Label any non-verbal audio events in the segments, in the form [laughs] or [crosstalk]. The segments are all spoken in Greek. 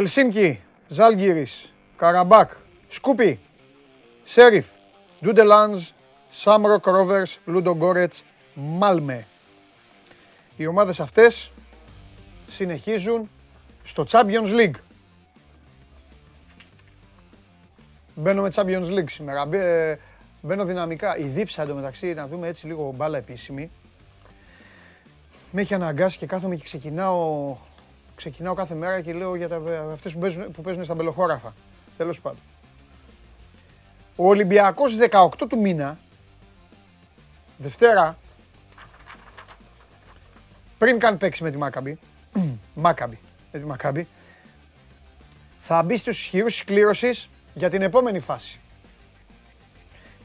Ελσίνκι, Ζάλγκυρης, Καραμπάκ, Σκούπι, Σέριφ, Ντούντελάνζ, Σάμροκ Ρόβερς, Λούντο Γκόρετς, Μάλμε. Οι ομάδες αυτές συνεχίζουν στο Champions League. Μπαίνω με Champions League σήμερα. Μπε- Μπαίνω δυναμικά. Η δίψα εντωμεταξύ, να δούμε έτσι λίγο μπάλα επίσημη. Με έχει αναγκάσει και κάθομαι και ξεκινάω, ξεκινάω κάθε μέρα και λέω για τα, αυτές που παίζουν, που παίζουν στα μπελοχώραφα. Τέλος πάντων. Ο Ολυμπιακός 18 του μήνα, Δευτέρα, πριν καν παίξει με τη Μάκαμπη, [clears throat] Μάκαμπη, με τη Μακάμπη, θα μπει στους ισχυρούς της κλήρωσης για την επόμενη φάση.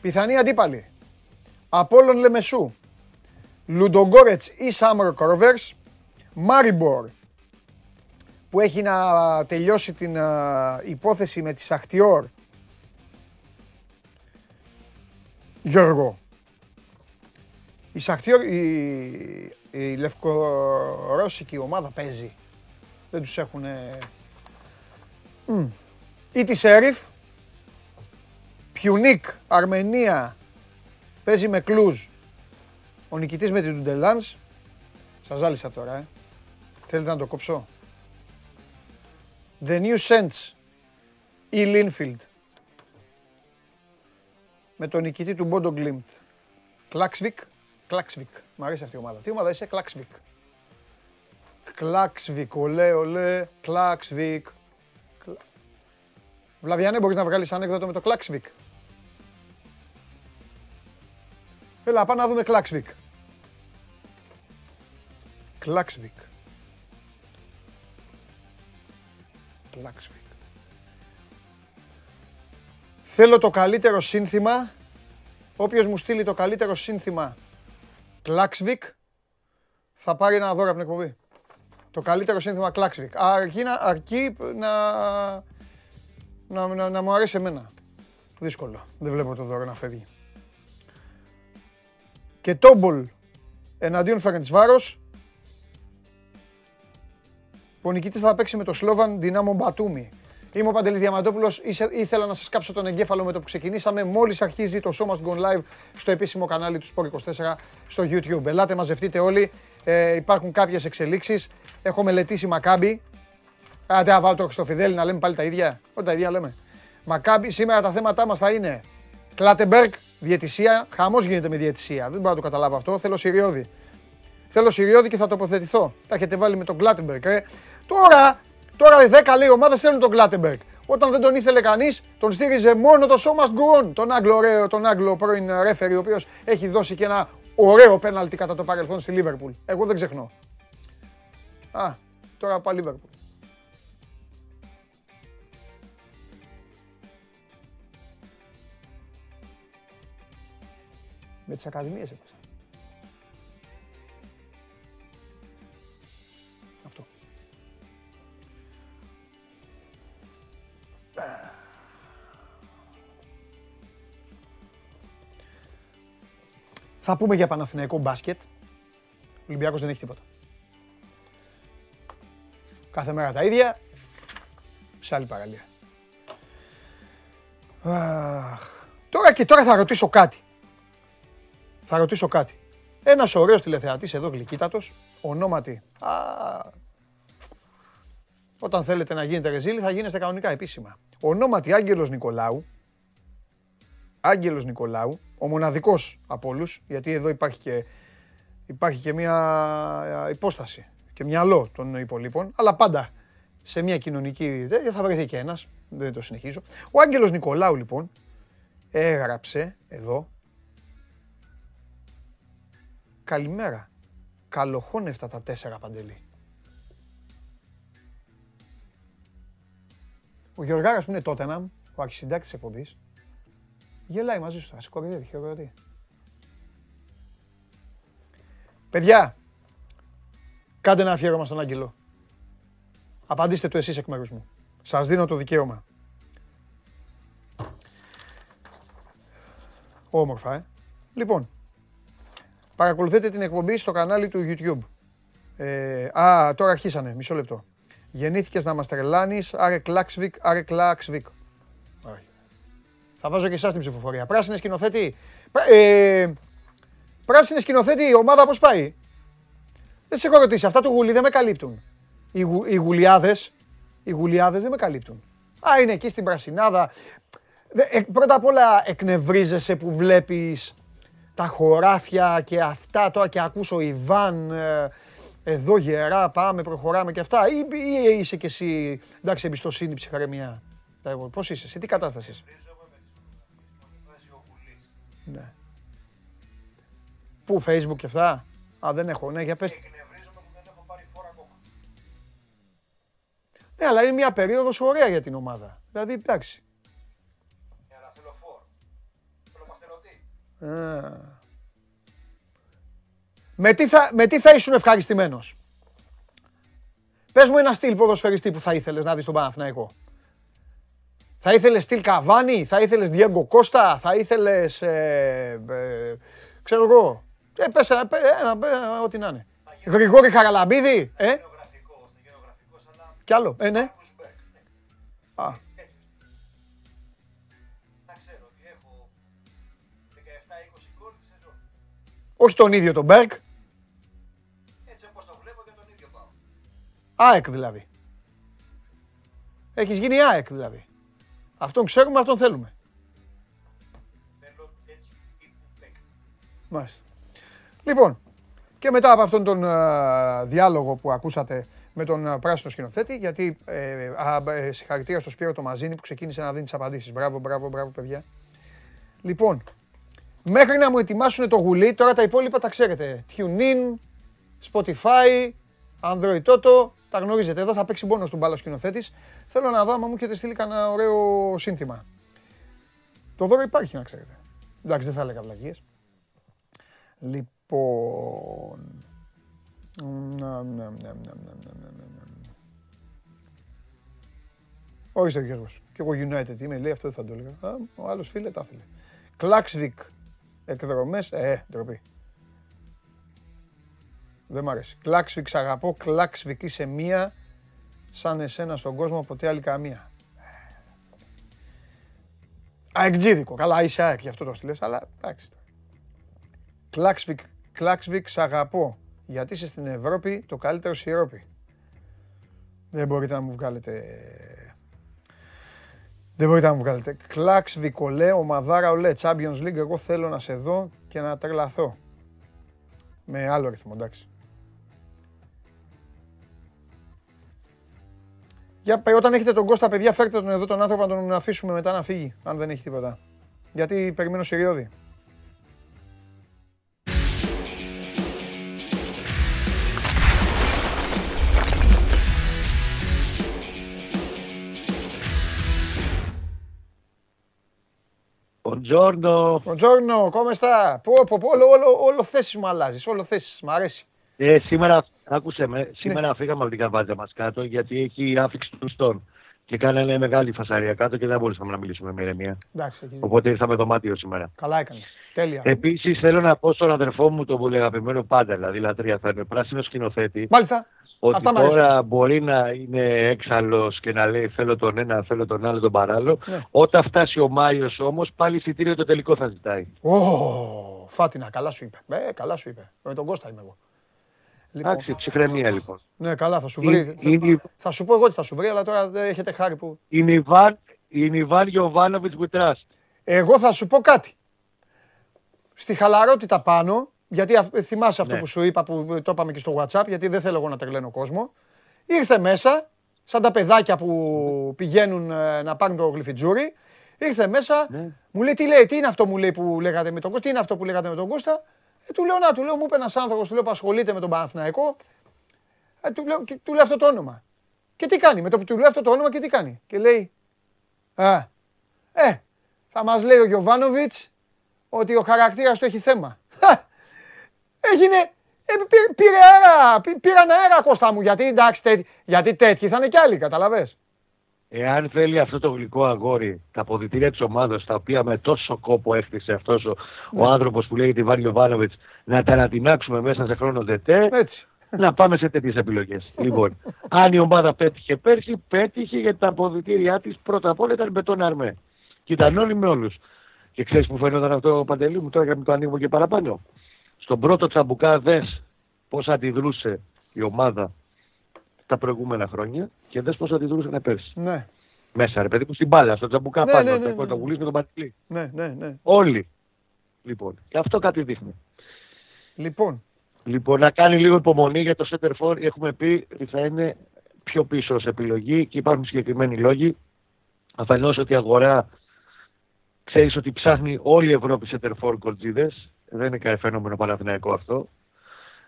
Πιθανή αντίπαλη. Απόλλων Λεμεσού. Λουντογκόρετς ή Σάμρο Κορβέρς. Μάριμπορ που έχει να τελειώσει την α, υπόθεση με τη Σαχτιόρ. Γιώργο. Η Σαχτιόρ, η, η λευκορώσικη ομάδα παίζει. Δεν τους έχουν... Ή τη Σέριφ, Πιουνίκ, Αρμενία, παίζει με Κλούζ. Ο νικητής με την Ντουντελάνζ. Σας ζάλισα τώρα, ε. Θέλετε να το κόψω; The New Saints ή Linfield. Με τον νικητή του Μπόντο Γκλιμτ. Κλάξβικ. Κλάξβικ. Μ' αρέσει αυτή η ομάδα. Τι ομάδα είσαι, Κλάξβικ. Κλάξβικ, ολέ, ολέ, Κλάξβικ. Κλα- Βλαβιανέ, μπορείς να βγάλεις ανέκδοτο με το Κλάξβικ. Έλα, πάμε να δούμε Κλάξβικ. Κλάξβικ. Κλάξβικ. Θέλω το καλύτερο σύνθημα. Όποιος μου στείλει το καλύτερο σύνθημα Κλάξβικ θα πάρει ένα δώρο από την εκπομπή. Το καλύτερο σύνθημα Κλάξβικ. Αρκεί να, αρκεί να, να, να, να μου αρέσει εμένα. Δύσκολο. Δεν βλέπω το δώρο να φεύγει. Και Τόμπολ εναντίον Φερεντσβάρος που ο νικητής θα παίξει με το Σλόβαν Δυνάμο Μπατούμι. Είμαι ο Παντελής Διαμαντόπουλος, Ήσε- ήθελα να σας κάψω τον εγκέφαλο με το που ξεκινήσαμε. Μόλις αρχίζει το show must go live στο επίσημο κανάλι του Sport24 στο YouTube. Ελάτε, μαζευτείτε όλοι. Ε, υπάρχουν κάποιες εξελίξεις. Έχω μελετήσει Μακάμπι. Άντε, να βάλω το Χριστοφιδέλη να λέμε πάλι τα ίδια. Ό, τα ίδια λέμε. Μακάμπι, σήμερα τα θέματά μας θα είναι Κλάτεμπεργκ, διαιτησία. Χαμός γίνεται με διαιτησία. Δεν μπορώ να το καταλάβω αυτό. Θέλω Σιριώδη. Θέλω Σιριώδη και θα τοποθετηθώ. Τα έχετε βάλει με τον Κλάτεμπεργκ. Ε. Τώρα, τώρα οι 10 λέει ομάδες θέλουν τον Κλάτεμπεργκ. Όταν δεν τον ήθελε κανείς, τον στήριζε μόνο το Show Must Go On. Τον Άγγλο, ωραίο, τον Άγγλο πρώην ρέφερη, ο οποίος έχει δώσει και ένα ωραίο πέναλτι κατά το παρελθόν στη Λίβερπουλ. Εγώ δεν ξεχνώ. Α, τώρα πάει Λίβερπουλ. Με τις ακαδημίες Θα πούμε για Παναθηναϊκό μπάσκετ. Ο Ολυμπιακός δεν έχει τίποτα. Κάθε μέρα τα ίδια, σε άλλη παραλία. Αχ. Τώρα και τώρα θα ρωτήσω κάτι. Θα ρωτήσω κάτι. Ένας ωραίος τηλεθεατής εδώ γλυκύτατος, ονόματι. Α, όταν θέλετε να γίνετε ρεζίλη θα γίνεστε κανονικά επίσημα. Ονόματι Άγγελος Νικολάου. Άγγελος Νικολάου, ο μοναδικός από όλους, γιατί εδώ υπάρχει και, υπάρχει και μια ε, υπόσταση και μυαλό των υπολείπων, αλλά πάντα σε μια κοινωνική τέτοια θα βρεθεί και ένας, δεν το συνεχίζω. Ο Άγγελος Νικολάου λοιπόν έγραψε εδώ Καλημέρα. Καλοχώνευτα τα τέσσερα παντελή. Ο Γιωργάρας που είναι τότε ο αρχισυντάκτης της εκπομπής, γελάει μαζί σου, θα σε κοροϊδεύει, χειροκροτεί. Παιδιά, κάντε ένα αφιέρωμα στον Άγγελο. Απαντήστε του εσείς εκ μέρους μου. Σας δίνω το δικαίωμα. Όμορφα, ε. Λοιπόν, παρακολουθείτε την εκπομπή στο κανάλι του YouTube. Ε, α, τώρα αρχίσανε, μισό λεπτό. Γεννήθηκες να μας τρελάνεις, άρε Κλάξβικ, άρε Κλάξβικ. Όχι. Θα βάζω και εσάς την ψηφοφορία. Πράσινη σκηνοθέτη. Ε, πράσινη σκηνοθέτη, η ομάδα πώς πάει; Δεν σε έχω ρωτήσει, αυτά του γουλί δεν με καλύπτουν. Οι, γου, οι γουλιάδες, οι γουλιάδες δεν με καλύπτουν. Α, είναι εκεί στην Πρασινάδα. Ε, πρώτα απ' όλα εκνευρίζεσαι που βλέπεις τα χωράφια και αυτά τώρα και ακούσω Ιβάν, ε, εδώ γερά, πάμε, προχωράμε και αυτά. Ή, ή είσαι κι εσύ, εντάξει, εμπιστοσύνη, ψυχαρεμία. Πώς είσαι, σε τι κατάσταση είσαι. Ναι. Πού, facebook και αυτά; Α, δεν έχω, ναι, για πες. Ναι, αλλά είναι μια περίοδος ωραία για την ομάδα. Δηλαδή, εντάξει. Αλλά θέλω φόρ. Θέλω παστερωτή. Με τι θα, με τι θα ήσουν ευχαριστημένος; Πες μου ένα στυλ ποδοσφαιριστή που θα ήθελες να δεις στον Παναθηναϊκό. Θα ήθελες στυλ Καβάνι, θα ήθελες Διέγκο Κώστα, θα ήθελες, ε, ε, ξέρω εγώ, ε, πες ένα, ένα, ένα, ό,τι να είναι. Γρηγόρη Χαραλαμπίδη, ε. Γεωγραφικός, γεωγραφικός, αλλά... Κι άλλο, ε, ναι. Μάρκους Μπέρκ, ναι. Α, Να ξέρω ότι έχω 17-20 γκολ τη σεζόν. όχι τον ίδιο τον Μπέρκ, Έτσι όπως το βλέπω για τον ίδιο πάω. ΑΕΚ δηλαδή. Έχεις γίνει ΑΕΚ δηλαδή. Αυτόν ξέρουμε, αυτόν θέλουμε. Θέλω έτσι τύπου παίκτη. Μάλιστα. Λοιπόν, και μετά από αυτόν τον ε, διάλογο που ακούσατε με τον ε, πράσινο σκηνοθέτη, γιατί ε, α, ε, συγχαρητήρια στο Σπύρο το Μαζίνη που ξεκίνησε να δίνει τις απαντήσεις. Μπράβο, μπράβο, μπράβο παιδιά. Λοιπόν, μέχρι να μου ετοιμάσουν το γουλί, τώρα τα υπόλοιπα τα ξέρετε. TuneIn, Spotify, Android Toto, τα γνωρίζετε. Εδώ θα παίξει μόνο στον μπάλας σκηνοθέτης. Θέλω να δω άμα μου έχετε στείλει κανένα ωραίο σύνθημα. Το δώρο υπάρχει, να ξέρετε. Εντάξει, δεν θα έλεγα βλαγίε. Λοιπόν. Όχι ο Γιώργος. Και εγώ United είμαι, λέει αυτό δεν θα το έλεγα. Ο άλλος φίλε τα θέλει. Κλάξβικ. Εκδρομές. Ε, ντροπή. Δεν μ' αρέσει. Κλάξβικ σ' αγαπώ, Κλάξβικ είσαι μία, σαν εσένα στον κόσμο ποτέ άλλη καμία. Αεκτζίδικο, καλά είσαι ΑΕΚ, γι' αυτό το 'στειλες, αλλά εντάξει. Κλάξβικ, Κλάξβικ, σ' αγαπώ. Γιατί είσαι στην Ευρώπη το καλύτερο σιρόπι. Δεν μπορείτε να μου βγάλετε... Δεν μπορείτε να μου βγάλετε. Κλάξβικ, ολέ, ομαδάρα, ολέ, Champions League. Εγώ θέλω να σε δω και να τρελαθώ. Με άλλο ρυθμό, εντάξει. Για, παι, όταν έχετε τον Κώστα, παιδιά, φέρτε τον εδώ τον άνθρωπο να τον αφήσουμε μετά να φύγει, αν δεν έχει τίποτα. Γιατί περιμένω Συριώδη. Buongiorno. Buongiorno, come sta? Πω, πω, πω, όλο, όλο, όλο θέσεις μου αλλάζεις, όλο θέσεις, μ' αρέσει. Ε, σήμερα, άκουσε με, σήμερα φύγαμε από την καρβάτια μας κάτω γιατί έχει άφηξη του στών. Και κάνανε μεγάλη φασαρία κάτω και δεν μπορούσαμε να μιλήσουμε με ηρεμία. Εντάξει, έχεις δίκιο. Οπότε ήρθαμε δωμάτιο σήμερα. Καλά έκανες. Τέλεια. Επίσης θέλω να πω στον αδερφό μου τον πολύ αγαπημένο πάντα, δηλαδή λατρεία θα είναι πράσινο σκηνοθέτη, Μάλιστα. ότι Αυτά μ' αρέσουν. τώρα μπορεί να είναι έξαλλος και να λέει θέλω τον ένα, θέλω τον άλλο, τον παράλληλο. Ναι. Όταν φτάσει ο Μάιος όμως, πάλι εισιτήριο το τελικό θα ζητάει. Ω, Φάτινα, καλά σου είπε. Ε, καλά σου είπε. Με τον Κώστα είμαι εγώ. Λοιπόν, Εντάξει, ψυχραιμία λοιπόν. ναι, καλά, θα σου Είναι- βρει. είναι- Θα, θα σου πω εγώ τι θα σου βρει, αλλά τώρα δεν έχετε χάρη που. Είναι Ιβάν, είναι Ιβάν Γιοβάνοβιτ with trust. Εγώ θα σου πω κάτι. Στη χαλαρότητα πάνω, γιατί α- θυμάσαι αυτό Ναι. που σου είπα που το είπαμε και στο WhatsApp, γιατί δεν θέλω εγώ να τρελαίνω κόσμο. Ήρθε μέσα, σαν τα παιδάκια που πηγαίνουν ε, να πάρουν το γλυφιτζούρι. Ήρθε μέσα, Ναι. μου λέει τι λέει, τι είναι αυτό μου λέει που λέγατε με τον Κώστα, τι είναι αυτό που λέγατε με τον Κώστα; Ε, του λέω να, του λέω μου είπε ένας άνθρωπος, του λέω που ασχολείται με τον Παναθηναϊκό. Ε, του, λέω, και- του λέω αυτό το όνομα. Και τι κάνει, με το που του λέω αυτό το όνομα και τι κάνει. Και λέει, Α, ε, θα μας λέει ο Γιωβάνοβιτς ότι ο χαρακτήρας του έχει θέμα. Χα, Έγινε, ε, πήρε, πήρε αέρα, πή- πήραν αέρα Κώστα μου, γιατί εντάξει, τέτοι, γιατί τέτοιοι θα είναι κι άλλοι, καταλαβες. Εάν θέλει αυτό το γλυκό αγόρι τα αποδητήρια της ομάδας, τα οποία με τόσο κόπο έφτιαξε αυτός ο, Ναι. ο άνθρωπος που λέγεται Ιβάν Γιοβάνοβιτ, να τα ανατινάξουμε μέσα σε χρόνο τετέ, Έτσι. να πάμε σε τέτοιες επιλογές. [laughs] λοιπόν, αν η ομάδα πέτυχε πέρσι, πέτυχε γιατί τα αποδητήριά της πρώτα απ' όλα ήταν μπετόν αρμέ. Και ήταν όλοι με όλους. Και ξέρεις που φαίνονταν αυτό ο Παντελή μου, τώρα για να το ανοίγουμε και παραπάνω. Στον πρώτο τσαμπουκά δες πώς αντιδρούσε η ομάδα τα προηγούμενα χρόνια και δες πώς αντιδρούσαν πέρσι. Ναι, Μέσα, ρε παιδί μου, στην μπάλα, στο τσαμπουκά Ναι, πάνω, ναι, ναι, το ναι. το βουλής με τον Παντελή. ναι, ναι, ναι. Όλοι. Λοιπόν, και αυτό κάτι δείχνει. Λοιπόν, Λοιπόν, να κάνει λίγο υπομονή για το center for. Έχουμε πει ότι θα είναι πιο πίσω ως επιλογή και υπάρχουν συγκεκριμένοι λόγοι. Αφενός ότι η αγορά ξέρεις ότι ψάχνει όλη η Ευρώπη center for κολτζίδες. Δεν είναι κανένα φαινόμενο παναθηναϊκό αυτό.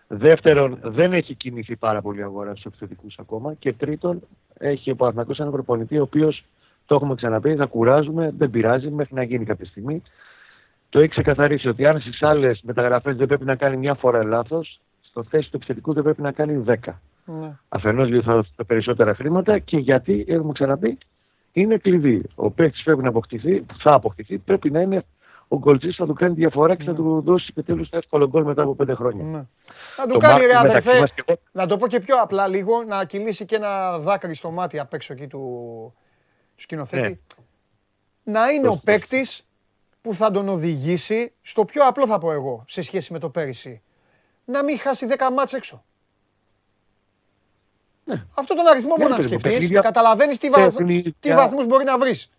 Δεύτερον, δεν έχει κινηθεί πάρα πολύ η αγορά στους επιθετικού ακόμα. Και τρίτον, έχει ο Παναθηναϊκός έναν προπονητή ο οποίος το έχουμε ξαναπεί, θα κουράζουμε, δεν πειράζει μέχρι να γίνει κάποια στιγμή. Το έχει ξεκαθαρίσει ότι αν στις άλλες μεταγραφές δεν πρέπει να κάνει μια φορά λάθος, στο θέση του επιθετικού δεν πρέπει να κάνει 10. ναι. Αφενός γιατί θα δώσουν περισσότερα χρήματα και γιατί, έχουμε ξαναπεί, είναι κλειδί. Ο παίκτης πρέπει να αποκτηθεί, που θα αποκτηθεί, πρέπει να είναι ο γκολτζής θα του κάνει διαφορά και θα του δώσει επιτέλους το εύκολο γκολ μετά από πέντε χρόνια. ναι. Να του Το κάνει ρε Μάρτιο μεταξύ αδερφέ, μας και εγώ- να το πω και πιο απλά λίγο, να κυλήσει και ένα δάκρυ στο μάτι απ' έξω εκεί του, του σκηνοθέτη. Να είναι ο Σωστό. παίκτης που θα τον οδηγήσει στο πιο απλό θα πω εγώ σε σχέση με το πέρυσι. Να μην χάσει 10 μάτς έξω. Ναι. Αυτό τον αριθμό Ναι, μόνο να παιδί μου, σκεφτείς, παιχνίδια- καταλαβαίνεις τι, βαθ... παιχνίδια- τι βαθμούς μπορεί να βρεις.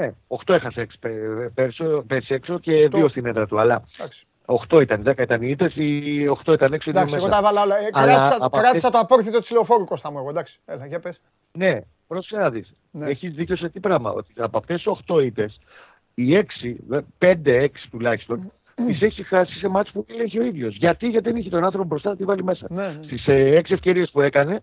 Ναι, 8 έχασε έξ- πε- πέρσι, πέρσι έξω και Το- 2 στην έδρα του. Αλλά Εντάξει, 8 ήταν, 10 ήταν οι ήττες, οι 8 ήταν έξω. ήταν εντάξει εγώ μέσα. τα βάλα όλα. Ε, Αλλά κράτησα, από κράτησα αυτές- το απόρριθμο της λεωφόρου Κώστα μου εγώ, εντάξει. Έλα, για πες. Ναι, πρόσεχε να δεις. Ναι. Έχεις δίκιο σε τι πράγμα. Ότι από αυτές τις 8 ήττες, οι 6, 5-6 τουλάχιστον, τις έχει χάσει σε μάτς που έλεγε ο ίδιος. Γιατί, γιατί δεν είχε τον άνθρωπο μπροστά να τη βάλει μέσα. Ναι, ναι. Στις 6 ευκαιρίες που έκανε,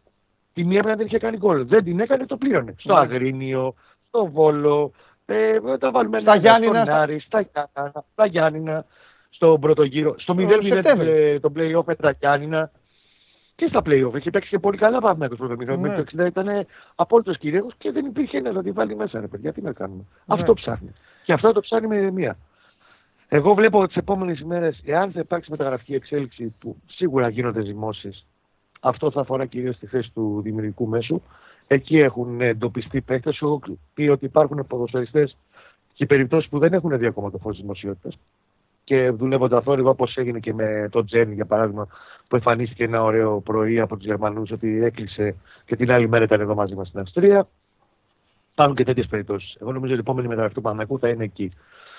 τη μία πρέπει να την είχε κάνει γκολ. Δεν την έκανε, το πλήρωνε. Στο Ναι. Αγρίνιο, στο Βόλο, ε, τα βάλουμε Στα Γιάννηνα, στον στα- Άρη, στα, Γιάννηνα, στα Γιάννηνα, στον πρώτο γύρο. Στο 0-0 Σεπτέμβρη. ε, το play-off με τα Γιάννηνα. Και στα play-off. Έχει παίξει και πολύ καλά πάμε το πρώτο μήνα. Ναι. Μέχρι το 60 ήταν απόλυτος κυρίαρχος και δεν υπήρχε ένας να τη βάλει μέσα. Ρε παιδιά, τι να κάνουμε. Ναι. Αυτό ψάχνει. Και αυτό το ψάχνει με μία. Εγώ βλέπω τις επόμενες ημέρες, εάν θα υπάρξει μεταγραφική εξέλιξη που σίγουρα γίνονται ζυμώσει, αυτό θα αφορά κυρίως τη θέση του δημιουργικού μέσου. Εκεί έχουν εντοπιστεί παίκτες. Έχω πει ότι υπάρχουν ποδοσφαιριστές και περιπτώσεις που δεν έχουν δει ακόμα το φως της δημοσιότητας. Και δουλεύοντα θόρυβα, όπως έγινε και με τον Τζένι, για παράδειγμα, που εμφανίστηκε ένα ωραίο πρωί από τους Γερμανούς ότι έκλεισε και την άλλη μέρα ήταν εδώ μαζί μας στην Αυστρία. Υπάρχουν και τέτοιες περιπτώσεις. Εγώ νομίζω ότι η επόμενη μεταγραφή του Παναγού θα είναι εκεί.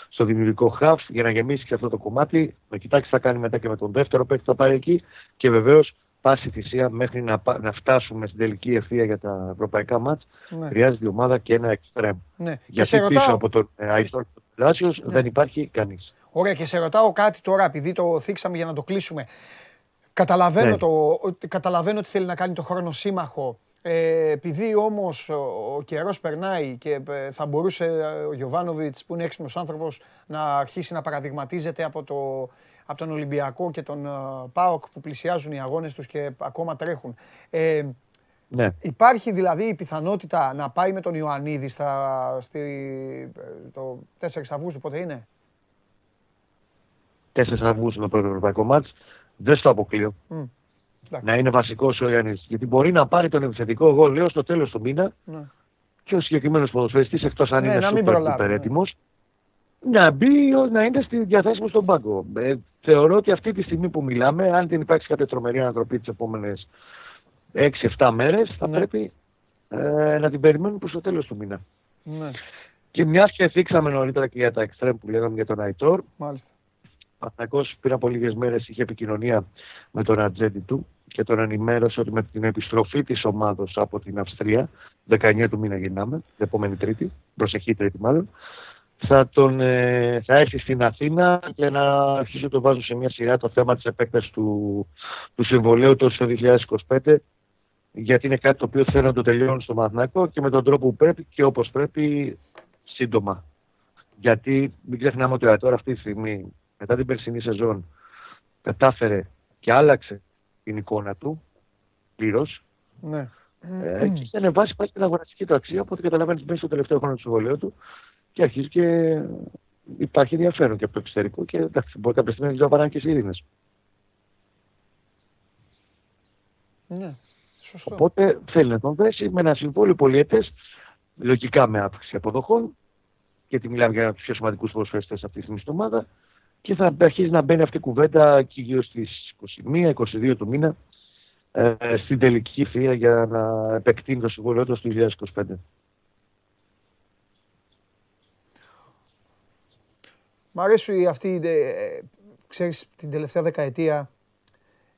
Στο δημιουργικό χαφ για να γεμίσει και αυτό το κομμάτι. Να κοιτάξεις τι θα κάνει μετά και με τον δεύτερο παίκτη που θα πάρει εκεί. Και βεβαίως πάση θυσία μέχρι να, πα- να φτάσουμε στην τελική ευθεία για τα ευρωπαϊκά μάτς Ναι. χρειάζεται η ομάδα και ένα εξτρέμ. Ναι. Και Γιατί σε πίσω ρωτάω, Ναι. από τον ε, Αϊστόρ και τον Λάσιος δεν υπάρχει κανείς. Ωραία, και σε ρωτάω κάτι τώρα, επειδή το θίξαμε για να το κλείσουμε. Καταλαβαίνω, Ναι. το, ότι- καταλαβαίνω ότι θέλει να κάνει το χρόνο σύμμαχο. Ε, επειδή όμως ο, ο καιρός περνάει και ε, θα μπορούσε ε, ο Γιωβάνοβιτς που είναι έξυπνος άνθρωπος να αρχίσει να παραδειγματίζεται από, το, από τον Ολυμπιακό και τον ε, ΠΑΟΚ που πλησιάζουν οι αγώνες τους και ακόμα τρέχουν. Ε, Ναι. Υπάρχει δηλαδή η πιθανότητα να πάει με τον Ιωαννίδη στα, στη, ε, το 4 Αυγούστου, πότε είναι; 4 Αυγούστου το πρώτο ευρωπαϊκό μάτς. Δεν στο αποκλείω. Μμ. Εντάξει. Να είναι βασικός ο Ιωαννίδης. Γιατί μπορεί να πάρει τον επιθετικό εγώ λέω στο τέλος του μήνα Ναι. και ο συγκεκριμένος ποδοσφαιριστής εκτός αν Ναι, είναι να μην super προλάβει, duper ναι. έτοιμος να μπει ο- να είναι στη διαθέσιμο στον πάγκο. Ε, θεωρώ ότι αυτή τη στιγμή που μιλάμε, αν δεν υπάρξει κάποια τρομερή ανατροπή τις επόμενες 6-7 μέρες, θα Ναι. πρέπει ε, να την περιμένουμε προς το τέλος του μήνα. Ναι, Και μιας και θίξαμε νωρίτερα και για τα εξτρέμ που λέγαμε για τον Αϊτόρ, μάλιστα. ο Παναθηναϊκός πριν από λίγες μέρες είχε επικοινωνία με τον ατζέντη του και τον ενημέρωσε ότι με την επιστροφή της ομάδος από την Αυστρία, 19 του μήνα γυρνάμε, την επόμενη Τρίτη, προσεχή Τρίτη μάλλον, θα, τον, ε, θα έρθει στην Αθήνα για να αρχίσει να το βάζουν σε μια σειρά το θέμα της επέκτασης του, του συμβολέου του στο 2025 γιατί είναι κάτι το οποίο θέλουν να το τελειώνουν στο Μαθηνακό και με τον τρόπο που πρέπει και όπως πρέπει σύντομα. Γιατί μην ξεχνάμε ότι ο Αϊτόρ αυτή τη στιγμή, μετά την περσινή σεζόν, κατάφερε και άλλαξε την εικόνα του πλήρως. Ναι. Ε, και έχει ανεβάσει πάλι την αγοραστική του αξία. Οπότε καταλαβαίνεις μέσα στο τελευταίο χρόνο του συμβολέου του και αρχίζει και υπάρχει ενδιαφέρον και από το εξωτερικό. Και εντάξει, μπορεί κάποια στιγμή να ζητάω παρά και σιρήνες. Ναι, σωστό. Οπότε θέλει να τον δέσει με ένα συμβόλαιο πολιετές, λογικά με αύξηση αποδοχών, γιατί μιλάμε για ένα από τους πιο σημαντικούς προσφέρετε αυτή τη στιγμή στην ομάδα. Και θα αρχίσει να μπαίνει αυτή η κουβέντα εκεί γύρω στις 21-22 του μήνα ε, στην τελική θεία για να επεκτείνει το συμβόλαιο του το 2025. Μ' αρέσει αυτή, ε, ξέρεις, την τελευταία δεκαετία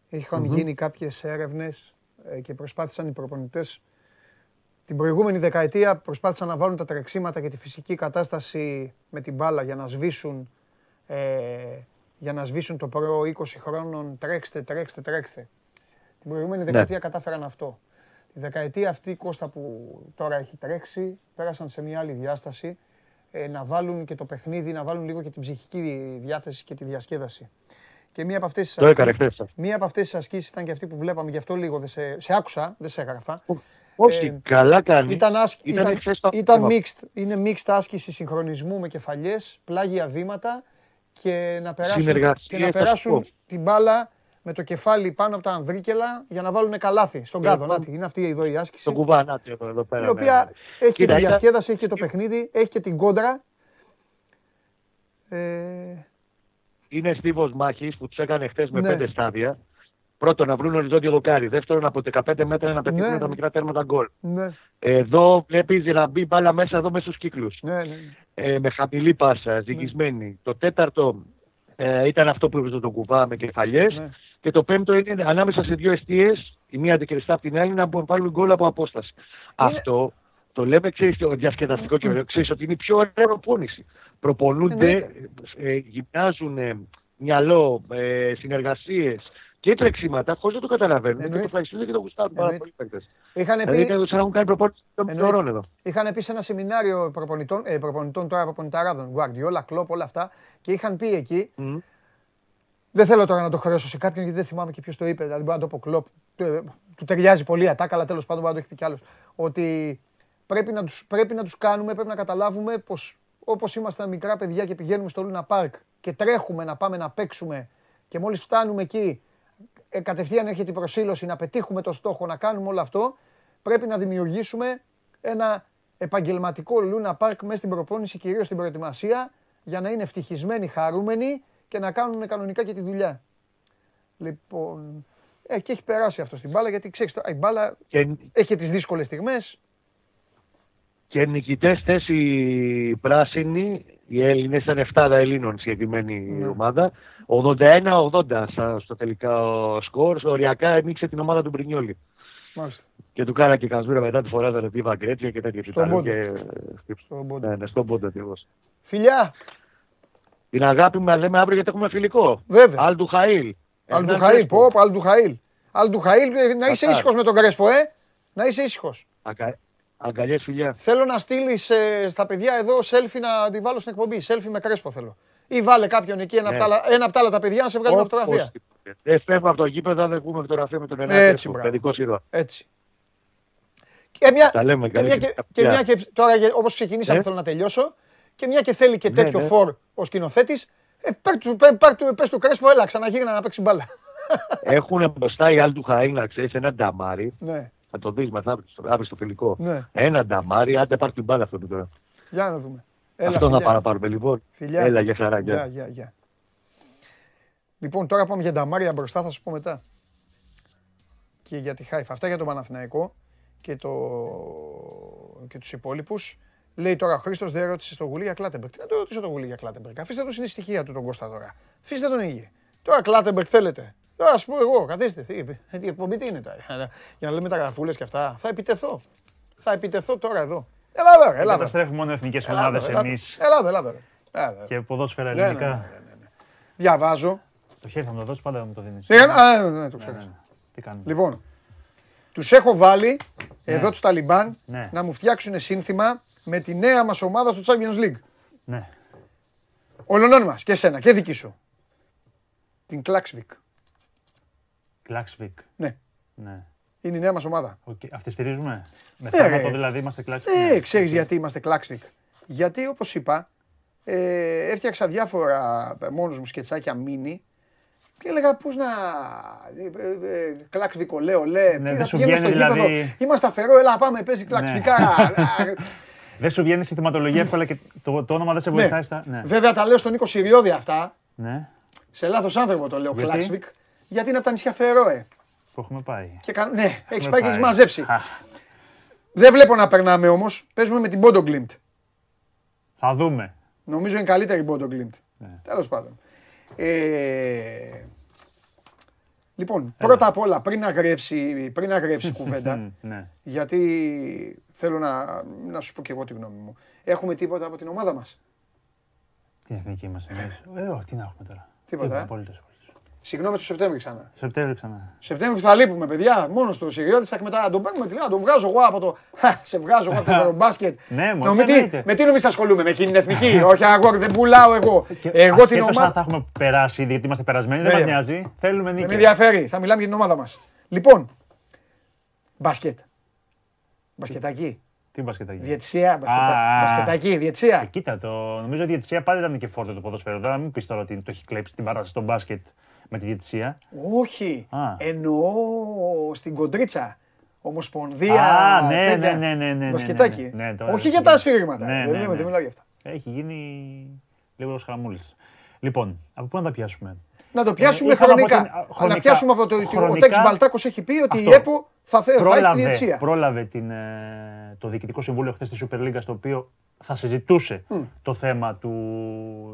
είχαν γίνει κάποιες έρευνες ε, και προσπάθησαν οι προπονητές. Την προηγούμενη δεκαετία προσπάθησαν να βάλουν τα τρεξίματα και τη φυσική κατάσταση με την μπάλα για να σβήσουν, ε, για να σβήσουν το προ 20 χρόνων. Τρέξτε, τρέξτε, τρέξτε. Την προηγούμενη δεκαετία κατάφεραν αυτό. Τη δεκαετία αυτή, Κώστα, που τώρα έχει τρέξει, πέρασαν σε μια άλλη διάσταση. ε, να βάλουν και το παιχνίδι, να βάλουν λίγο και την ψυχική διάθεση και τη διασκέδαση. Και μία από αυτές τις Το έκανε ασκήσεις, χθες. μία από αυτές τις ασκήσεις ήταν και αυτή που βλέπαμε, γι' αυτό λίγο δεν σε, σε άκουσα, δεν σε έγραφα. Όχι, Ε, καλά κάνει. Ήταν, άσκ... Ήταν ήταν, χθες το ήταν θέμα. mixed. Είναι mixed άσκηση συγχρονισμού με κεφαλιές, πλάγια βήματα και να περάσουν, Συνεργασία, και να θα περάσουν σου πω. την μπάλα με το κεφάλι πάνω από τα ανδρίκελα για να βάλουν καλάθι στον κάδο. λοιπόν, Νάτι, είναι αυτή εδώ η άσκηση. Το κουβανάτι εδώ, εδώ πέρα. Η ναι, οποία ναι. έχει και Κοίτα, τη ήταν- διασκέδαση, έχει και το παιχνίδι, έχει και την κόντρα. Ε, Είναι στίβος μάχης που τους έκανε χθες με Ναι. πέντε στάδια. Πρώτον, να βρουν οριζόντιο δοκάρι. Δεύτερον, από 15 μέτρα να πετύχουν Ναι. τα μικρά τέρματα γκολ. ναι, Εδώ βλέπεις να μπει μπάλα μέσα εδώ μέσα στους κύκλους. ναι, ναι. Ε, με χαμηλή πάσα, ζυγισμένη. Το τέταρτο ε, ήταν αυτό που έβριζε τον κουβά με κεφαλιές. Ναι. Και το πέμπτο είναι ανάμεσα σε δύο αιστείες, η μία αντικριστά από την άλλη, να μπορούν να βάλουν γκολ από απόσταση. Αυτό το λέμε, ξέρεις, το διασκεδαστικό και ξέρεις ότι είναι η πιο ωραία προπόνηση. Προπονούνται, Εννοείται. ε, γυμνάζουν ε, μυαλό, ε, συνεργασίες και τρεξίματα χωρίς να το καταλαβαίνουν. Και Εννοείται. το ευχαριστούν και το γουστάρουν πάρα Εννοείται. πολύ παίκτες. Είχαν Δηλαδή πει, είναι σαν να έχουν κάνει προπόνηση των Εννοείται. ώρων εδώ. Είχαν πει σε ένα σεμινάριο προπονητών, ε, προπονητών τώρα προπονηταράδων, Guardiola, Klopp, όλα αυτά, και είχαν πει εκεί, Μμ. Δεν θέλω τώρα να το χρεώσω σε κάποιον γιατί δεν θυμάμαι και ποιος το είπε, δηλαδή μπορεί να το πω Klopp, του, ε, του ταιριάζει πολύ η ατάκα, αλλά τέλος πάντων μπορεί να το έχει πει κι άλλος, ότι πρέπει να τους, πρέπει να τους κάνουμε, πρέπει να καταλάβουμε πως όπως ήμασταν μικρά παιδιά και πηγαίνουμε στο Λούνα Πάρκ και τρέχουμε να πάμε να παίξουμε και μόλις φτάνουμε εκεί ε, κατευθείαν έρχεται η προσήλωση να πετύχουμε το στόχο, να κάνουμε όλο αυτό, πρέπει να δημιουργήσουμε ένα επαγγελματικό Λούνα Πάρκ μέσα στην προπόνηση, κυρίως στην προετοιμασία, για να είναι ευτυχισμένοι, χαρούμενοι και να κάνουν κανονικά και τη δουλειά. Λοιπόν, ε, και έχει περάσει αυτό στην μπάλα, γιατί ξέρεις, τώρα, η μπάλα Και, έχει τις δύσκολες στιγμές. και νικητές θέση πράσινη, οι Έλληνες ήταν 7 Ελλήνων συγκεκριμένη Ναι. ομάδα. 81-80 στα- στο τελικά ο σκορ. Οριακά ένοιξε την ομάδα του Μπρινιόλη. Μάλιστα, Και του κάνα και κασμούρα μετά τη φορά τα λεπτή Βαγκρέτια και τέτοια. Στον Ήταν πόντο. και- στον πόντο. Ναι, ναι, στον πόντο ακριβώς. Φιλιά, Την αγάπη μας λέμε αύριο γιατί έχουμε φιλικό. Βέβαια. Αλντου Χαήλ. Αλντουχαήλ, πω, πω, Αλντουχαήλ. Αλντουχαήλ, ε, να είσαι Κατά. ήσυχος με τον Κρέσπο, ε. Να είσαι ήσυχος. Αγκαλιές φιλιά. Θέλω να στείλεις στα παιδιά εδώ selfie να τη βάλω στην εκπομπή. Selfie με κρέσπο θέλω. Ή βάλε κάποιον εκεί, ένα, Ναι. από, τα, άλλα- ένα από τα άλλα τα παιδιά να σε βγάλει με Όπως φωτογραφία. και- Δεν φεύγουμε από το γήπεδο, δεν βγούμε φωτογραφία με τον ένα Έτσι, Κρέσπο, μπράβο. Παιδικό ήρωα. Έτσι. Και μια, Τα λέμε, και καλή μια, και, επιτυχία. και μια και τώρα γε- όπως ξεκινήσαμε Ναι. θέλω να τελειώσω και μια και θέλει και Ναι, τέτοιο ναι. φορ ο σκηνοθέτης ε, πάρ του, πάρ, πάρ του, πες του Κρέσπο, έλα, ξαναγύρνα να παίξει μπάλα. [laughs] Έχουν μπροστά οι Αλντου Χαήλ, να ξέρεις, ένα νταμάρι. ναι, Θα το δεις μεθαύριο στο, αύριο στο φιλικό. ναι, Ένα νταμάρι, άντε πάρει την μπάλα αυτό που τώρα. για να δούμε. Έλα, αυτό θα φιλιά. παραπάρουμε λοιπόν. Φιλιά. Έλα για χαρά. Γεια, γεια. γεια, γεια. Λοιπόν, τώρα πάμε για Νταμάρια μπροστά, θα σου πω μετά. Και για τη Χάιφα. Αυτά για τον Παναθηναϊκό και, το... και τους υπόλοιπους. Λέει τώρα ο Χρήστος δεν ρώτησε στο Γουλή για Κλάτεμπεργκ. Τι να το ρωτήσω το Γουλή για Κλάτεμπεργκ. Αφήστε το στην ησυχία του τον Κώστα τώρα. Αφήστε τον ήγη. Τώρα Κλάτεμπεργκ θέλετε. Τώρα ας πω εγώ, καθίστε. Τι, είπε. Ε, Η εκπομπή τι είναι τώρα. Για να λέμε τα γραφούλες και αυτά. Θα επιτεθώ. Θα επιτεθώ τώρα εδώ. Έλα εδώ, ρε, έλα εδώ. Καταστρέφουμε μόνο εθνικές Έλα εδώ, ομάδες έλα εδώ. εμείς Έλα εδώ, έλα εδώ, ρε. Έλα εδώ. και ποδόσφαιρα Ναι, ναι, ελληνικά. ναι, ναι, ναι. Διαβάζω. Το χέρι θα μου το δώσεις, πάντα μου το δίνεις. Ε, α, ναι, ναι, το ξέρω. Τι κάνουμε; Λοιπόν, τους έχω βάλει εδώ τους Ταλιμπάν Ναι. να μου φτιάξουν σύνθημα με τη νέα μας ομάδα στο Champions League. Ναι. Όλων μας και εσένα και δική σου. Την Κλάξβικ. Κλάξβικ. Ναι, Ναι. είναι η νέα μας ομάδα. Οκ. Αυτή στηρίζουμε. Με Ναι, θάνατο ρε. δηλαδή είμαστε κλάξβικ. Ε, ξέρεις γιατί είμαστε Κλάξβικ. Γιατί όπως είπα, ε, έφτιαξα διάφορα μόνος μου σκετσάκια μίνι Και έλεγα πώ να. ε, ε, ε, Κλαξ Βικολέο, λέει. Ναι, τι δεν θα σου πηγαίνουμε στο βγαίνει, γήπεδο. δηλαδή. Είμαστε αφαιρό, έλα πάμε, παίζει κλαξβικά. [laughs] Δεν σου βγαίνει στη θεματολογία εύκολα και το, το όνομα δεν σε βοηθάει στα. Ναι. Βέβαια τα λέω στον Νίκο Συριώδη αυτά. ναι, Σε λάθος άνθρωπο το λέω, Γιατί; Κλαξβικ. Γιατί είναι από τα νησιά Φερόε. που έχουμε πάει. Και κα... Ναι, έχει Έχουμε πάει και έχει πάει. μαζέψει. Α, Δεν βλέπω να περνάμε όμως. Παίζουμε με την Πόντο Γκλιμπτ. Θα δούμε. Νομίζω είναι καλύτερη η Πόντο Γκλιμπτ. Ναι. Τέλος πάντων. Ε... Λοιπόν, πρώτα απ' όλα, πριν αγρέψει, πριν αγρέψει η [laughs] κουβέντα, Μμ, Ναι. γιατί θέλω να, να σου πω και εγώ τη γνώμη μου. Έχουμε τίποτα από την ομάδα μας; Τι εθνική είμαστε εμείς. Ε, όχι, τι να έχουμε τώρα. Τίποτα, ε. Απολύτως. απολύτως. Συγγνώμη του Σεπτέμβρη ξανά. Σεπτέμβριο ξανά. Σεπτέμβρη θα λείπουμε, παιδιά. Μόνο στο Σιριώδη θα μετά να τον παίρνουμε τηλέφωνο, να τον βγάζω εγώ από το. Χα, σε βγάζω εγώ από το Ευρωμπάσκετ. Ναι, μόνο, No, με, τι, εννοείται. με τι νομίζεις θα ασχολούμαι, με εκείνη την εθνική; Όχι, αγόρι, δεν πουλάω εγώ. Και Εγώ την ασχέτως αν ομάδα. θα έχουμε περάσει, γιατί είμαστε περασμένοι, δεν μας Βέβαια. νοιάζει. Θέλουμε Δεν με νίκη. ενδιαφέρει, θα μιλάμε για την ομάδα μας. Λοιπόν, μπασκετ. Μπασκετάκι. Τι μπασκετάκι; Διετησία, μπασκετα... Α. μπασκετάκι, διετησία. Ε, Κοίτα, το, νομίζω ότι η διαιτησία πάντα ήταν και φόρτο το ποδοσφαίρο. Τώρα μην πεις τώρα ότι το έχει κλέψει την παράσταση στο μπάσκετ με τη διαιτησία. Όχι, Α. εννοώ στην κοντρίτσα. Ομοσπονδία. Α, ναι, τέτοια. ναι, ναι, ναι, ναι, ναι, Μπασκετάκι. ναι, ναι, τώρα Όχι δεν για τα θυμάμαι. σφύριγματα. Ναι, δεν, ναι, λέμε, ναι. δεν μιλάω για αυτά. Έχει γίνει λίγο χαμούλη. Λοιπόν, από πού να τα πιάσουμε; Να το πιάσουμε Ε, είχαμε χρονικά. από την- α, Να χρονικά- πιάσουμε από το. Ο χρονικά- Τέξ Μπαλτάκος έχει πει ότι Αυτό. η ΕΠΟ θα, θε, θα έχει τη πρόλαβε, διετησία. πρόλαβε την, ε, το Διοικητικό Συμβούλιο χθες τη Super League, στο οποίο θα συζητούσε το θέμα του,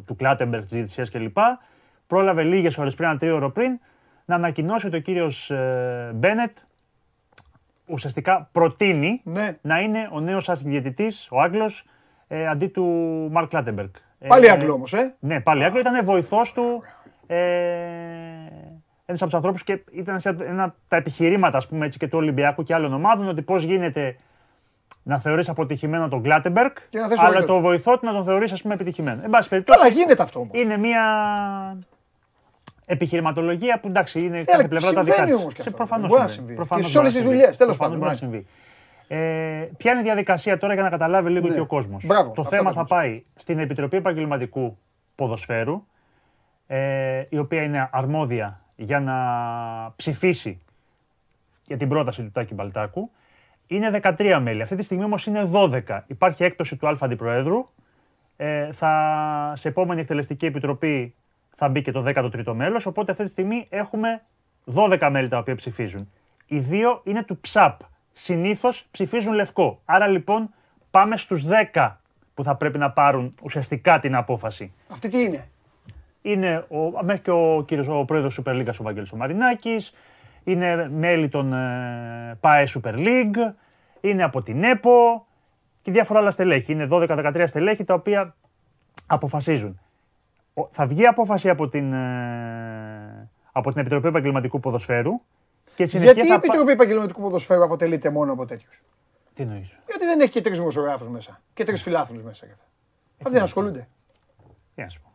του Κλάτεμπεργκ, της διαιτησίας κλπ. Πρόλαβε λίγες ώρες πριν, ένα τρίωρο πριν, να ανακοινώσει ότι ο κύριος Μπένετ ουσιαστικά προτείνει Ναι. να είναι ο νέος αρχιδιαιτητή, ο Άγγλος, ε, αντί του Μαρκ Κλάτεμπεργκ. Πάλι Άγγλο όμως, ε. Ναι, πάλι Άγγλο. Ήταν βοηθός του. Ε, ένας από τους ανθρώπους και ήταν σε ένα από τα επιχειρήματα ας πούμε, έτσι, και του Ολυμπιακού και άλλων ομάδων ότι πώς γίνεται να θεωρείς αποτυχημένο τον Γκλάτεμπεργκ, Και να θες το αλλά βοηθό το βοηθό του να τον θεωρείς επιτυχημένο. Εν πάση περιπτώσει, Καλά, γίνεται αυτό όμως. είναι μια επιχειρηματολογία που εντάξει είναι κάθε πλευρά τα δικά συμβαίνει της. όμως και Σε αυτό. προφανώς Μπορεί να συμβαίνει. συμβεί. Προφανώς Και σε όλες μπορεί τις να δουλειές, συμβεί. τέλος Προφανώς πάντων, μπορεί να συμβεί. Ε, ποια είναι η διαδικασία τώρα για να καταλάβει λίγο Ναι. και ο κόσμος; Μπράβο, το αυτά θέμα τα θα μας. πάει στην Επιτροπή Επαγγελματικού Ποδοσφαίρου, ε, η οποία είναι αρμόδια για να ψηφίσει για την πρόταση του Τάκη Μπαλτάκου. Είναι 13 μέλη. Αυτή τη στιγμή όμως είναι 12. Υπάρχει έκπτωση του Α Αντιπροέδρου. Ε, θα, σε επόμενη εκτελεστική επιτροπή θα μπει και το 13ο μέλος, οπότε αυτή τη στιγμή έχουμε 12 μέλη τα οποία ψηφίζουν. Οι δύο είναι του ΨΑΠ. Συνήθως ψηφίζουν λευκό. Άρα λοιπόν πάμε στους 10 που θα πρέπει να πάρουν ουσιαστικά την απόφαση. Αυτή τι είναι; Είναι ο, μέχρι και ο, κύριος, ο πρόεδρος Super League ο Βαγγέλης ο Μαρινάκης, είναι μέλη των ε, ΠΑΕ Super League, είναι από την ΕΠΟ και διάφορα άλλα στελέχη. Είναι 12-13 στελέχη τα οποία αποφασίζουν. Ο- Θα βγει απόφαση από την, ε, από την Επιτροπή Επαγγελματικού Ποδοσφαίρου και συνεχεία Γιατί η θα πα- Επιτροπή Επαγγελματικού Ποδοσφαίρου αποτελείται μόνο από τέτοιους; Τι εννοείς; Γιατί δεν έχει και τρεις δημοσιογράφους μέσα. Και τρεις φιλάθλους μέσα. Αυτοί δεν ασχολούνται. Τι να σου πω.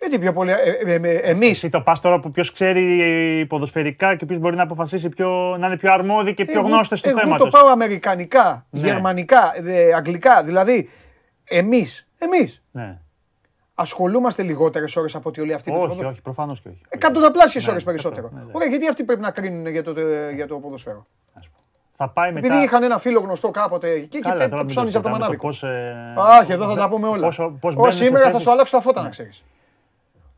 Γιατί πιο πολύ. Ε, Εμεί. Εσύ το πας τώρα που ποιος ξέρει ποδοσφαιρικά και ποιος μπορεί να αποφασίσει πιο, να είναι πιο αρμόδιοι και πιο γνώστες του εγώ θέματος. το πάω αμερικανικά, Ναι. γερμανικά, ε, αγγλικά. Δηλαδή, εμείς εμείς Ναι. Ασχολούμαστε λιγότερες ώρες από ότι όλοι αυτοί με το Όχι, ποδόσφαιρο. όχι, προφανώς και όχι. Εκατονταπλάσιες Ναι, ώρες περισσότερο. αυτό, ναι, ναι. Ωραία, γιατί αυτοί πρέπει να κρίνουν για το, για το ποδόσφαιρο. Ας πω. Θα πάει μετά. Επειδή είχαν ένα φίλο γνωστό κάποτε εκεί και Καλά, εκεί τώρα μην ψώνιζε το από το συζητάμε μανάβικο. πώς, ε, Αχ, εδώ θα τα πούμε όλα. πόσο- πώς Ω, μπαίνουν σε σήμερα θα θέσεις. σου αλλάξω τα φώτα, να ξέρεις.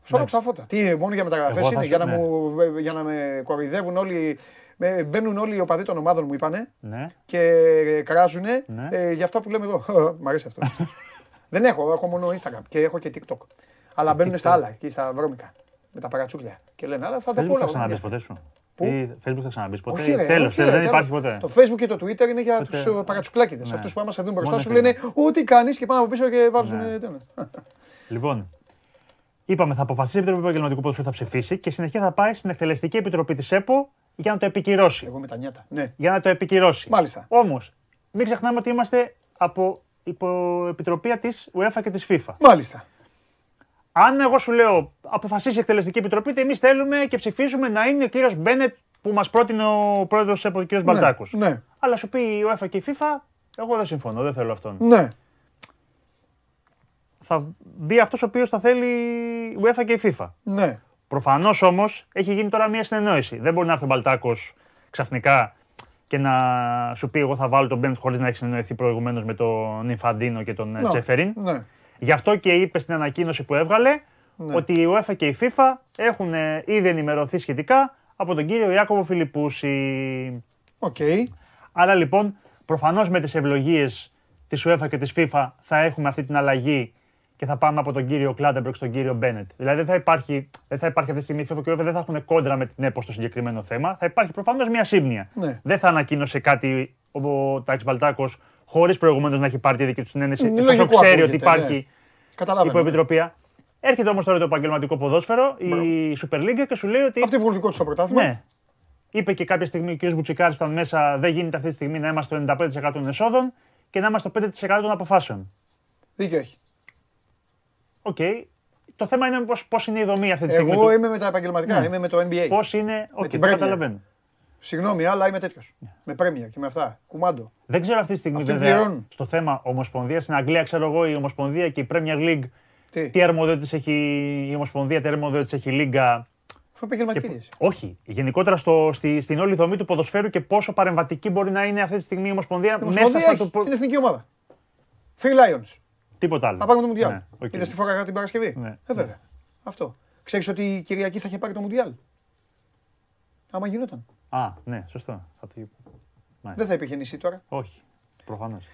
Σου αλλάξω τα φώτα. Τι, μόνο για μεταγραφές Εγώ θα είναι, σου- για να, ναι. μου, για να με κοροϊδεύουν όλοι. με- Μπαίνουν όλοι οι οπαδοί των ομάδων μου, είπανε, Ναι. και κράζουνε Ναι. ε, για αυτά που λέμε εδώ. [laughs] Μ' αρέσει αυτό. [laughs] Δεν έχω, έχω μόνο Instagram και έχω και TikTok. Αλλά μπαίνουν στα άλλα, εκεί στα βρώμικα. Με τα παρατσούκλια. Και λένε, αλλά θα τα πω Facebook θα όλα. ξαναμπείς ποτέ σου; Πού; Ή Facebook θα ξαναμπείς ποτέ; Όχι, ρε, τέλος, όχι, τέλος, ρε, δεν τέλος. υπάρχει ποτέ. Το Facebook και το Twitter είναι για Ποτέ. τους παρατσουκλάκιδες. Ναι. Αυτούς που άμα σε δουν μπροστά Μόνο σου Instagram. λένε Ό,τι κάνεις και πάνε από πίσω και βάζουν. Ναι. τέλος. Λοιπόν, είπαμε θα αποφασίσει η Επιτροπή Επαγγελματικού Ποδοσφαίρου, θα ψηφίσει και συνεχεία θα πάει στην Εκτελεστική Επιτροπή της ΕΠΟ για να το επικυρώσει. Εγώ με τα νιάτα. Ναι. Για να το επικυρώσει. Μάλιστα. Όμως, μην ξεχνάμε ότι είμαστε από υποεπιτροπία της UEFA και της FIFA. Μάλιστα. Αν εγώ σου λέω αποφασίσει η Εκτελεστική Επιτροπή, ότι εμείς θέλουμε και ψηφίζουμε να είναι ο κύριος Μπένετ που μας πρότεινε ο πρόεδρος ΕΠΟ, ο κύριος Μπαλτάκος. ναι. Αλλά σου πει η UEFA και η FIFA, εγώ δεν συμφωνώ, δεν θέλω αυτόν. Ναι. Θα μπει αυτός ο οποίος θα θέλει η UEFA και η FIFA. Ναι. Προφανώς όμως έχει γίνει τώρα μια συνεννόηση. Δεν μπορεί να έρθει ο Μπαλτάκος ξαφνικά και να σου πει: Εγώ θα βάλω τον Μπέντ χωρίς να έχεις συνεννοηθεί προηγουμένως με τον Ινφαντίνο και τον ε, Ναι, Τσέφεριν. Ναι. Γι' αυτό και είπε στην ανακοίνωση που έβγαλε Ναι. ότι η UEFA και η FIFA έχουν ε, ήδη ενημερωθεί σχετικά από τον κύριο Ιάκωβο Φιλιππούση. Οκ. Άρα λοιπόν, προφανώς με τις ευλογίες της UEFA και της FIFA θα έχουμε αυτή την αλλαγή και θα πάμε από τον κύριο Κλάντεμπεργκ στον κύριο Μπένετ. Δηλαδή δεν θα υπάρχει, δεν θα υπάρχει αυτή τη στιγμή η FIFA και η UEFA δεν θα έχουν κόντρα με την ΕΠΟ στο συγκεκριμένο θέμα. Θα υπάρχει προφανώς μια σύμπνοια. Ναι. Δεν θα ανακοίνωσε κάτι ο Τάκη Μπαλτάκος χωρίς προηγουμένως να έχει πάρει τη δική του συναίνεση, Είναι εφόσον λογικό ξέρει ότι ακούγεται, ναι. υπάρχει Καταλαβαίνω. υποεπιτροπία. Έρχεται όμως τώρα το επαγγελματικό ποδόσφαιρο, η Super League και σου λέει ότι. Αυτοί που έχουν δικό τους στο πρωτάθλημα. Ναι. Είπε και κάποια στιγμή ο κ. Μπουτσικάρης που ήταν μέσα, δεν γίνεται αυτή τη στιγμή να είμαστε στο 95% των εσόδων και να είμαστε στο 5% των αποφάσεων. Δίκιο έχει. Οκ. Το θέμα είναι πώς, πώς είναι η δομή αυτή τη στιγμή. Εγώ είμαι με τα επαγγελματικά, Ναι. είμαι με το NBA. Πώς είναι. Οκ, την το Premier. καταλαβαίνω. Συγγνώμη, αλλά είμαι τέτοιος. Ναι. Με πρέμια και με αυτά. Κουμάντο. Δεν ξέρω αυτή τη στιγμή Αυτοί βέβαια πληρώνουν. στο θέμα Ομοσπονδία. Στην Αγγλία, ξέρω εγώ, η Ομοσπονδία και η Premier League. Τι, Τι αρμοδιότητες έχει η Ομοσπονδία, τι αρμοδιότητες έχει η Λίγκα. αφού επαγγελματική δύση. Όχι. Γενικότερα στο, στη, στην όλη δομή του ποδοσφαίρου και πόσο παρεμβατική μπορεί να είναι αυτή τη στιγμή η Ομοσπονδία, Η μέσα Ομοσπονδία στα έχει του. την εθνική ομάδα. Three Lions. Τίποτα άλλο. Θα πάρουμε το Μουντιάλ. Ναι, οκ. Είδες τη φορά την Παρασκευή; Ναι. Ε, βέβαια. Αυτό. Ξέρεις ότι η Κυριακή θα είχε πάρει το Μουντιάλ; Άμα γινόταν. Α, ναι, σωστό. Θα το... Δεν θα υπήρχε νησί τώρα. Όχι. Προφανώς.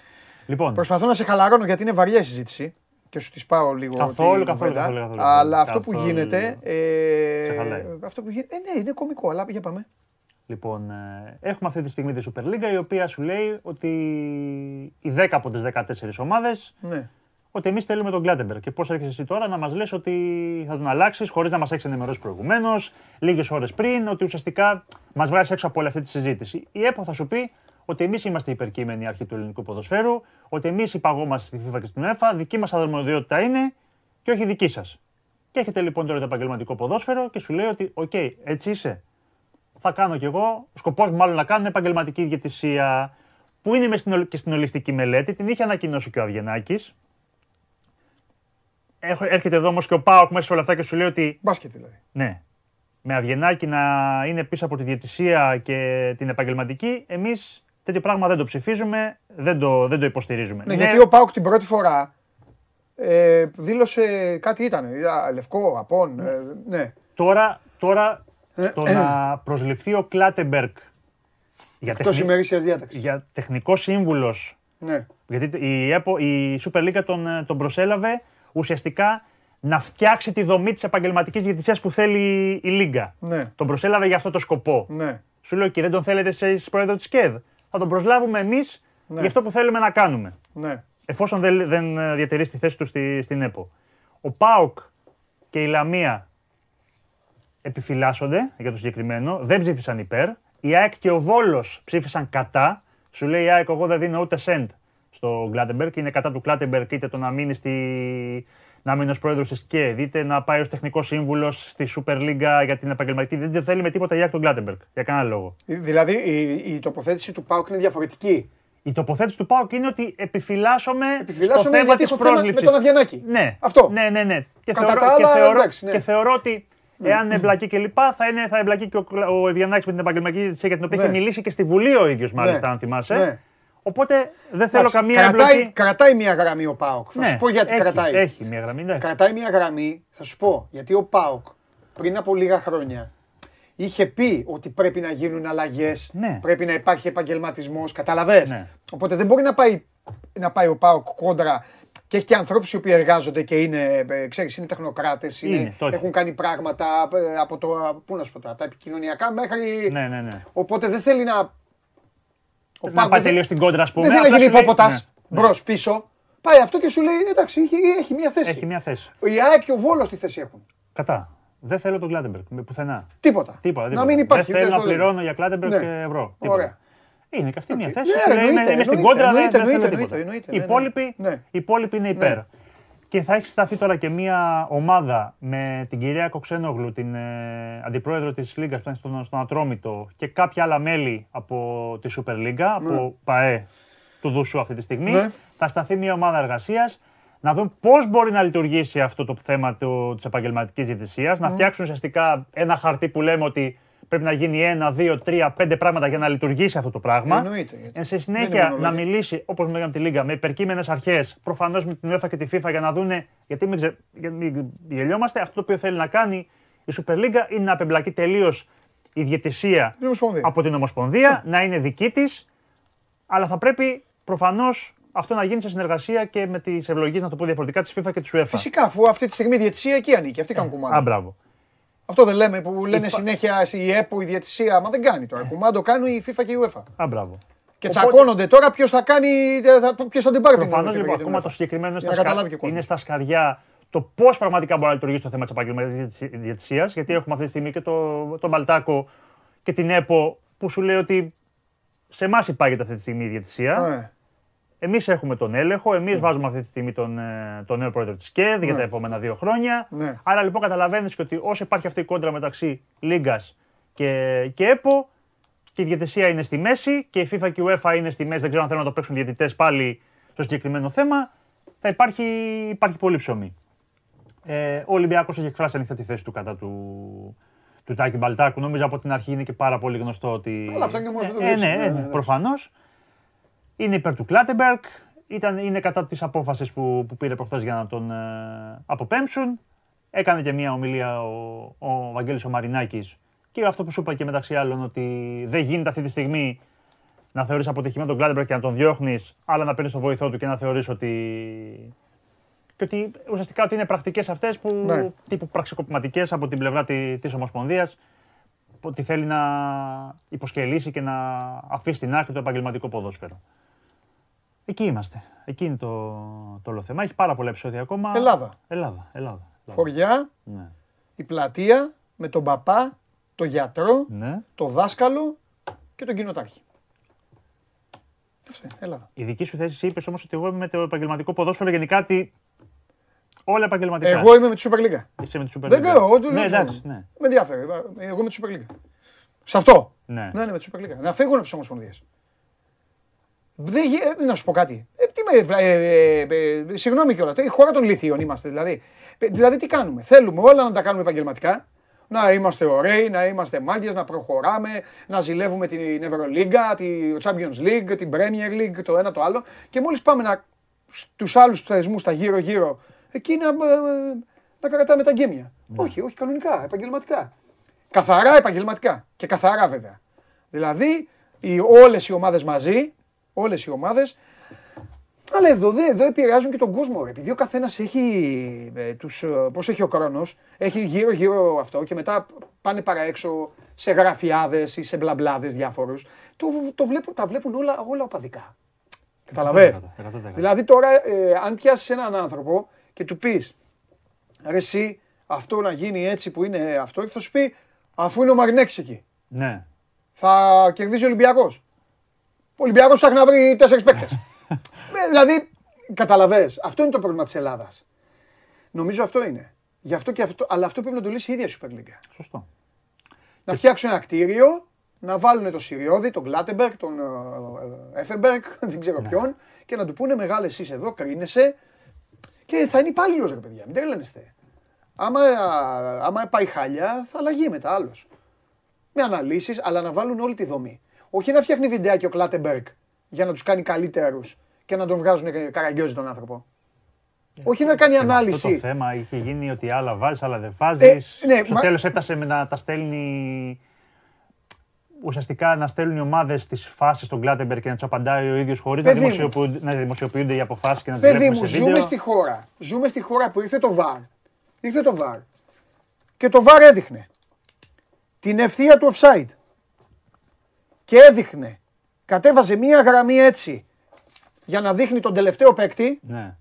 Λοιπόν, Προσπαθώ να σε χαλαρώνω γιατί είναι βαριά η συζήτηση και σου της πάω λίγο. Καθόλου, την καθόλου, κουβέντα. καθόλου, καθόλου. Αλλά αυτό που Καθόλου. γίνεται. Σε Ε, χαλάει. αυτό που γίνεται. Ε, ναι, είναι κωμικό, αλλά για πάμε. λοιπόν ε, έχουμε αυτή τη στιγμή τη Super League η οποία σου λέει ότι οι 10 από τις 14 ομάδες Ναι. Ότι εμείς θέλουμε τον Κλάτεμπερ. Και πώς έρχεσαι εσύ τώρα να μας λες ότι θα τον αλλάξεις χωρίς να μας έχεις ενημερώσει προηγουμένως, λίγες ώρες πριν, ότι ουσιαστικά μας βγάζει έξω από όλη αυτή τη συζήτηση. Η ΕΠΟ θα σου πει ότι εμείς είμαστε η υπερκείμενη αρχή του ελληνικού ποδοσφαίρου, ότι εμείς υπαγόμαστε στη FIFA και στην UEFA, δική μας αρμοδιότητα είναι και όχι δική σας. Και έχετε λοιπόν τώρα το επαγγελματικό ποδόσφαιρο και σου λέει ότι, οκ, έτσι είσαι. Θα κάνω κι εγώ. Ο σκοπός μου μάλλον να κάνω είναι επαγγελματική διαιτησία, που είναι μες στην, ολ- και στην ολιστική μελέτη. Την είχε ανακοινώσει και ο Αυγενάκη. Έρχεται εδώ όμως και ο Πάοκ μέσα σε όλα αυτά και σου λέει ότι Μπάσκετ δηλαδή. ναι, με Αβγενάκη να είναι πίσω από τη διαιτησία και την επαγγελματική, εμείς τέτοιο πράγμα δεν το ψηφίζουμε, δεν το, δεν το υποστηρίζουμε. Ναι, γιατί ο Πάουκ την πρώτη φορά ε, δήλωσε κάτι ήταν. α, Λευκό, απόν. ε, ναι. Τώρα, τώρα Ε, το να προσληφθεί ο Κλάτεμπεργκ για, Εκτός τεχνη... ημερήσιας διάταξης. για τεχνικός σύμβουλος Ναι. Γιατί η, ΕΠΟ, η Super League τον, ε, τον προσέλαβε ουσιαστικά να φτιάξει τη δομή της επαγγελματικής διαιτησίας που θέλει η Λίγκα. Ναι. Τον προσέλαβε για αυτό το σκοπό. Ναι. Σου λέω και δεν τον θέλετε εσεί πρόεδρο της ΚΕΔ. Θα τον προσλάβουμε εμείς Ναι. για αυτό που θέλουμε να κάνουμε. Ναι. Εφόσον δεν, δεν ε, διατηρήσει τη θέση του στη, στην ΕΠΟ. Ο ΠΑΟΚ και η Λαμία επιφυλάσσονται για το συγκεκριμένο, δεν ψήφισαν υπέρ. Η ΑΕΚ και ο Βόλος ψήφισαν κατά. Σου λέει η ΑΕΚ, εγώ δεν δίνω ούτε σεντ στο Κλάτεμπεργκ. Είναι κατά του Κλάτεμπεργκ είτε το να μείνει, στη... να μείνει ως πρόεδρος της ΚΕΔ, είτε να πάει ως τεχνικός σύμβουλος στη Super League για την επαγγελματική. Δεν θέλει με τίποτα η ΑΕΚ τον Κλάτεμπεργκ. Για κανένα λόγο. Δηλαδή η, η τοποθέτηση του ΠΑΟΚ είναι διαφορετική. Η τοποθέτηση του ΠΑΟΚ είναι ότι επιφυλάσσομαι, στο Επιφυλάσσομαι θέμα γιατί της έχω θέμα με πρόσληψης. τον Αυγενάκη. Ναι. Αυτό. Ναι, ναι, ναι. Και Κατά θεωρώ, τα και άλλα, θεωρώ, εντάξει, ναι. και θεωρώ ότι εάν εμπλακεί και λοιπά, θα, είναι, θα εμπλακεί και ο, Κλα- ο Αυγενάκης με την επαγγελματική διαιτησία για την οποία Ναι. είχε μιλήσει και στη Βουλή ο ίδιος μάλιστα, Ναι. αν θυμάσαι. Ναι. Οπότε δεν θέλω Εντάξει, καμία κρατάει, εμπλοκή. κρατάει μια γραμμή ο Πάουκ. Θα Ναι, σου πω γιατί έχει, κρατάει. Έχει μια γραμμή, ναι. Κρατάει μια γραμμή, θα σου πω. Γιατί ο Πάουκ πριν από λίγα χρόνια είχε πει ότι πρέπει να γίνουν αλλαγές, Ναι. πρέπει να υπάρχει επαγγελματισμός. Καταλαβέ. Ναι. Οπότε δεν μπορεί να πάει, να πάει ο Πάουκ κόντρα. Και έχει και ανθρώπους οι οποίοι εργάζονται και είναι, ε, ξέρεις, είναι τεχνοκράτες, Είναι, το έχει. έχουν κάνει πράγματα ε, από το, πού να σου πω τώρα, τα επικοινωνιακά μέχρι. Ναι, ναι, ναι. Οπότε δεν θέλει να. Ο Να Πάουκ πάει δεν- τελείως στην κόντρα, ας πούμε. δεν θέλει να απλά γίνει σου λέει- υπόποτας Ναι, ναι. μπρος πίσω. Πάει αυτό και σου λέει εντάξει, έχει, έχει μια θέση. Έχει μια θέση. Η ΑΕΚ και ο Βόλος τι θέση έχουν. Κατά. Δεν θέλω τον Κλάτεμπεργκ με πουθενά. Τίποτα. Τίποτα, Να τίποτα. μην υπάρχει. Δεν θέλω τέλος να πάντων. πληρώνω για Κλάτεμπεργκ Ναι. και ευρώ. Τίποτα. Ωραία. Είναι και αυτή μια Οκ. θέση. Ναι, σου λέει, εννοείται, είμαι, είμαι στην εννοείται, κόντρα, δεν, εννοείται, δεν θέλω εννοείται, τίποτα. εννοείται, Οι ναι, ναι. υπόλοιποι, Ναι. οι υπόλοιποι είναι υπέρ. Και θα έχεις σταθεί τώρα και μια ομάδα με την κυρία Κοξένογλου, την ε, αντιπρόεδρο της Λίγκας που ήταν στον, στον Ατρόμητο και κάποια άλλα μέλη από τη Super League, από ΠαΕ του Δουσού αυτή τη στιγμή. Ναι. Θα σταθεί μια ομάδα εργασίας να δουν πώς μπορεί να λειτουργήσει αυτό το θέμα της επαγγελματικής διαιτησίας, να φτιάξουν ουσιαστικά ένα χαρτί που λέμε ότι πρέπει να γίνει ένα, δύο, τρία, πέντε πράγματα για να λειτουργήσει αυτό το πράγμα. Εννοείται, γιατί Ε, σε δεν συνέχεια είναι να μονολογία. μιλήσει, όπως λέγαμε τη Λίγκα, με υπερκείμενες αρχές, προφανώς με την UEFA και τη FIFA για να δούνε. Γιατί μην, ξε... γιατί μην γελιόμαστε, αυτό το οποίο θέλει να κάνει η Super League είναι να απεμπλακεί τελείως η διαιτησία Την Ομοσπονδία. από την Ομοσπονδία, να είναι δική της, αλλά θα πρέπει προφανώς αυτό να γίνει σε συνεργασία και με τις ευλογίες, να το πω διαφορετικά, της FIFA και της UEFA. Φυσικά, αφού αυτή τη στιγμή η διαιτησία εκεί ανήκει. Αυτοί κάνουν Α, κουμάντο. μπράβο. Αυτό δεν λέμε που λένε Υπά- συνέχεια η ΕΠΟ, η διαιτησία. Μα δεν κάνει τώρα. Κουμάντο κάνουν η FIFA και η UEFA. Α, μπράβο. Και Οπότε- τσακώνονται τώρα ποιος θα κάνει. Ποιος θα την πάρει την Προφανώς FIFA λοιπόν και την ακόμα UEFA. το συγκεκριμένο είναι Για στα, να καταλάβει σκα... και ο κόσμος. είναι στα σκαριά το πώς πραγματικά μπορεί να λειτουργήσει το θέμα της επαγγελματικής διαιτησία. Γιατί έχουμε αυτή τη στιγμή και το, τον Μπαλτάκο και την ΕΠΟ που σου λέει ότι σε εμάς υπάγεται αυτή τη στιγμή η διαιτησία. Ναι. Εμείς έχουμε τον έλεγχο, εμείς βάζουμε αυτή τη στιγμή τον, ε, τον νέο πρόεδρο της ΚΕΔ για Ναι. τα επόμενα δύο χρόνια. Ναι. Άρα λοιπόν καταλαβαίνεις και ότι όσο υπάρχει αυτή η κόντρα μεταξύ Λίγκας και, και ΕΠΟ και η διαιτησία είναι στη μέση και η FIFA και η UEFA είναι στη μέση, δεν ξέρω αν θέλουν να το παίξουν διαιτητές πάλι στο συγκεκριμένο θέμα, θα υπάρχει, υπάρχει πολύ ψωμί. Ε, ο Ολυμπιακός έχει εκφράσει ανοιχτά τη θέση του κατά του, του Τάκη Μπαλτάκου. Νομίζω από την αρχή είναι και πάρα πολύ γνωστό ότι. Καλά, αυτό είναι και μόνο το ε, ναι, δείξει. ναι, Ναι, ναι, ναι, ναι. προφανώς. Είναι υπέρ του Κλάτεμπεργκ. Ήταν, είναι κατά της απόφασης που, που πήρε προχθές για να τον ε, αποπέμψουν. Έκανε και μια ομιλία ο, ο Βαγγέλης ο Μαρινάκης και αυτό που σου είπα και μεταξύ άλλων ότι δεν γίνεται αυτή τη στιγμή να θεωρείς αποτυχημένο τον Κλάτεμπεργκ και να τον διώχνεις, αλλά να παίρνει τον βοηθό του και να θεωρείς ότι και ότι ουσιαστικά ότι είναι πρακτικές αυτές που Ναι. τύπου πραξικοπηματικές από την πλευρά τη, της Ομοσπονδίας ότι θέλει να υποσκελίσει και να αφήσει στην άκρη το επαγγελματικό ποδόσφαιρο. Εκεί είμαστε. Εκεί είναι το, το όλο θέμα. Έχει πάρα πολλά επεισόδια ακόμα. Ελλάδα. Ελλάδα, Ελλάδα. Ελλάδα. Χωριά, Ναι. η πλατεία με τον παπά, τον γιατρό, ναι. τον δάσκαλο και τον κοινοτάρχη. Αυτό είναι, Ελλάδα. Η δική σου θέση είπες όμως ότι εγώ είμαι με το επαγγελματικό ποδόσφαιρο γενικά ότι όλα επαγγελματικά. Εγώ είμαι με τη Super League. Είσαι με τη Super Δεν League. ξέρω, ό,τι Ναι, λέω. εντάξει, ναι. Με ενδιαφέρει. Εγώ με τη Super League. Σε αυτό. ναι. Ναι, ναι, με τη Super League. Να φύγουν από τις ομοσπονδίες. Δεν, γι- ε, να σου πω κάτι. Ε, τι με, ε, ε, ε, ε, συγγνώμη κιόλας. Η χώρα των λιθίων είμαστε δηλαδή. Ε, δηλαδή τι κάνουμε; Θέλουμε όλα να τα κάνουμε επαγγελματικά. Να είμαστε ωραίοι, να είμαστε μάγκες, να προχωράμε, να ζηλεύουμε την Ευρωλίγκα, τη Champions League, την Premier League, το ένα το άλλο. Και μόλις πάμε να, στους άλλους θεσμούς, τα γύρω-γύρω, εκεί να, ε, να κρατάμε τα γκέμια. Όχι, όχι, κανονικά, επαγγελματικά. Καθαρά επαγγελματικά. Και καθαρά βέβαια. Δηλαδή, οι, όλες οι ομάδες μαζί, όλες οι ομάδες, αλλά εδώ, δε, εδώ επηρεάζουν και τον κόσμο. ρε. Επειδή ο καθένας έχει, ε, τους, ε, πώς έχει ο χρόνος, έχει γύρω-γύρω αυτό και μετά πάνε παραέξω σε γραφιάδες ή σε μπλαμπλάδες διάφορους, το, το βλέπουν, τα βλέπουν όλα, όλα οπαδικά. Καταλαβαίνεις. 100%. Δηλαδή τώρα, ε, αν πιάσεις έναν άνθρωπο και του πεις, ρε εσύ, αυτό να γίνει έτσι που είναι αυτό, θα σου πει, αφού είναι ο Μαρινέκης εκεί, ναι. θα κερδίσει ο Ολυμπιακός. Ο Ολυμπιακός ψάχνει να βρει τέσσερις παίκτες. [laughs] Ε, δηλαδή, καταλαβες, αυτό είναι το πρόβλημα της Ελλάδας. Νομίζω αυτό είναι. Γι' αυτό και αυτό, αλλά αυτό πρέπει να το λύσει η ίδια η Super League. Σωστό. Να φτιάξουν ένα κτίριο, να βάλουν το Σιριώδη, τον Γκλάτεμπεργκ, τον ε, Εφεμπεργκ, [laughs] δεν ξέρω ποιον, και να του πούνε μεγάλες εσύ εδώ, κρίνεσαι. Και θα είναι υπάλληλος ρε παιδιά, μην τρελαίνεστε. Άμα, άμα πάει χάλια, θα αλλαγεί μετά άλλος. Με αναλύσεις, αλλά να βάλουν όλη τη δομή. Όχι να φτιάχνει βιντεάκι ο Κλάτεμπεργκ για να τους κάνει καλύτερους και να τον βγάζουν καραγκιόζη τον άνθρωπο. Όχι να κάνει Και με Αυτό ανάλυση. το θέμα είχε γίνει ότι άλλα βάζεις, άλλα δεν βάζεις. Ε, ναι, Στο μα- τέλος έφτασε με να τα στέλνει. Ουσιαστικά να στέλνουν οι ομάδες τι φάσει στον Κλάτεμπερ και να τους απαντάει ο ίδιος χωρίς να, Παιδί μου. δημοσιοποιούνται- να δημοσιοποιούνται οι αποφάσεις και να τις Παιδί βλέπουμε μου, σε ζούμε βίντεο. στη χώρα. Ζούμε στη χώρα που ήρθε το ΒΑΡ. Ήρθε το ΒΑΡ. Και το ΒΑΡ έδειχνε την ευθεία του offside. Και έδειχνε. Κατέβαζε μία γραμμή έτσι για να δείχνει τον τελευταίο παίκτη Ναι.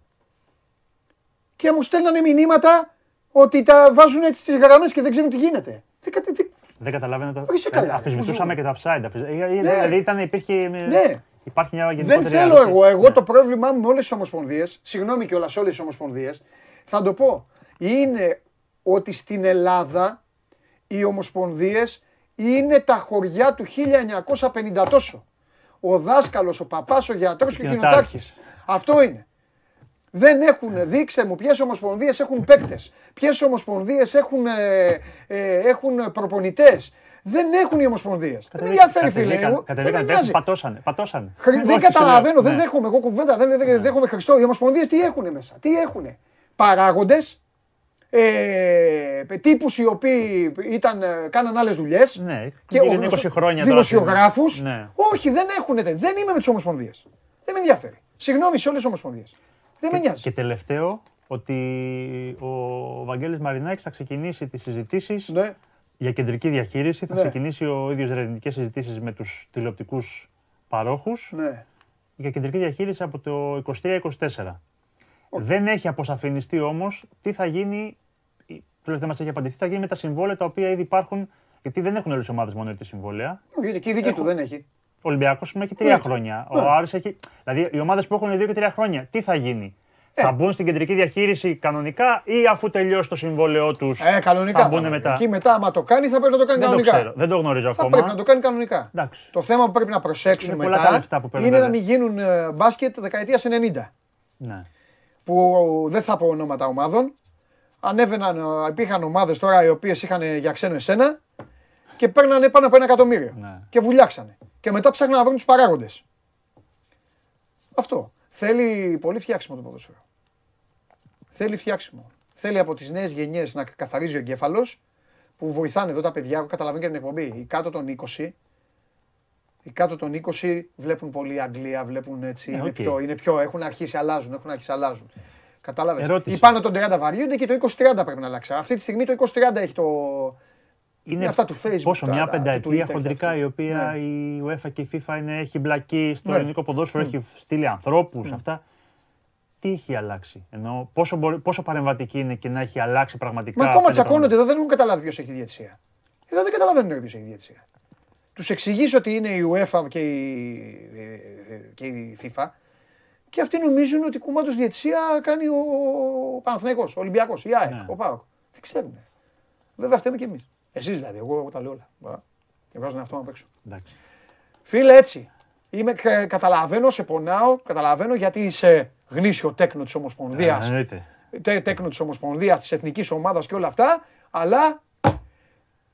και μου στέλνανε μηνύματα ότι τα βάζουν έτσι τις γραμμές και δεν ξέρουν τι γίνεται. Τι, κα- τι, Δεν καταλαβαίνω το. Όχι, είσαι καλά, Αφισβητούσαμε ρε, και τα offside. αφισ- ε, ε, Δηλαδή ήταν, υπήρχε. Ναι. Υπάρχει μια Δεν γενικότερη. θέλω άρρωση. εγώ. Εγώ Ναι. το πρόβλημά μου με όλες τις ομοσπονδίες, συγγνώμη και όλα σε όλες τις ομοσπονδίες, θα το πω. Είναι ότι στην Ελλάδα οι ομοσπονδίες είναι τα χωριά του 1950 τόσο. Ο δάσκαλος, ο παπάς, ο γιατρός και ο Κοινοτάρχης. κοινοτάρχης. Αυτό είναι. Δεν έχουν, δείξτε μου ποιες ομοσπονδίες έχουν παίκτες. Ποιες ομοσπονδίες έχουν, ε, ε, έχουν προπονητές. Δεν έχουν οι ομοσπονδίες. Δεν με ενδιαφέρει, φίλε. Κατεβήκαν- Εγώ- Δεν με κατεβήκαν νοιάζει. πέρσι, πατώσανε. πατώσανε. Χρ- Δεν Όχι, καταλαβαίνω, σου λέω, δεν ναι. δέχομαι εγώ κουβέντα, δεν, δεν δέχομαι Χριστό. Οι ομοσπονδίες τι έχουν μέσα, τι έχουν. Παράγοντες, ε, τύπους οι οποίοι ήταν, ε, κάναν άλλες δουλειές. Ναι, και είναι 20 χρόνια τώρα. Δημοσιογράφους. Ναι. Όχι, δεν έχουν. Δεν είμαι με τις ομοσπονδίες. Δεν με ενδιαφέρει. Συγγνώμη σε όλες τις ομοσπονδίες. Δεν με νοιάζει. Και τελευταίο, ότι ο Βαγγέλης Μαρινάκης θα ξεκινήσει τις συζητήσεις Ναι. για κεντρική διαχείριση. Θα Ναι. ξεκινήσει ο ίδιος ερευνητικές συζητήσεις με τους τηλεοπτικούς παρόχους Ναι. για κεντρική διαχείριση από το 23-24. Δεν έχει αποσαφινιστεί όμως τι θα γίνει, το δεν μας έχει απαντηθεί, τι θα γίνει με τα συμβόλαια τα οποία ήδη υπάρχουν, γιατί δεν έχουν όλες οι ομάδες μόνο έτσι συμβόλαια. Γιατί και η δική του δεν έχει. Ο Ολυμπιακός έχει τρία Ναι. χρόνια. Ναι. Ο Άρης έχει. Δηλαδή οι ομάδες που έχουν δύο και τρία χρόνια, τι θα γίνει; Ε. Θα μπουν στην κεντρική διαχείριση κανονικά ή αφού τελειώσει το συμβόλαιό τους. Ε, κανονικά. Θα μπουν θα μετά; Εκεί μετά, άμα το κάνει, θα πρέπει να το κάνει Δεν το κανονικά. ξέρω. Δεν το γνωρίζω Θα ακόμα. πρέπει να το κάνει κανονικά. Εντάξει. Το θέμα που πρέπει να προσέξουν Είναι πολλά τα μετά λεφτά που παίρνουν, είναι να βέβαια. μην γίνουν ε, μπάσκετ δεκαετίας 90. Ναι. Που δεν θα πω ονόματα ομάδων. Ανέβαιναν, ε, υπήρχαν ομάδες τώρα οι οποίες είχαν για ξένο εσένα και παίρνανε πάνω από ένα εκατομμύριο. Ναι. Και βουλιάξανε. Και μετά ψάχναν να βρουν τους παράγοντες. Αυτό. Θέλει πολύ φτιάξιμο το ποδόσφαιρο. Θέλει φτιάξιμο. Θέλει από τις νέες γενιές να καθαρίζει ο εγκέφαλος που βοηθάνε εδώ τα παιδιά. Εγώ καταλαβαίνω και την εκπομπή. Οι κάτω των 20 οι κάτω των 20 βλέπουν πολύ Αγγλία, βλέπουν έτσι. Ναι, είναι, οκ. πιο, είναι πιο, έχουν αρχίσει, αλλάζουν, έχουν αρχίσει, αλλάζουν. Κατάλαβες. Ερώτηση. Οι πάνω των 30 βαριούνται και το 20-30 πρέπει να αλλάξει. Αυτή τη στιγμή το 20-30 έχει το. Είναι αυτά του Facebook Πόσο, τώρα, μια του πενταετία Twitter και χοντρικά αυτά. η οποία Ναι. η UEFA και η FIFA είναι, έχει μπλακεί στο Ναι. ελληνικό ποδόσφαιρο, έχει στείλει ανθρώπους, αυτά. Τι έχει αλλάξει. Ενώ πόσο, μπορεί, πόσο παρεμβατική είναι και να έχει αλλάξει πραγματικά. Μα ακόμα πέντε τσακώνονται χρόνια; εδώ, δεν έχουν καταλάβει ποιος έχει διαιτησία. Εδώ δεν καταλαβαίνουν ποιος έχει διαιτησία. Τους εξηγήσω ότι είναι η UEFA και η, ε, ε, και η FIFA και αυτοί νομίζουν ότι κουμάντο διαιτησία κάνει ο Παναθηναϊκός, ο Ολυμπιακός, η ΑΕΚ, Ναι. ο ΠΑΟΚ. Δεν ξέρουν. Βέβαια φταίμε κι εμείς. Εσείς δηλαδή, εγώ, εγώ τα λέω όλα. Μπράβο. Και βγάζω τον εαυτό μου απ' έξω. Εντάξει. Φίλε, έτσι. Είμαι, κα- καταλαβαίνω, σε πονάω, καταλαβαίνω γιατί είσαι γνήσιο τέκνο της Ομοσπονδίας Ε, εννοείται. τε- τέκνο της Ομοσπονδίας, της Εθνικής Ομάδας και όλα αυτά, αλλά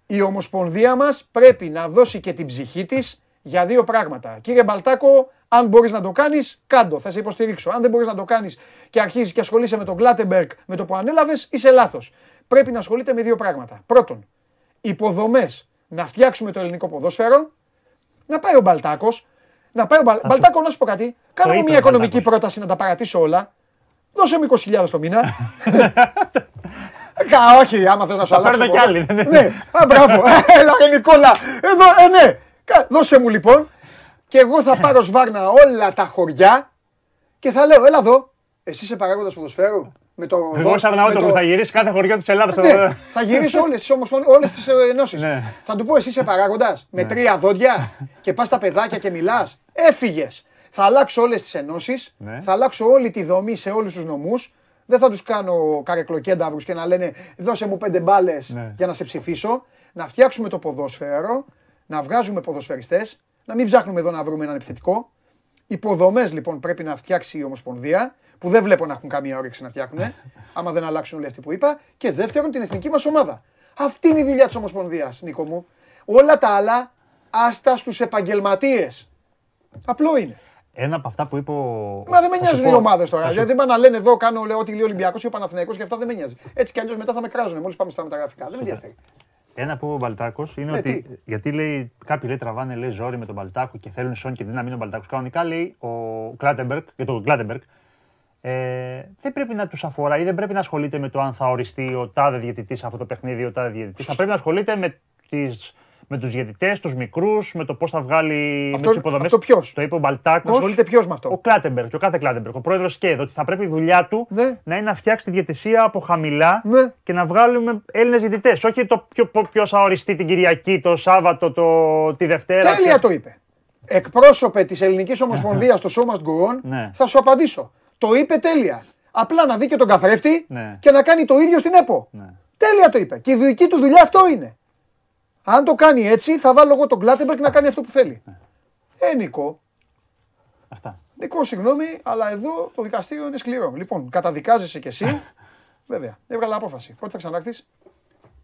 η Ομοσπονδία μας πρέπει να δώσει και την ψυχή της για δύο πράγματα. Κύριε Μπαλτάκο, αν μπορείς να το κάνεις, κάντο, θα σε υποστηρίξω. Αν δεν μπορείς να το κάνεις και αρχίζεις και ασχολείσαι με τον Κλάτεμπεργκ με το που ανέλαβες, είσαι λάθος. Πρέπει να ασχολείται με δύο πράγματα. Πρώτον, υποδομές να φτιάξουμε το ελληνικό ποδόσφαιρο, να πάει ο Μπαλτάκος, να πάει ο Μπαλ... Μπαλτάκο, να σου πω κάτι. Κάνε μου είπε μια ο οικονομική Μπαλτάκος. πρόταση να τα παρατήσω όλα. Δώσε μου 20.000 το μήνα. [laughs] Κα, όχι, άμα θες να σου Θα αλλάξω. παίρνω κι εγώ. άλλοι, δεν είναι. Ναι, α, μπράβο. Έλα, ρε Νικόλα. Εδώ, ε, ναι. Κα- Δώσε μου λοιπόν. Και εγώ θα πάρω σβάρνα όλα τα χωριά και θα λέω, έλα εδώ. Εσύ είσαι παράγοντας ποδοσφαίρου; Με το, Εγώ δω- σαν με Αρναούτογλου το- θα γυρίσει κάθε χωριό της Ελλάδα. ναι, θα γυρίσω όλες τις όλες τις ενώσεις. Ναι. Θα του πω, εσύ είσαι παράγοντας; Με τρία δόντια και πας στα παιδάκια και μιλάς. Έφυγες. Θα αλλάξω όλες τις ενώσεις. Ναι. Θα αλλάξω όλη τη δομή σε όλους τους νομούς. Δεν θα τους κάνω καρεκλοκένταυρου και να λένε δώσε μου πέντε μπάλες Ναι. για να σε ψηφίσω. Να φτιάξουμε το ποδόσφαιρο, να βγάζουμε ποδοσφαιριστές, να μην ψάχνουμε εδώ να βρούμε έναν επιθετικό. Υποδομές λοιπόν πρέπει να φτιάξει η Ομοσπονδία, που δεν βλέπω να έχουν καμία όρεξη να φτιάχνουν, [laughs] άμα δεν αλλάξουν όλοι αυτοί που είπα. Και δεύτερον, την εθνική μας ομάδα. Αυτή είναι η δουλειά της Ομοσπονδίας, Νίκο μου. Όλα τα άλλα, άστα στους επαγγελματίες. Απλό είναι. Ένα από αυτά που είπε ο. Μα δεν με θα σου νοιάζουν οι πω- ομάδες τώρα. θα σου- Δηλαδή δεν πάνε να λένε εδώ, κάνω λέω, ό,τι λέει ο Ολυμπιακός ή ο Παναθηναϊκός και αυτά δεν με νοιάζει. Έτσι κι αλλιώς μετά θα με κράζουν μόλις πάμε στα μεταγραφικά. Δεν με ενδιαφέρει. Ένα που είπε ο Μπαλτάκος είναι Ναι, ότι. τι; Γιατί λέει, κάποιοι λέει τραβάνε λέει, ζόρι με τον Μπαλτάκο και θέλουν σόν και να μην είναι ο Μπαλτάκος. Κανονικά λέει ο Κλάτεμπεργκ, για τον Κλάτεμπεργκ, ε, δεν πρέπει να τους αφορά ή δεν πρέπει να ασχολείται με το αν θα οριστεί ο τάδε διαιτητής σε αυτό το παιχνίδι, ο τάδε διαιτητής. Θα πρέπει να ασχολείται με, τις, με τους διαιτητές, τους μικρούς, με το πώς θα βγάλει Αυτό- με τι υποδομές. αυτό ποιος; Το είπε ο Μπαλτάκος. Να ασχολείται ποιος με αυτό; Ο Κλάτεμπεργκ, και ο κάθε Κλάτεμπεργκ, ο πρόεδρος ΚΕΔ, ότι θα πρέπει η δουλειά του Ναι. να είναι να φτιάξει τη διαιτησία από χαμηλά Ναι. και να βγάλουμε Έλληνες διαιτητές. Όχι το ποιος θα οριστεί την Κυριακή, το Σάββατο, το, τη Δευτέρα. Τέλεια ξέρεις. το είπε. Εκπρόσωπε της Ελληνικής Ομοσπονδίας στο Show Must Go On, Ναι. θα σου απαντήσω. Το είπε τέλεια. Απλά να δει και τον καθρέφτη Ναι. και να κάνει το ίδιο στην ΕΠΟ. Ναι. Τέλεια το είπε. Και η δική του δουλειά αυτό είναι. Αν το κάνει έτσι, θα βάλω εγώ τον Κλάτεμπεργκ να κάνει αυτό που θέλει. Ε, Νικό, Αυτά. Νικό, συγγνώμη, αλλά εδώ το δικαστήριο είναι σκληρό. Λοιπόν, καταδικάζεσαι κι εσύ. [laughs] Βέβαια, έβγαλα απόφαση. Πότε θα ξανάρθεις.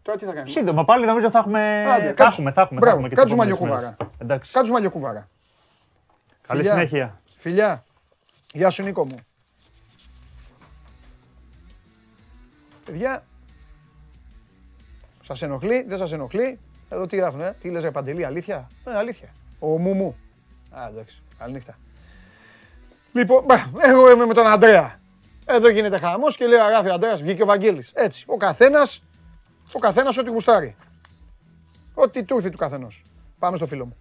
Τώρα τι θα κάνεις; Σύντομα πάλι νομίζω θα έχουμε. Άντε, θα κάτσε. έχουμε, θα έχουμε. θα Μπράβο, έχουμε και κάτσε τις επόμενες μαλλιοκούβαρα. μέρες. Εντάξει. Κάτσε μαλλιοκούβαρα. Καλή Φιλιά. συνέχεια. Φιλιά. Γεια σου Νίκο μου. Παιδιά, σας ενοχλεί, δεν σας ενοχλεί. Εδώ τι γράφουν, ε; τι λες ρε Παντελή, αλήθεια; Ε, αλήθεια. Ο Μουμού. Α, εντάξει, καληνύχτα. Λοιπόν, μπα, εγώ είμαι με τον Αντρέα. Εδώ γίνεται χαμός και λέει γράφει ο Αντρέας, βγήκε ο Βαγγέλης. Έτσι, ο καθένας, ο καθένας ό,τι γουστάρει. Ό,τι του ήρθε του καθενός. Πάμε στο φίλο μου.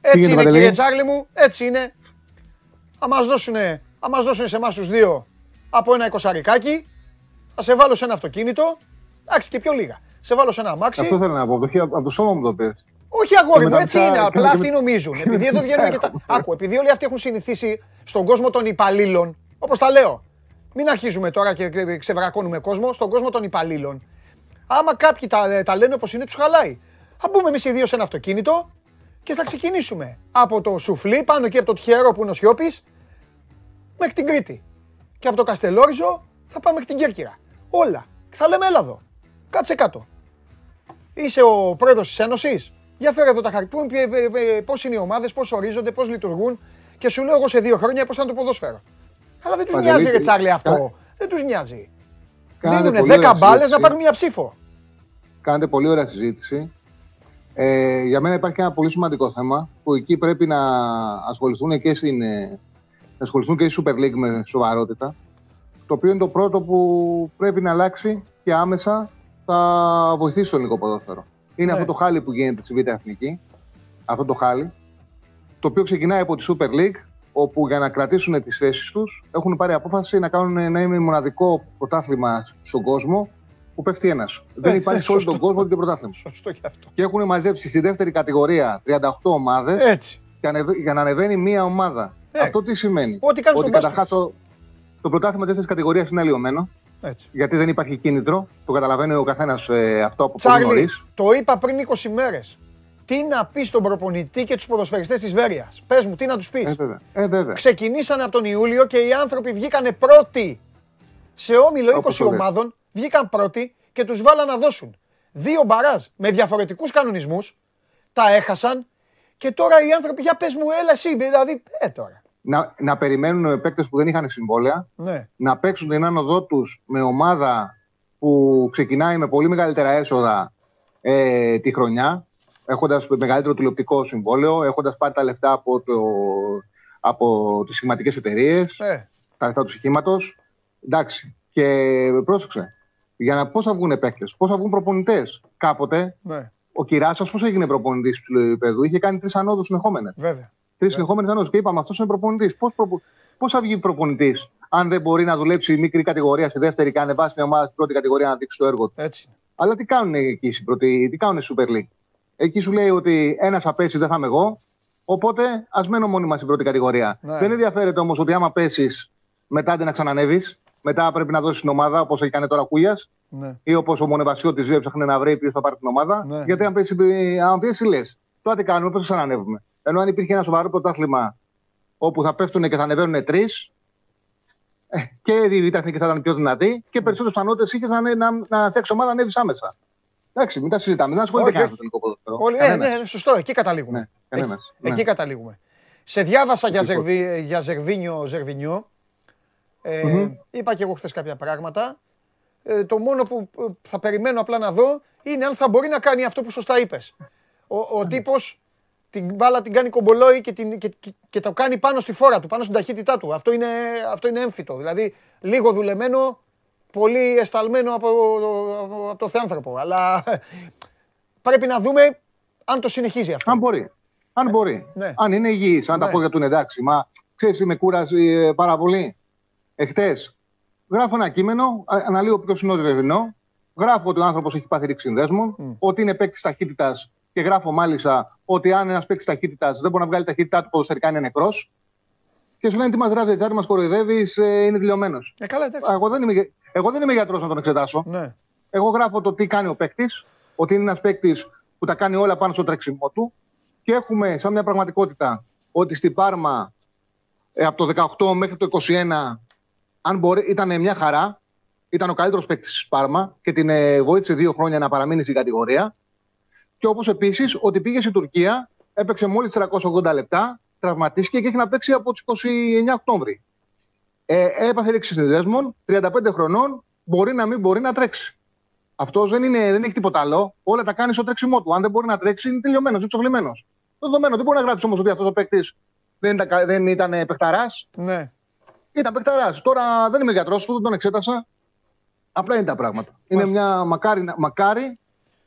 Έτσι γίνεται, είναι Παντελή; κύριε Τσάρλι μου, έτσι είναι. Θα μας δώσουνε, θα μας δώσουνε σε εμάς τους δύο από ένα εικοσαρικάκι. Θα σε βάλω σε ένα αυτοκίνητο. Εντάξει και πιο λίγα. Σε βάλω σε ένα αμάξι. Αυτό θέλω να πω. Από το, από το σώμα μου το πες. Όχι αγόρι Και μου, με τα έτσι μισά- είναι. και Απλά με- αυτοί νομίζουν. και Επειδή με εδώ τα βγαίνουν και τα. μισά Άκου, επειδή όλοι αυτοί έχουν συνηθίσει στον κόσμο των υπαλλήλων, όπως τα λέω. Μην αρχίζουμε τώρα και και ξεβρακώνουμε κόσμο, στον κόσμο των υπαλλήλων. Άμα κάποιοι τα, τα λένε όπως είναι, τους χαλάει. Θα μπούμε εμείς οι δύο σε ένα αυτοκίνητο και θα ξεκινήσουμε από το σουφλί, πάνω εκεί από το τυχερό που είναι ο Σιώπης, μέχρι την Κρήτη. Και από το Καστελόριζο θα πάμε μέχρι την Κέρκυρα. Όλα. Και θα λέμε έλα εδώ. Κάτσε κάτω. Είσαι ο πρόεδρος της Ένωσης; Για φέρε εδώ τα χαρακτηριστικά. Πώς είναι οι ομάδες, πώς ορίζονται, πώς λειτουργούν. Και σου λέω εγώ σε δύο χρόνια πώς θα είναι το ποδόσφαιρο. Αλλά δεν τους Παντελή, νοιάζει, ρε τι- Τσάρλι, αυτό. κα- Δεν τους νοιάζει. Κάνετε Δίνουν πολύ 10 ωραία μπάλες να συζήτηση. πάρουν μια ψήφο. Κάνετε πολύ ωραία συζήτηση. Ε, για μένα υπάρχει και ένα πολύ σημαντικό θέμα που εκεί πρέπει να ασχοληθούν και, στην, ε, να ασχοληθούν και η Super League με σοβαρότητα. Το οποίο είναι το πρώτο που πρέπει να αλλάξει και άμεσα θα βοηθήσει το ελληνικό ποδόσφαιρο. Είναι Ναι. αυτό το χάλι που γίνεται στη Β' Εθνική. Αυτό το χάλι. Το οποίο ξεκινάει από τη Super League, όπου για να κρατήσουν τις θέσεις τους έχουν πάρει απόφαση να κάνουν να είναι μοναδικό πρωτάθλημα στον κόσμο που πέφτει ένας. Δεν υπάρχει σε όλο σωστό. τον κόσμο τέτοιο πρωτάθλημα. Σωστό και αυτό. Και έχουν μαζέψει στη δεύτερη κατηγορία 38 ομάδες Έτσι. για, να ανεβα- για να ανεβαίνει μία ομάδα. Ε. Αυτό τι σημαίνει. Ό,τι κάνεις Ότι στον μπάσκετ. καταρχάς το, το πρωτάθλημα δεύτερη κατηγορίας είναι αλλοιωμένο. Έτσι. Γιατί δεν υπάρχει κίνητρο. Το καταλαβαίνει ο καθένας αυτό από πολύ Τσάρλι, νωρίς. το είπα πριν 20 μέρες. Τι να πεις στον προπονητή και τους ποδοσφαιριστές της Βέρειας; Πες μου, τι να τους πεις; Ε, βέβαια. Ε, βέβαια. Ξεκινήσανε από τον Ιούλιο και οι άνθρωποι βγήκανε πρώτοι. Σε όμιλο 20 Όπως το λες. ομάδων βγήκαν πρώτοι και τους βάλαν να δώσουν δύο μπαράζ με διαφορετικούς κανονισμούς. Τα έχασαν και τώρα οι άνθρωποι, για πες μου, έλα εσύ, δηλαδή, ε τώρα. Να, να περιμένουν παίκτες που δεν είχαν συμβόλαια Ναι, να παίξουν την άνοδό τους με ομάδα που ξεκινάει με πολύ μεγαλύτερα έσοδα ε, τη χρονιά, έχοντας μεγαλύτερο τηλεοπτικό συμβόλαιο, έχοντας πάρει τα λεφτά από, το, από τις σχηματικές εταιρείες, ε, τα λεφτά του σχήματος. Εντάξει. Και πρόσεξε. Για να πώς θα βγουν παίκτες, πώς θα βγουν προπονητές. Κάποτε ναι, ο Κυράσας πώς έγινε προπονητής του επίπεδου, είχε κάνει τρεις ανόδους συνεχόμενε. βέβαια. Τρεις συνεχόμενε ανόδου. Και είπαμε αυτός είναι προπονητής. Πώς πώς θα βγει προπονητής, αν δεν μπορεί να δουλέψει η μικρή κατηγορία στη δεύτερη και να ανεβάσει μια ομάδα στην πρώτη κατηγορία να δείξει το έργο του; Έτσι. είναι. Αλλά τι κάνουν εκεί στην πρώτη, τι κάνουν η Super League; Εκεί σου λέει ότι ένας θα πέσει, δεν θα είμαι εγώ. Οπότε ας μένω μόνιμα στην πρώτη κατηγορία. Ναι. Δεν ενδιαφέρεται όμως ότι άμα πέσεις, μετά δεν να ξανανεύει. Μετά πρέπει να δώσεις την ομάδα όπως έχει κάνει τώρα ο Κούγιας Ναι. ή όπως ο Μονεβασιώτη δύο ψάχνει να βρει ποιος θα πάρει την ομάδα. Ναι. Γιατί αν πέσει, αν πέσει λες, τώρα τι κάνουμε, πώς θα ξανανεύουμε. Ενώ αν υπήρχε ένα σοβαρό πρωτάθλημα όπου θα πέφτουν και θα ανεβαίνουν τρεις, ε, και η Β' Εθνική θα ήταν πιο δυνατή και περισσότερες πιθανότητες είχε να, να, να φτιάξει ομάδα ανέβεις άμεσα. Εντάξει, μην τα συζητάμε. Δεν ασχολείται Όχι, κανένα με όχι. το ελληνικό ποδόσφαιρο. Όλοι, ε, Κανένας. ναι, σωστό, εκεί καταλήγουμε. Ναι, εκεί, κανένας, ναι. εκεί καταλήγουμε. Σε διάβασα για, Λοιπόν. Ζερβί, για Ζερβίνιο, Ζερβινιό. Ε, Μμμ. Είπα και εγώ χθες κάποια πράγματα. Ε, το μόνο που ε, θα περιμένω απλά να δω είναι αν θα μπορεί να κάνει αυτό που σωστά είπες. Ο, ο τύπος την μπάλα την κάνει κομπολόι και, την, και, και, και το κάνει πάνω στη φόρα του, πάνω στην ταχύτητά του. Αυτό είναι, αυτό είναι έμφυτο. Δηλαδή, λίγο δουλεμένο, πολύ εσταλμένο από, από, από το θεάνθρωπο. Αλλά πρέπει να δούμε αν το συνεχίζει αυτό. Αν μπορεί. Αν μπορεί. ναι. Αν είναι υγιής, αν Ναι. τα πόδια του είναι εντάξει. Μα ξέρεις, με κούραση ε, πάρα πολύ. Εχθές γράφω ένα κείμενο, α- αναλύω ποιος είναι ο Ζερβινό. Γράφω ότι ο άνθρωπος έχει πάθει ρήξη συνδέσμων, ότι είναι παίκτης ταχύτητας και γράφω μάλιστα ότι αν ένας παίκτης ταχύτητας δεν μπορεί να βγάλει ταχύτητά του ποδοσφαιρικά είναι νεκρός. Και σου λένε τι μας γράφει, Τζάρι, μας κοροϊδεύεις, είναι δηλωμένο. Ε, καλά, εντάξει. Εγώ δεν είμαι, εγώ δεν είμαι γιατρός να τον εξετάσω. Ναι. Εγώ γράφω το τι κάνει ο παίκτης, ότι είναι ένας παίκτης που τα κάνει όλα πάνω στο τρέξιμό του. Και έχουμε σαν μια πραγματικότητα ότι στην Πάρμα ε, από το 18 μέχρι το 21 αν μπορεί, ήταν μια χαρά. Ήταν ο καλύτερος παίκτης της Πάρμα και την ε, βοήθησε δύο χρόνια να παραμείνει στην κατηγορία. Και όπως επίσης ότι πήγε στην Τουρκία, έπαιξε μόλις 380 λεπτά, τραυματίστηκε και έχει να παίξει από τις 29 Οκτώβρη. Ε, έπαθε ρήξη συνδέσμων, 35 χρονών, μπορεί να μην μπορεί να τρέξει. Αυτός δεν, είναι, δεν έχει τίποτα άλλο. Όλα τα κάνει στο τρέξιμό του. Αν δεν μπορεί να τρέξει, είναι τελειωμένος, είναι εξοφλημένο. Δεδομένο. Δεν μπορεί να γράψει όμως ότι αυτός ο παίκτης δεν ήταν, δεν ήταν παιχταράς. Ναι. Ήταν παιχταράς. Τώρα δεν είμαι γιατρός του, δεν τον εξέτασα. Απλά είναι τα πράγματα. Είναι μια μακάρι, να- μακάρι,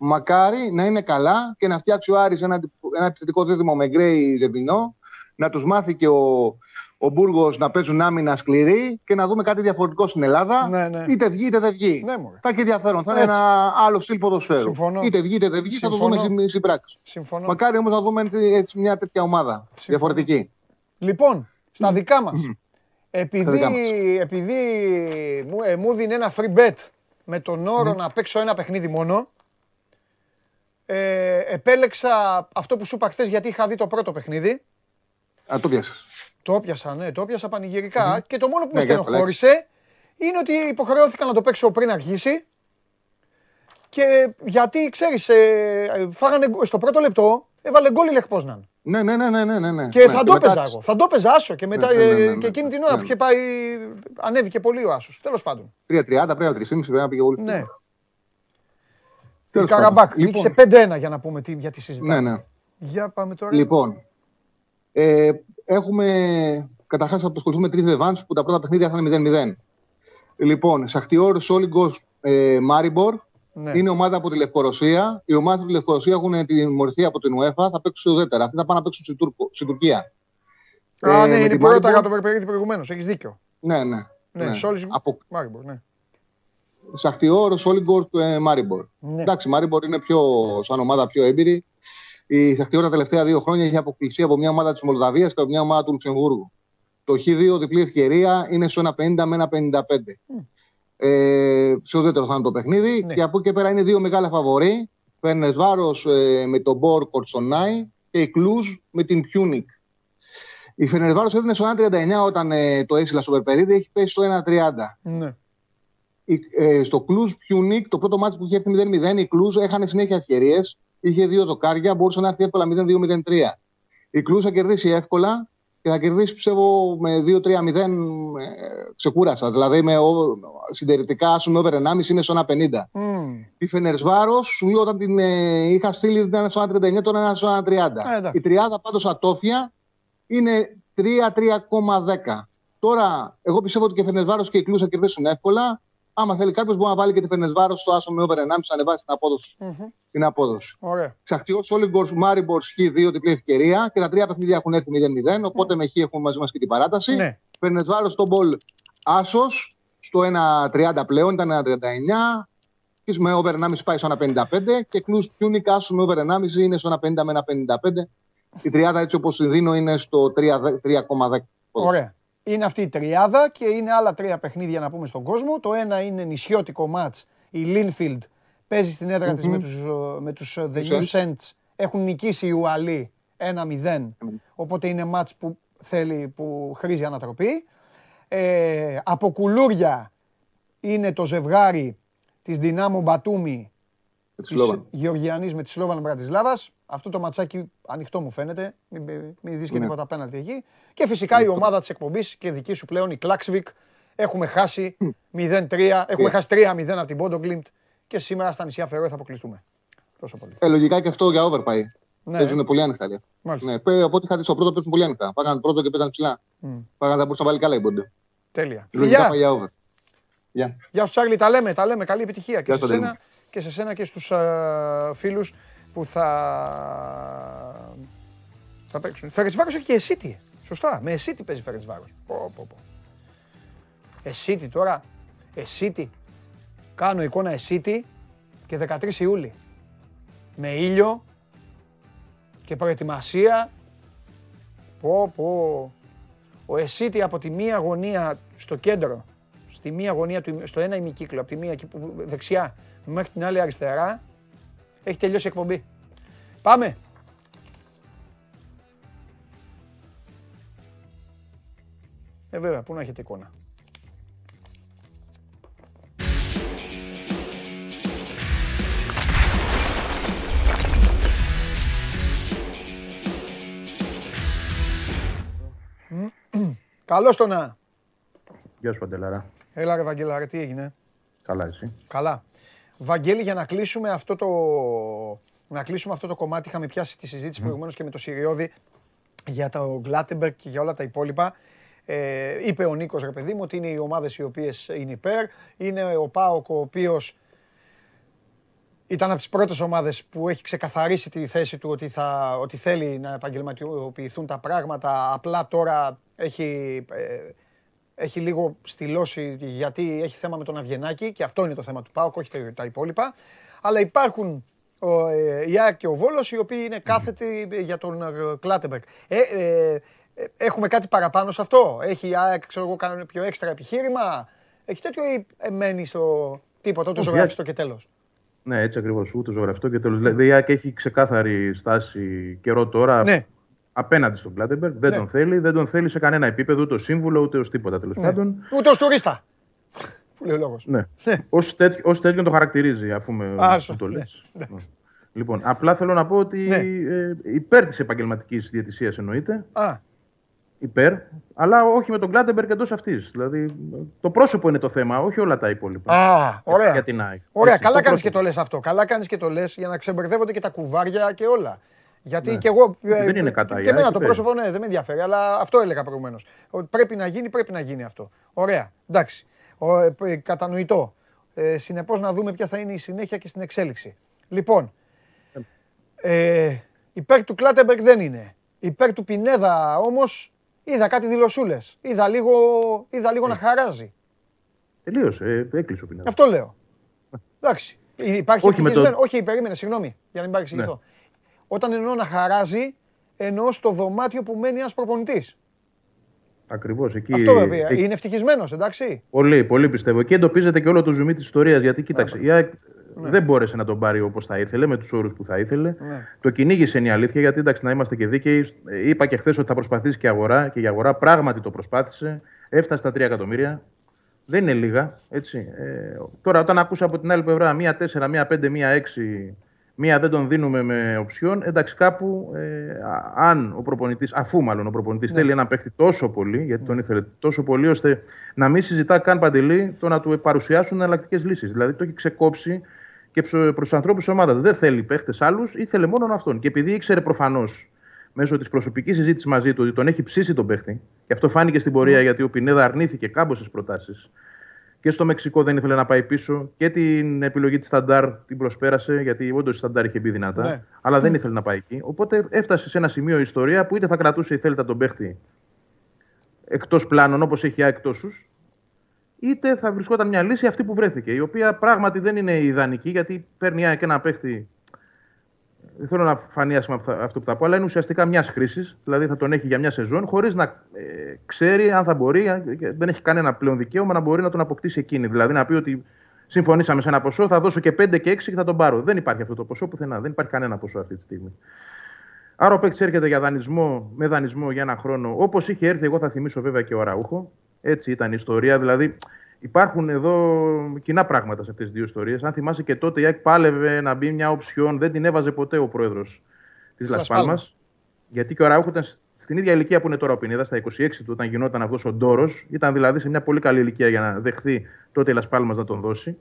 μακάρι να είναι καλά και να φτιάξει ο Άρης ένα, ένα επιθετικό δίδυμο με Γκρέι Ζεμπινό, να τους μάθει και ο, ο Μπούργος να παίζουν άμυνα σκληρή και να δούμε κάτι διαφορετικό στην Ελλάδα. Ναι, ναι. Είτε βγει είτε δεν βγει. Ναι, μωρέ. θα έχει ενδιαφέρον. Θα είναι Έτσι. ένα άλλο στυλ ποδοσφαίρου. Συμφωνώ. Είτε βγει είτε δεν βγει, θα το Συμφωνώ. δούμε στην πράξη. Συμφωνώ. Μακάρι όμως να δούμε έτσι μια τέτοια ομάδα. Διαφορετική. Λοιπόν, στα δικά μας. Επειδή, Στα δικά μας. επειδή μου, ε, μου δίνει ένα free bet με τον όρο να παίξω ένα παιχνίδι μόνο, ε, επέλεξα αυτό που σου είπα χθες γιατί είχα δει το πρώτο παιχνίδι. Α, το πιάσες. Το έπιασα, ναι, το έπιασα πανηγυρικά. Και το μόνο που με Ναι, για να στενοχώρησε είναι ότι υποχρεώθηκα να το παίξω πριν αρχίσει. Και γιατί, ξέρεις, ε, ε, φάγανε γκ- στο πρώτο λεπτό, έβαλε γκολ η Λεχ Πόσναν. Ναι, ναι, ναι, ναι, ναι, ναι, ναι. Και Ναι, θα το μετά έπαιζα εγώ. Θα το έπαιζα άσο και μετά Ναι, ναι, ναι, ε, ναι, και ναι. εκείνη την ώρα Ναι, που ναι. είχε πάει. Ανέβηκε πολύ ο άσος. Τέλος πάντων. 3-30, πρέπει να 3,5 πρέπει να πήγε πολύ. Ναι. Η Τέλος Καραμπάκ πάντων. νίκησε 5-1 για να πούμε τι, γιατί συζητάμε. Ναι, ναι. Για πάμε τώρα. Λοιπόν, ε, έχουμε καταρχάς θα ασχοληθούμε με τρεις ρεβάνς που τα πρώτα παιχνίδια θα είναι 0-0. Λοιπόν, Σαχτιόρ, Σόλιγκο, ε, Μάριμπορ. Ναι. Είναι ομάδα από τη Λευκορωσία. Οι ομάδες από τη Λευκορωσία έχουν την μορφή από την UEFA. Θα παίξουν στο ουδέτερα. Αυτοί θα πάνε να παίξουν στην, Τουρκο- στην Τουρκία. Α, Ε, ναι, με είναι τη η πρώτα Maribor- για το παιχνίδι προηγουμένως. Έχεις δίκιο. Ναι, ναι. Ναι, ναι. Σόλις- Από Μάριμπορ, ναι. Σαχτιόρ Σόλιγκορ, ε, Μάριμπορ. Ναι. Εντάξει, η Μάριμπορ είναι πιο, σαν ομάδα πιο έμπειρη. Η Σαχτιόρ τα τελευταία δύο χρόνια έχει αποκλειστεί από μια ομάδα της Μολδαβίας και από μια ομάδα του Λουξεμβούργου. Το Χ2 διπλή ευκαιρία είναι στο 1,50 με 1,55. Ε, σε ουδέτερο θα είναι το παιχνίδι. Ναι. Και από εκεί και πέρα είναι δύο μεγάλα φαβορί. Φερεντσβάρος ε, με την Τομπόλ Κοστανάι και η Κλουζ με την Πιούνικ. Η Φενερβάρο έδινε στο 1,39 όταν ε, το έσυλα στο Περπερίδη, έχει πέσει στο 1,30. ναι. Η- ε, στο Κλουζ Πιουνίκ, το πρώτο μάτι που είχε έρθει 0-0, η Κλουζ έχανε συνέχεια ευκαιρίες. Είχε δύο δοκάρια, μπορούσε να έρθει εύκολα 0-2-0-3. Η Κλουζ θα κερδίσει εύκολα και θα κερδίσει πιστεύω με 2-3-0 ε, ξεκούρασα. Δηλαδή με ο, συντηρητικά άσουν over 1,5 είναι στο 1,50. Μμμ. Η Φενερσβάρος, σου λέω όταν την ε, είχα στείλει ήταν στο 1,39, τώρα είναι στο 1,30. Α, εντάξει. η τριάδα πάντως ατόφια είναι 3-3,10. Τώρα, εγώ πιστεύω ότι και η Φερεντσβάρος και η Κλουζ θα κερδίσουν εύκολα. Άμα θέλει κάποιος, μπορεί να βάλει και τη Φερεντσβάρος στο άσο με over 1,5 να ανεβάσει την απόδοση. Μμμ. Την απόδοση. Ωραία. Σαχτιόρ Σόλιγκορ, Μάριμπορ, Χ2 διπλή ευκαιρία και τα τρία παιχνίδια έχουν έρθει 0-0. Οπότε με Χ έχουμε μαζί μας και την παράταση. Ναι. Φερεντσβάρος Τομπόλ άσος στο 1,30 πλέον, ήταν 1,39. Και με over 1,5 πάει στο 1,55 και Κλουζ Πιούνικ άσο με over 1,5 είναι στο 1,50 με 1,55. Η τριάδα έτσι όπως τη δίνω είναι στο 3 3,10. Ωραία. Είναι αυτή η τριάδα και είναι άλλα τρία παιχνίδια να πούμε στον κόσμο. Το ένα είναι νησιώτικο μάτς. Η Λίνφιλντ παίζει στην έδρα της με τους, ε, με τους ε, The New Saints. Έχουν νικήσει οι Ουαλοί 1-0. Οπότε είναι μάτς που θέλει, που χρήζει ανατροπή. Ε, από κουλούρια είναι το ζευγάρι της Δυνάμου Μπατούμι Τη της Σλόβαν. Γεωργιανής με τη Σλόβαν Μπρατισλάβας. Αυτό το ματσάκι ανοιχτό μου φαίνεται. Μην, μην δεις και Ναι. τίποτα απέναντι εκεί. Και φυσικά η ομάδα της εκπομπής και δική σου πλέον, η Κλάξβικ. Έχουμε χάσει 0-3, έχουμε χάσει 3-0 από την Πόντογκλιντ και σήμερα στα νησιά Φερόε θα αποκλειστούμε. Τόσο πολύ. Ε, λογικά και αυτό για over πάει. Ναι. Παίζουν πολύ άνοιχτα. λέει. Μάλιστα. Ναι, πέ- από ό,τι είχα δει στο πρώτο παίζουν πολύ άνοιχτα. Πάγανε πρώτο και παίζαν ψηλά. Πάγανε θα μπορούσε να βάλει καλά η Μπόντε. Τέλεια. Λογικά Φιλιά. πάει για over. Γεια. Γεια σου Τσάρλι, τα λέμε, τα λέμε. Καλή επιτυχία και Γεια σε σου, σένα Αντώνη. και σε σένα και στους α, φίλους που θα... θα παίξουν. Φερετσβάρος έχει και εσίτη. Σωστά, με εσίτη παίζει Φερετσβάρος. Πω, πω, πω. Εσίτη τώρα, εσίτη. Κάνω εικόνα εσίτη και 13 Ιούλη. Με ήλιο και προετοιμασία. Πω, πω. Ο Εσίτη από τη μία γωνία στο κέντρο, στη μία γωνία του, στο ένα ημικύκλο, από τη μία εκεί που, δεξιά μέχρι την άλλη αριστερά, έχει τελειώσει η εκπομπή. Πάμε. Ε, βέβαια, πού να έχετε εικόνα. Καλώς το να. Γεια σου, Παντελάρα. Έλα ρε Βαγγέλα, ρε, τι έγινε; Καλά, εσύ; Καλά. Βαγγέλη, για να κλείσουμε αυτό το, να κλείσουμε αυτό το κομμάτι, είχαμε πιάσει τη συζήτηση προηγουμένως και με το Συριώδη για το Γκλάτεμπεργκ και για όλα τα υπόλοιπα. Ε, είπε ο Νίκος, ρε παιδί μου, ότι είναι οι ομάδες οι οποίες είναι υπέρ. Είναι ο ΠΑΟΚ, ο οποίος ήταν από τις πρώτες ομάδες που έχει ξεκαθαρίσει τη θέση του ότι, θα, ότι θέλει να επαγγελματιοποιηθούν τα πράγματα. Απλά τώρα έχει, ε, έχει λίγο στυλώσει γιατί έχει θέμα με τον Αυγενάκη και αυτό είναι το θέμα του ΠΑΟΚ, όχι τα- τα υπόλοιπα. Αλλά υπάρχουν ο, ε, η ΑΕΚ και ο Βόλος οι οποίοι είναι κάθετοι για τον ε, Κλάτεμπεργκ. Ε, ε, ε, έχουμε κάτι παραπάνω σε αυτό; Έχει η ΑΕΚ, ξέρω εγώ, κάνει πιο έξτρα επιχείρημα; Έχει τέτοιο ή ε, μένει στο τίποτα, το Όχι, ζωγράφει η στο και τέλος; Ναι, έτσι ακριβώς. Ούτε ζωγραφιστό και τέλος. Δηλαδή η ΑΕΚ έχει ξεκάθαρη στάση καιρό τώρα Ναι. Απέναντι στον Κλάτεμπεργκ. Δεν Ναι. τον θέλει, δεν τον θέλει σε κανένα επίπεδο, ούτε ω σύμβουλο, ούτε ω τίποτα τέλο πάντων. Ούτε ως τουρίστα. [laughs] Που λέει ο λόγος. Ναι. Ω τέτοιο, ως τέτοιον το χαρακτηρίζει, αφού με Α, μου το ναι, λες. Λοιπόν, απλά θέλω να πω ότι Ναι. ε, υπέρ της επαγγελματικής διαιτησίας εννοείται. Α, Υπέρ, αλλά όχι με τον Κλάτεμπεργκ εντός αυτής. Δηλαδή, το πρόσωπο είναι το θέμα, όχι όλα τα υπόλοιπα. Α, ωραία. Για την ΑΕΚ. Ωραία, Έτσι, καλά το κάνεις και πρόσωπο. το λες αυτό. Καλά κάνεις και το λες για να ξεμπερδεύονται και τα κουβάρια και όλα. Γιατί Ναι. και εγώ. Δεν είναι κατά η Και εμένα ΑΕΚ, το υπέρ. πρόσωπο ναι, δεν με ενδιαφέρει, αλλά αυτό έλεγα προηγουμένως. Ότι πρέπει να γίνει, πρέπει να γίνει αυτό. Ωραία, εντάξει. Ο, ε, ε, κατανοητό. Ε, Συνεπώς να δούμε ποια θα είναι η συνέχεια και στην εξέλιξη. Λοιπόν, ε, υπέρ του Κλάτεμπεργκ δεν είναι. Υπέρ του Πινέδα όμως είδα κάτι δηλωσούλες. Είδα λίγο, είδα λίγο να χαράζει. Τελείωσε, ε, έκλεισε ο Πινέδας. Αυτό λέω. Εντάξει. Υπάρχει Όχι με το- ευτυχισμένο- Όχι, περίμενε, συγγνώμη, για να μην παρεξηγηθώ. Όταν εννοώ να χαράζει, εννοώ στο δωμάτιο που μένει ένας προπονητής. Ακριβώς εκεί. Αυτό βέβαια. εκεί- Είναι ευτυχισμένος, εντάξει. Πολύ, πολύ πιστεύω. Εκεί εντοπίζεται και όλο το ζουμί της ιστορίας. Γιατί κοίταξε, η ΑΕΚ δεν μπόρεσε να τον πάρει όπως θα ήθελε, με τους όρους που θα ήθελε. Ναι. Το κυνήγησε είναι η αλήθεια, γιατί εντάξει, να είμαστε και δίκαιοι. ε, Είπα και χθες ότι θα προσπαθήσει και η αγορά. Και η αγορά πράγματι το προσπάθησε. Έφτασε στα 3 εκατομμύρια. Δεν είναι λίγα. Έτσι. Ε, τώρα, όταν ακούσα από την άλλη πλευρά μία 4, μία 5, μία 6, μία δεν τον δίνουμε με οψιόν, εντάξει, κάπου ε, α- αν ο προπονητής, αφού μάλλον ο προπονητής θέλει ένα παίχτη τόσο πολύ, γιατί τον ήθελε τόσο πολύ, ώστε να μην συζητά καν παντελή το να του παρουσιάσουν εναλλακτικές λύσεις. Δηλαδή το έχει ξεκόψει και προς του ανθρώπους της ομάδας. Δεν θέλει παίχτες άλλους, ήθελε μόνο αυτόν. Και επειδή ήξερε προφανώς μέσω της προσωπικής συζήτησης μαζί του ότι τον έχει ψήσει τον παίχτη, και αυτό φάνηκε στην πορεία γιατί ο Πινέδα αρνήθηκε κάμποσε προτάσεις. Και στο Μεξικό δεν ήθελε να πάει πίσω. Και την επιλογή της Σταντάρ την προσπέρασε, γιατί όντως η Σταντάρ είχε μπει δυνατά. Ναι. Αλλά δεν ήθελε να πάει εκεί. Οπότε έφτασε σε ένα σημείο η ιστορία που είτε θα κρατούσε η Θέλτα τον παίχτη εκτός πλάνων, όπως έχει εκτό σου, είτε θα βρισκόταν μια λύση αυτή που βρέθηκε. Η οποία πράγματι δεν είναι ιδανική, γιατί παίρνει η ΑΕΚ ένα παίχτη. Δεν θέλω να φανεί άσχημα αυτό- αυτό που θα πω, αλλά είναι ουσιαστικά μιας χρήσης. Δηλαδή θα τον έχει για μια σεζόν, χωρίς να ε, ξέρει αν θα μπορεί, αν- και δεν έχει κανένα πλέον δικαίωμα να μπορεί να τον αποκτήσει εκείνη. Δηλαδή να πει ότι συμφωνήσαμε σε ένα ποσό, θα δώσω και 5 και 6 και θα τον πάρω. Δεν υπάρχει αυτό το ποσό πουθενά. Δεν υπάρχει κανένα ποσό αυτή τη στιγμή. Άρα ο παίκτη έρχεται για δανεισμό, με δανεισμό για ένα χρόνο, όπως είχε έρθει, εγώ θα θυμίσω βέβαια και ο Ραούχο. Έτσι ήταν η ιστορία. Δηλαδή υπάρχουν εδώ κοινά πράγματα σε αυτές τις δύο ιστορίες. Αν θυμάσαι και τότε η ΑΕΚ πάλευε να μπει μια οψιόν, δεν την έβαζε ποτέ ο πρόεδρος της Las Λασπάλμα. Palmas. Γιατί και ο Ραούχο ήταν στην ίδια ηλικία που είναι τώρα ο Πινέδας, στα 26 του, όταν γινόταν αυτός ο ντόρος. Ήταν δηλαδή σε μια πολύ καλή ηλικία για να δεχθεί τότε η Λασπάλμα να τον δώσει.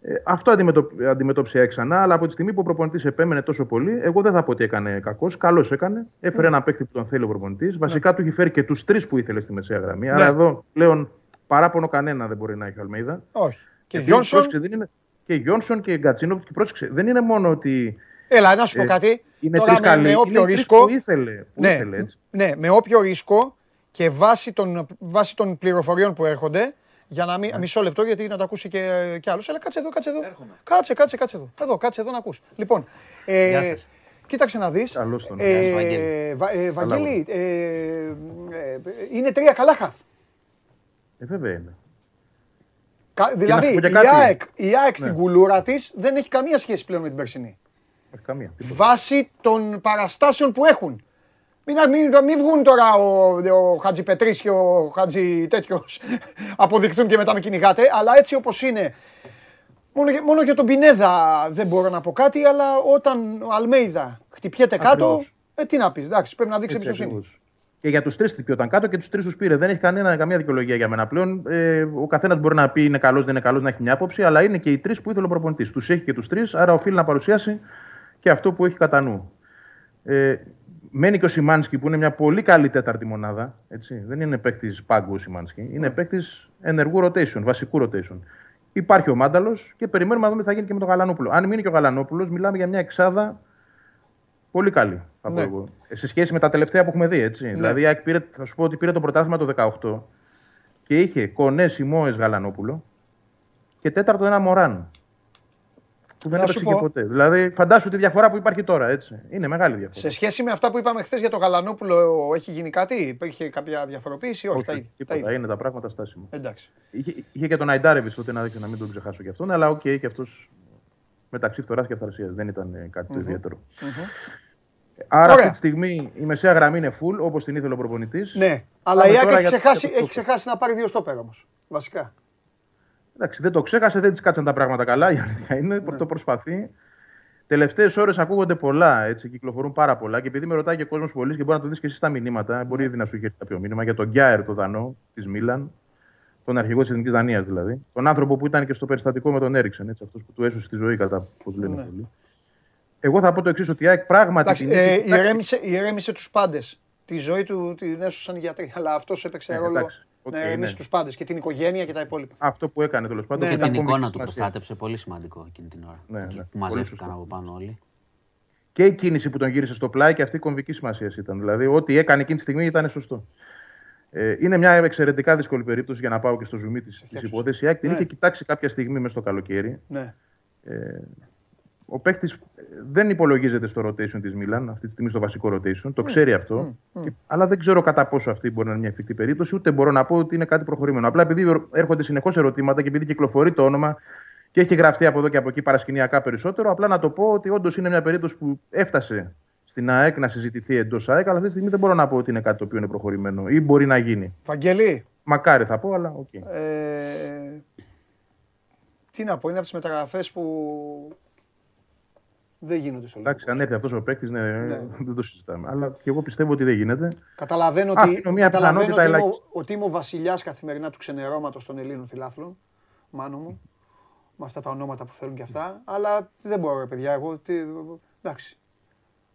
Ε, αυτό αντιμετω... αντιμετώπισε η ξανά, αλλά από τη στιγμή που ο προπονητής επέμενε τόσο πολύ, εγώ δεν θα πω ότι έκανε κακός. Καλώ έκανε. Έφερε ένα παίκτη που τον θέλει ο προπονητής. Βασικά του έχει φέρει και τους τρεις που ήθελε στη μεσαία γραμμή. Άρα εδώ πλέον παράπονο κανένα δεν μπορεί να έχει ο Αλμέιδα. Όχι. Και Γιατί, Γιόνσον. πρόσεξε, δεν είναι... Και Γιόνσον και Γκατσίνο. Και πρόσεξε, δεν είναι μόνο ότι Έλα, να σου πω ε, κάτι. είναι Τώρα τρεις με, καλοί. με όποιο είναι οι τρεις ρίσκο. που ήθελε. Που ναι, ήθελε έτσι. ναι, με όποιο ρίσκο και βάσει των, βάσει των πληροφοριών που έρχονται. Για να μην, μισό λεπτό, γιατί να το ακούσει και, και άλλος. Έλα, κάτσε εδώ, κάτσε εδώ. Κάτσε, κάτσε, κάτσε εδώ. Εδώ, κάτσε εδώ να ακούς. Λοιπόν, ε, Γεια σας. κοίταξε να δεις. Καλώς τον. Ε, Γεια σου, Βαγγέλη. Βα- ε, Βαγγέλη, ε, ε, είναι τρία καλά χαφ. Ε, βέβαια είναι. Κα- Δηλαδή, σου πω και η κάτι. ΑΕΚ, η ΑΕΚ στην Ναι. κουλούρα της δεν έχει καμία σχέση πλέον με την περσινή. Όχι καμία. τίποτα. βάσει των παραστάσεων που έχουν. Μην, μην, μην βγουν τώρα ο, ο Χατζη Πετρής και ο Χατζη τέτοιος [laughs] αποδειχθούν και μετά με κυνηγάτε, αλλά έτσι όπως είναι. Μόνο, για- μόνο για τον Πινέδα δεν μπορώ να πω κάτι, αλλά όταν ο Αλμέιδα χτυπιέται κάτω, Ακριβώς. ε, τι να πεις, εντάξει, πρέπει να δείξει Έτσι εμπιστοσύνη. Ακριβώς. Και για τους τρεις χτυπιόταν κάτω και τους τρεις τους πήρε. Δεν έχει κανένα, καμία δικαιολογία για μένα πλέον. Ε, ο καθένας μπορεί να πει είναι καλός, δεν είναι καλός, να έχει μια άποψη, αλλά είναι και οι τρεις που ήθελε ο προπονητής. Τους έχει και τους τρεις, άρα οφείλει να παρουσιάσει και αυτό που έχει κατά νου. Ε, μένει και ο Σιμάνσκι που είναι μια πολύ καλή τέταρτη μονάδα. Έτσι. Δεν είναι παίκτης πάγκου ο Σιμάνσκι. Είναι παίκτης ενεργού rotation, βασικού rotation. Υπάρχει ο Μάνταλος και περιμένουμε να δούμε τι θα γίνει και με τον Γαλανόπουλο. Αν μείνει και ο Γαλανόπουλος, μιλάμε για μια εξάδα πολύ καλή. Θα πω Ναι. εγώ. Ε, Σε σχέση με τα τελευταία που έχουμε δει. Έτσι. Δηλαδή, η ΑΕΚ πήρε, θα σου πω ότι πήρε το πρωτάθλημα το 18 και είχε Κονέ, Σιμόες, Γαλανόπουλο και τέταρτο ένα Μωράν. Που δεν Να έπαιξε σου και πω. ποτέ. Δηλαδή, φαντάσου τη διαφορά που υπάρχει τώρα. Έτσι. Είναι μεγάλη διαφορά. Σε σχέση με αυτά που είπαμε χθες για τον Γαλανόπουλο, έχει γίνει κάτι, υπήρχε κάποια διαφοροποίηση, όχι, τα ίδια. τα τίποτα. ίδια. Είναι τα πράγματα στάσιμα. Εντάξει. Είχε, είχε και τον Αϊντάρεβιτς τότε να δείξει να μην τον ξεχάσω και αυτόν, αλλά οκ, και αυτός μεταξύ φθοράς και αυθαρσίας. Δεν ήταν ε, κάτι το ιδιαίτερο. Άρα Ωραία. αυτή τη στιγμή η μεσαία γραμμή είναι full, όπως την ήθελε ο προπονητής. Ναι, αλλά Πάμε η ΑΕΚ τώρα έχει για- ξεχάσει, για το έχει ξεχάσει να πάρει δύο στόπερ όμως. Βασικά. Εντάξει, δεν το ξέχασε, δεν της κάτσαν τα πράγματα καλά. Η αλήθεια είναι, Ναι. το προσπαθεί. Τελευταίες ώρες ακούγονται πολλά, έτσι, κυκλοφορούν πάρα πολλά. Και επειδή με ρωτάει και κόσμος πολύ και μπορεί να το δεις και εσύ στα μηνύματα, μπορεί ήδη να σου είχε κάποιο μήνυμα για τον Γκιάερ, τον Δανό της Μίλαν, τον αρχηγό της Εθνικής Δανίας δηλαδή. Τον άνθρωπο που ήταν και στο περιστατικό με τον Έριξεν, έτσι, αυτός που του έσωσε τη ζωή, κατά πώς λένε Ναι. πολλοί. Εγώ θα πω το εξής, ότι η ΑΕΚ πράγματι. Εντάξει, την ε, είχε- ηρέμησε, ηρέμησε τους πάντες. Τη ζωή του την έσωσαν οι γιατροί. Αλλά αυτός έπαιξε Ε, ρόλο εντάξει, οκ, να ηρεμήσει ναι. τους πάντες και την οικογένεια και τα υπόλοιπα. Αυτό που έκανε τέλος πάντων. Ναι, και ναι. ήταν Την κομβική εικόνα του σημασία. προστάτεψε, πολύ σημαντικό εκείνη την ώρα. Ναι, Τους ναι, που πολύ μαζεύτηκαν σωστό. από πάνω όλοι. Και η κίνηση που τον γύρισε στο πλάι και αυτή η κομβική σημασία ήταν. Δηλαδή, ό,τι έκανε εκείνη τη στιγμή ήταν σωστό. Ε, είναι μια εξαιρετικά δύσκολη περίπτωση για να πάω και στο ζουμί τη υπόθεσης. Η ΑΕΚ την Ναι. είχε κοιτάξει κάποια στιγμή μέσα στο καλοκαίρι. Ναι. Ο παίκτης δεν υπολογίζεται στο rotation της Μίλαν, αυτή τη στιγμή στο βασικό rotation. Το ξέρει αυτό. Και- αλλά δεν ξέρω κατά πόσο αυτή μπορεί να είναι μια εφικτή περίπτωση, ούτε μπορώ να πω ότι είναι κάτι προχωρημένο. Απλά επειδή έρχονται συνεχώς ερωτήματα και επειδή κυκλοφορεί το όνομα και έχει γραφτεί από εδώ και από εκεί παρασκηνιακά περισσότερο, απλά να το πω ότι όντως είναι μια περίπτωση που έφτασε στην ΑΕΚ να συζητηθεί εντός ΑΕΚ, αλλά αυτή τη στιγμή δεν μπορώ να πω ότι είναι κάτι το οποίο είναι προχωρημένο ή μπορεί να γίνει. Βαγγελή, Μακάρι θα πω, αλλά οκ. ε, τι να πω, είναι από τις μεταγραφές που δεν γίνονται στο Εντάξει, λόγο. αν έρθει αυτός ο παίκτης, ναι, Ναι. δεν το συζητάμε. Αλλά και εγώ πιστεύω ότι δεν γίνεται. Καταλαβαίνω Α, ότι, είναι μια καταλαβαίνω πιθανότητα ότι, είμαι, ο- ελάχιστης. ότι είμαι ο βασιλιάς καθημερινά του ξενερώματος των Ελλήνων φιλάθλων. Μάνο μου. Με αυτά τα ονόματα που θέλουν και αυτά. Αλλά δεν μπορώ, ρε παιδιά. Εγώ, τι, εντάξει.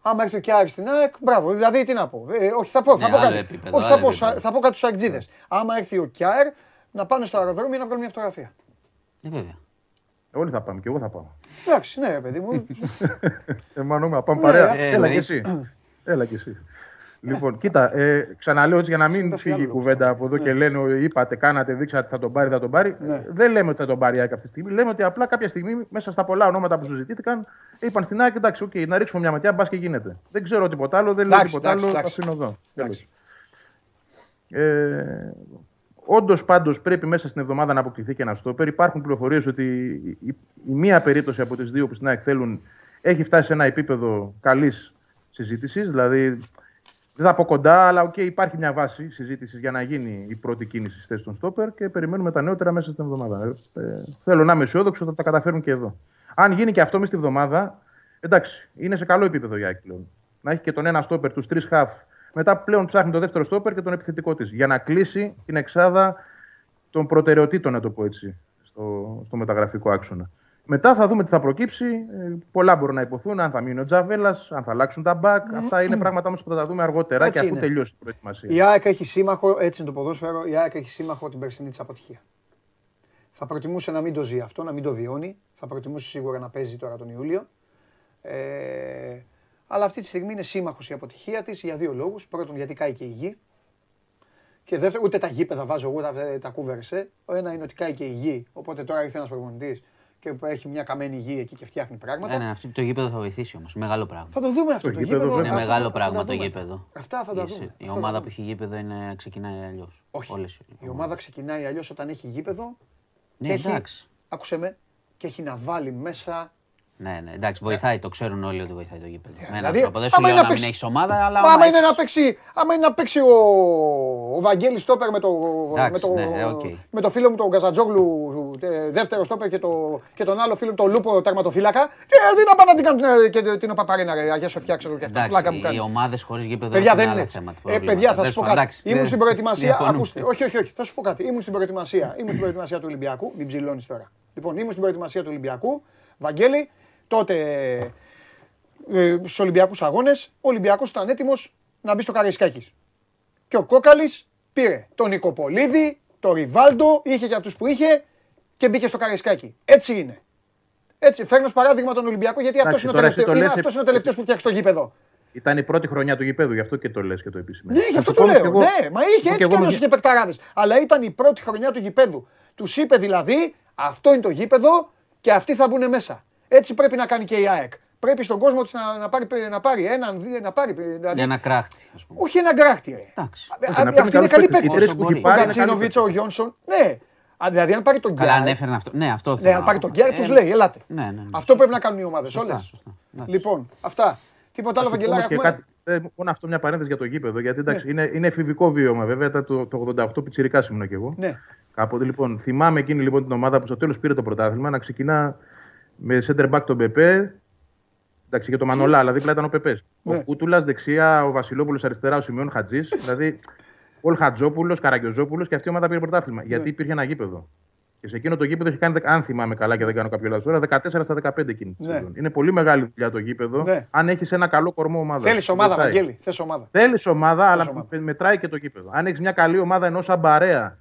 Άμα έρθει ο Κιάρης στην ΑΕΚ, μπράβο. Δηλαδή, τι να πω. Ε, όχι, θα πω, θα Ναι, πω άλλο κάτι. επίπεδο, όχι, θα άλλο πω, επίπεδο. θα πω κάτι στους Αγκτζίδε. Άμα έρθει ο Κιάρ, να πάνε στο αεροδρόμιο να βγάλουν μια φωτογραφία. Ε, βέβαια. Όλοι θα πάμε και εγώ θα πάω. Εντάξει, ναι, ρε παιδί μου. [laughs] Ε, μάνο μου, να πάμε Ναι, παρέα. ε, Έλα εννοείς. και εσύ. [clears throat] Έλα και εσύ. Λοιπόν, κοίτα, ε, ξαναλέω έτσι για να μην Σύνταση φύγει η άλλο κουβέντα από εδώ και λένε ότι είπατε, κάνατε, δείξατε, θα τον πάρει, θα τον πάρει. Ναι. Δεν λέμε ότι θα τον πάρει η ΑΕΚ αυτή τη στιγμή. Λέμε ότι απλά κάποια στιγμή μέσα στα πολλά ονόματα που συζητήθηκαν είπαν στην ΑΕΚ, εντάξει, okay, να ρίξουμε μια ματιά, μπας και γίνεται. Δεν ξέρω τίποτα άλλο, δεν λέω Εντάξει, τίποτα εντάξει, άλλο, το εντάξει. αφήνω εδώ. Εντάξει. Ε, Όντως, πάντως, πρέπει μέσα στην εβδομάδα να αποκτηθεί και ένα στόπερ. Υπάρχουν πληροφορίες ότι η, η, η μία περίπτωση από τις δύο που στην ΑΕΚ θέλουν έχει φτάσει σε ένα επίπεδο καλής συζήτησης. Δηλαδή, δεν θα πω κοντά, αλλά okay, υπάρχει μια βάση συζήτησης για να γίνει η πρώτη κίνηση στη θέση των στόπερ και περιμένουμε τα νεότερα μέσα στην εβδομάδα. Ε, ε, θέλω να είμαι αισιόδοξο ότι θα τα καταφέρουν και εδώ. Αν γίνει και αυτό μέσα στη εβδομάδα, εντάξει, είναι σε καλό επίπεδο για ΑΕΚ πλέον. Να έχει και τον ένα στόπερ, τους τρεις χαφ. Μετά πλέον ψάχνει το δεύτερο στόπερ και τον επιθετικό της. Για να κλείσει την εξάδα των προτεραιοτήτων, να το πω έτσι, στο, στο μεταγραφικό άξονα. Μετά θα δούμε τι θα προκύψει. Ε, πολλά μπορούν να υποθούν. Αν θα μείνει ο Τζαβέλας, αν θα αλλάξουν τα μπακ. Αυτά είναι πράγματα όμως που θα τα δούμε αργότερα Έτσι και αφού είναι. τελειώσει η προετοιμασία. Η ΑΕΚ έχει σύμμαχο, έτσι είναι το ποδόσφαιρο, η ΑΕΚ έχει σύμμαχο την περσινή της αποτυχία. Θα προτιμούσε να μην το ζει αυτό, να μην το βιώνει. Θα προτιμούσε σίγουρα να παίζει τώρα τον Ιούλιο. Ε, αλλά αυτή τη στιγμή είναι σύμμαχος η αποτυχία της για δύο λόγους. Πρώτον, γιατί κάει και η γη. Και δεύτερον, ούτε τα γήπεδα βάζω εγώ, τα, τα κούβερσε. Ο ένα είναι ότι κάει και η γη. Οπότε τώρα ήρθε ένας προπονητής και έχει μια καμένη γη εκεί και φτιάχνει πράγματα. Ναι, ναι, αυτό το γήπεδο θα βοηθήσει όμως. Μεγάλο πράγμα. Θα το δούμε αυτό Το το, γήπεδο, γήπεδο. βέβαια. Είναι αυτά- μεγάλο αυτά πράγμα θα το δούμε. γήπεδο. Αυτά θα τα Η- δούμε. Η αυτά θα ομάδα τα που δούμε. έχει γήπεδο είναι, ξεκινάει αλλιώς. Όχι. η ομάδα ξεκινάει αλλιώς όταν έχει γήπεδο Ναι, και έχει, εντάξει. άκουσε με, και έχει να βάλει μέσα Ναι, ναι, εντάξει, βοηθάει, το ξέρουν όλοι ότι βοηθάει το γήπεδο. Με έναν δηλαδή, τρόπο. Δεν σου άμα λέω είναι να να μην παίξει- έχεις ομάδα, αλλά. Μα άμα άμα είναι έχεις- να παίξει, άμα είναι να παίξει ο, ο Βαγγέλης Στόπερ με το, Εντάξει, με, το, ναι, ε, οκ. με το φίλο μου τον Καζατζόγλου, ε, δεύτερο Στόπερ και, το, και τον άλλο φίλο μου τον Λούπο τερματοφύλακα. Και δεν να πάνε να την κάνουν ε, και την ΟΠΑΠ Αρένα, ρε, Αγία Σοφιά, ξέρω και αυτά. Πλάκα μου Εντάξει, οι κάνει. ομάδες χωρίς γήπεδο Παιδιά έχουν δεν είναι άλλα έτσι. θέματα. Ε, προβλήματα. παιδιά, θα Τέλος σου πω πάντων, κάτι. εντάξει, Ήμουν δεν- στην προετοιμασία. διαφωνούμε. Ακούστε, όχι, όχι, όχι, θα σου πω κάτι. Ήμουν στην προετοιμασία. Ήμουν στην προετοιμασία του Ολυμπιακού. Μην ψηλώνεις τώρα. Λοιπόν, ήμουν στην προετοιμασία του Ολυμπιακού. Βαγγέλη, τότε ε, στους Ολυμπιακούς Αγώνες, ο Ολυμπιακός ήταν έτοιμος να μπει στο Καραϊσκάκης. Και ο Κόκαλης πήρε τον Νικοπολίδη, τον Ριβάλντο, είχε και αυτούς που είχε και μπήκε στο Καραϊσκάκι. Έτσι είναι. Έτσι, φέρνω ως παράδειγμα τον Ολυμπιακό γιατί αυτός Εντάξει, είναι, ο τώρα εσύ τελευταίο- το είναι, λες αυτός είναι ο τελευταίος που φτιάξει το γήπεδο. Ήταν η πρώτη χρονιά του γηπέδου, γι' αυτό και το λες και το επίσημο. Ναι, γι' αυτό το λέω. Ναι, μα είχε έτσι κι αλλιώς είχε παικταράδες. Αλλά ήταν η πρώτη χρονιά του γηπέδου. Τους είπε δηλαδή, αυτό είναι το γήπεδο και αυτοί θα μπουν μέσα. Έτσι πρέπει να κάνει και η ΑΕΚ. Πρέπει στον κόσμο της να, να, πάρει, να πάρει έναν, δύο, να πάρει. Δηλαδή, Για ένα κράχτη, ας πούμε. Όχι έναν γκράχτη, ρε. Εντάξει. Α, Όχι, α, να παίρνει Αυτή είναι καλούς καλή παίκτες. Οι παίκτη. τρεις που μπορεί. έχει Ο πάρει είναι καλοί Κατσίνοβιτς, ο Γιόνσον. Ναι. Α, Δηλαδή, αν πάρει τον Καλά, Γκιάρ. ανέφεραν αυτό. Ναι, αυτό Ναι, θέλω. αν πάρει τον Γκιάρ, Ε, του λέει, ελάτε. Ναι, ναι, ναι. Αυτό πρέπει να κάνουν οι ομάδες Σωστά, όλες. σωστά. Εντάξει. Λοιπόν, αυτά. Τίποτα άλλο, Θα σου πω Βαγγελάρα, όμως και έχουμε. κάτι, ε, μόνο αυτό μια παρένθεση για το γήπεδο, γιατί εντάξει, είναι, είναι εφηβικό βίωμα βέβαια. Ήταν το, το 88 πιτσιρικά ήμουν κι εγώ. Ναι. Κάποτε λοιπόν, θυμάμαι εκείνη λοιπόν την ομάδα που στο τέλος πήρε το πρωτάθλημα να ξεκινά με center back τον Πεπέ. Εντάξει, και το Μανολά, αλλά δίπλα ήταν ο Πεπές. Ναι. Ο Κούτουλας δεξιά, ο Βασιλόπουλος αριστερά, ο Σιμεών Χατζής. Δηλαδή, ο Χατζόπουλος, Καραγκιόζόπουλο και αυτή η ομάδα πήρε πρωτάθλημα. Ναι. Γιατί υπήρχε ένα γήπεδο. Και σε εκείνο το γήπεδο έχει κάνει, αν θυμάμαι καλά και δεν κάνω κάποιο λάθος, 14 στα 15 εκείνη τη Ναι. σεζόν. Είναι πολύ μεγάλη δουλειά το γήπεδο. Ναι. Αν έχεις ένα καλό κορμό ομάδας. Θέλεις ομάδα, Βαγγέλη. Θες ομάδα. Θέλεις ομάδα, αλλά ομάδα. μετράει και το γήπεδο. Αν έχεις μια καλή ομάδα ενός σαν παρέα,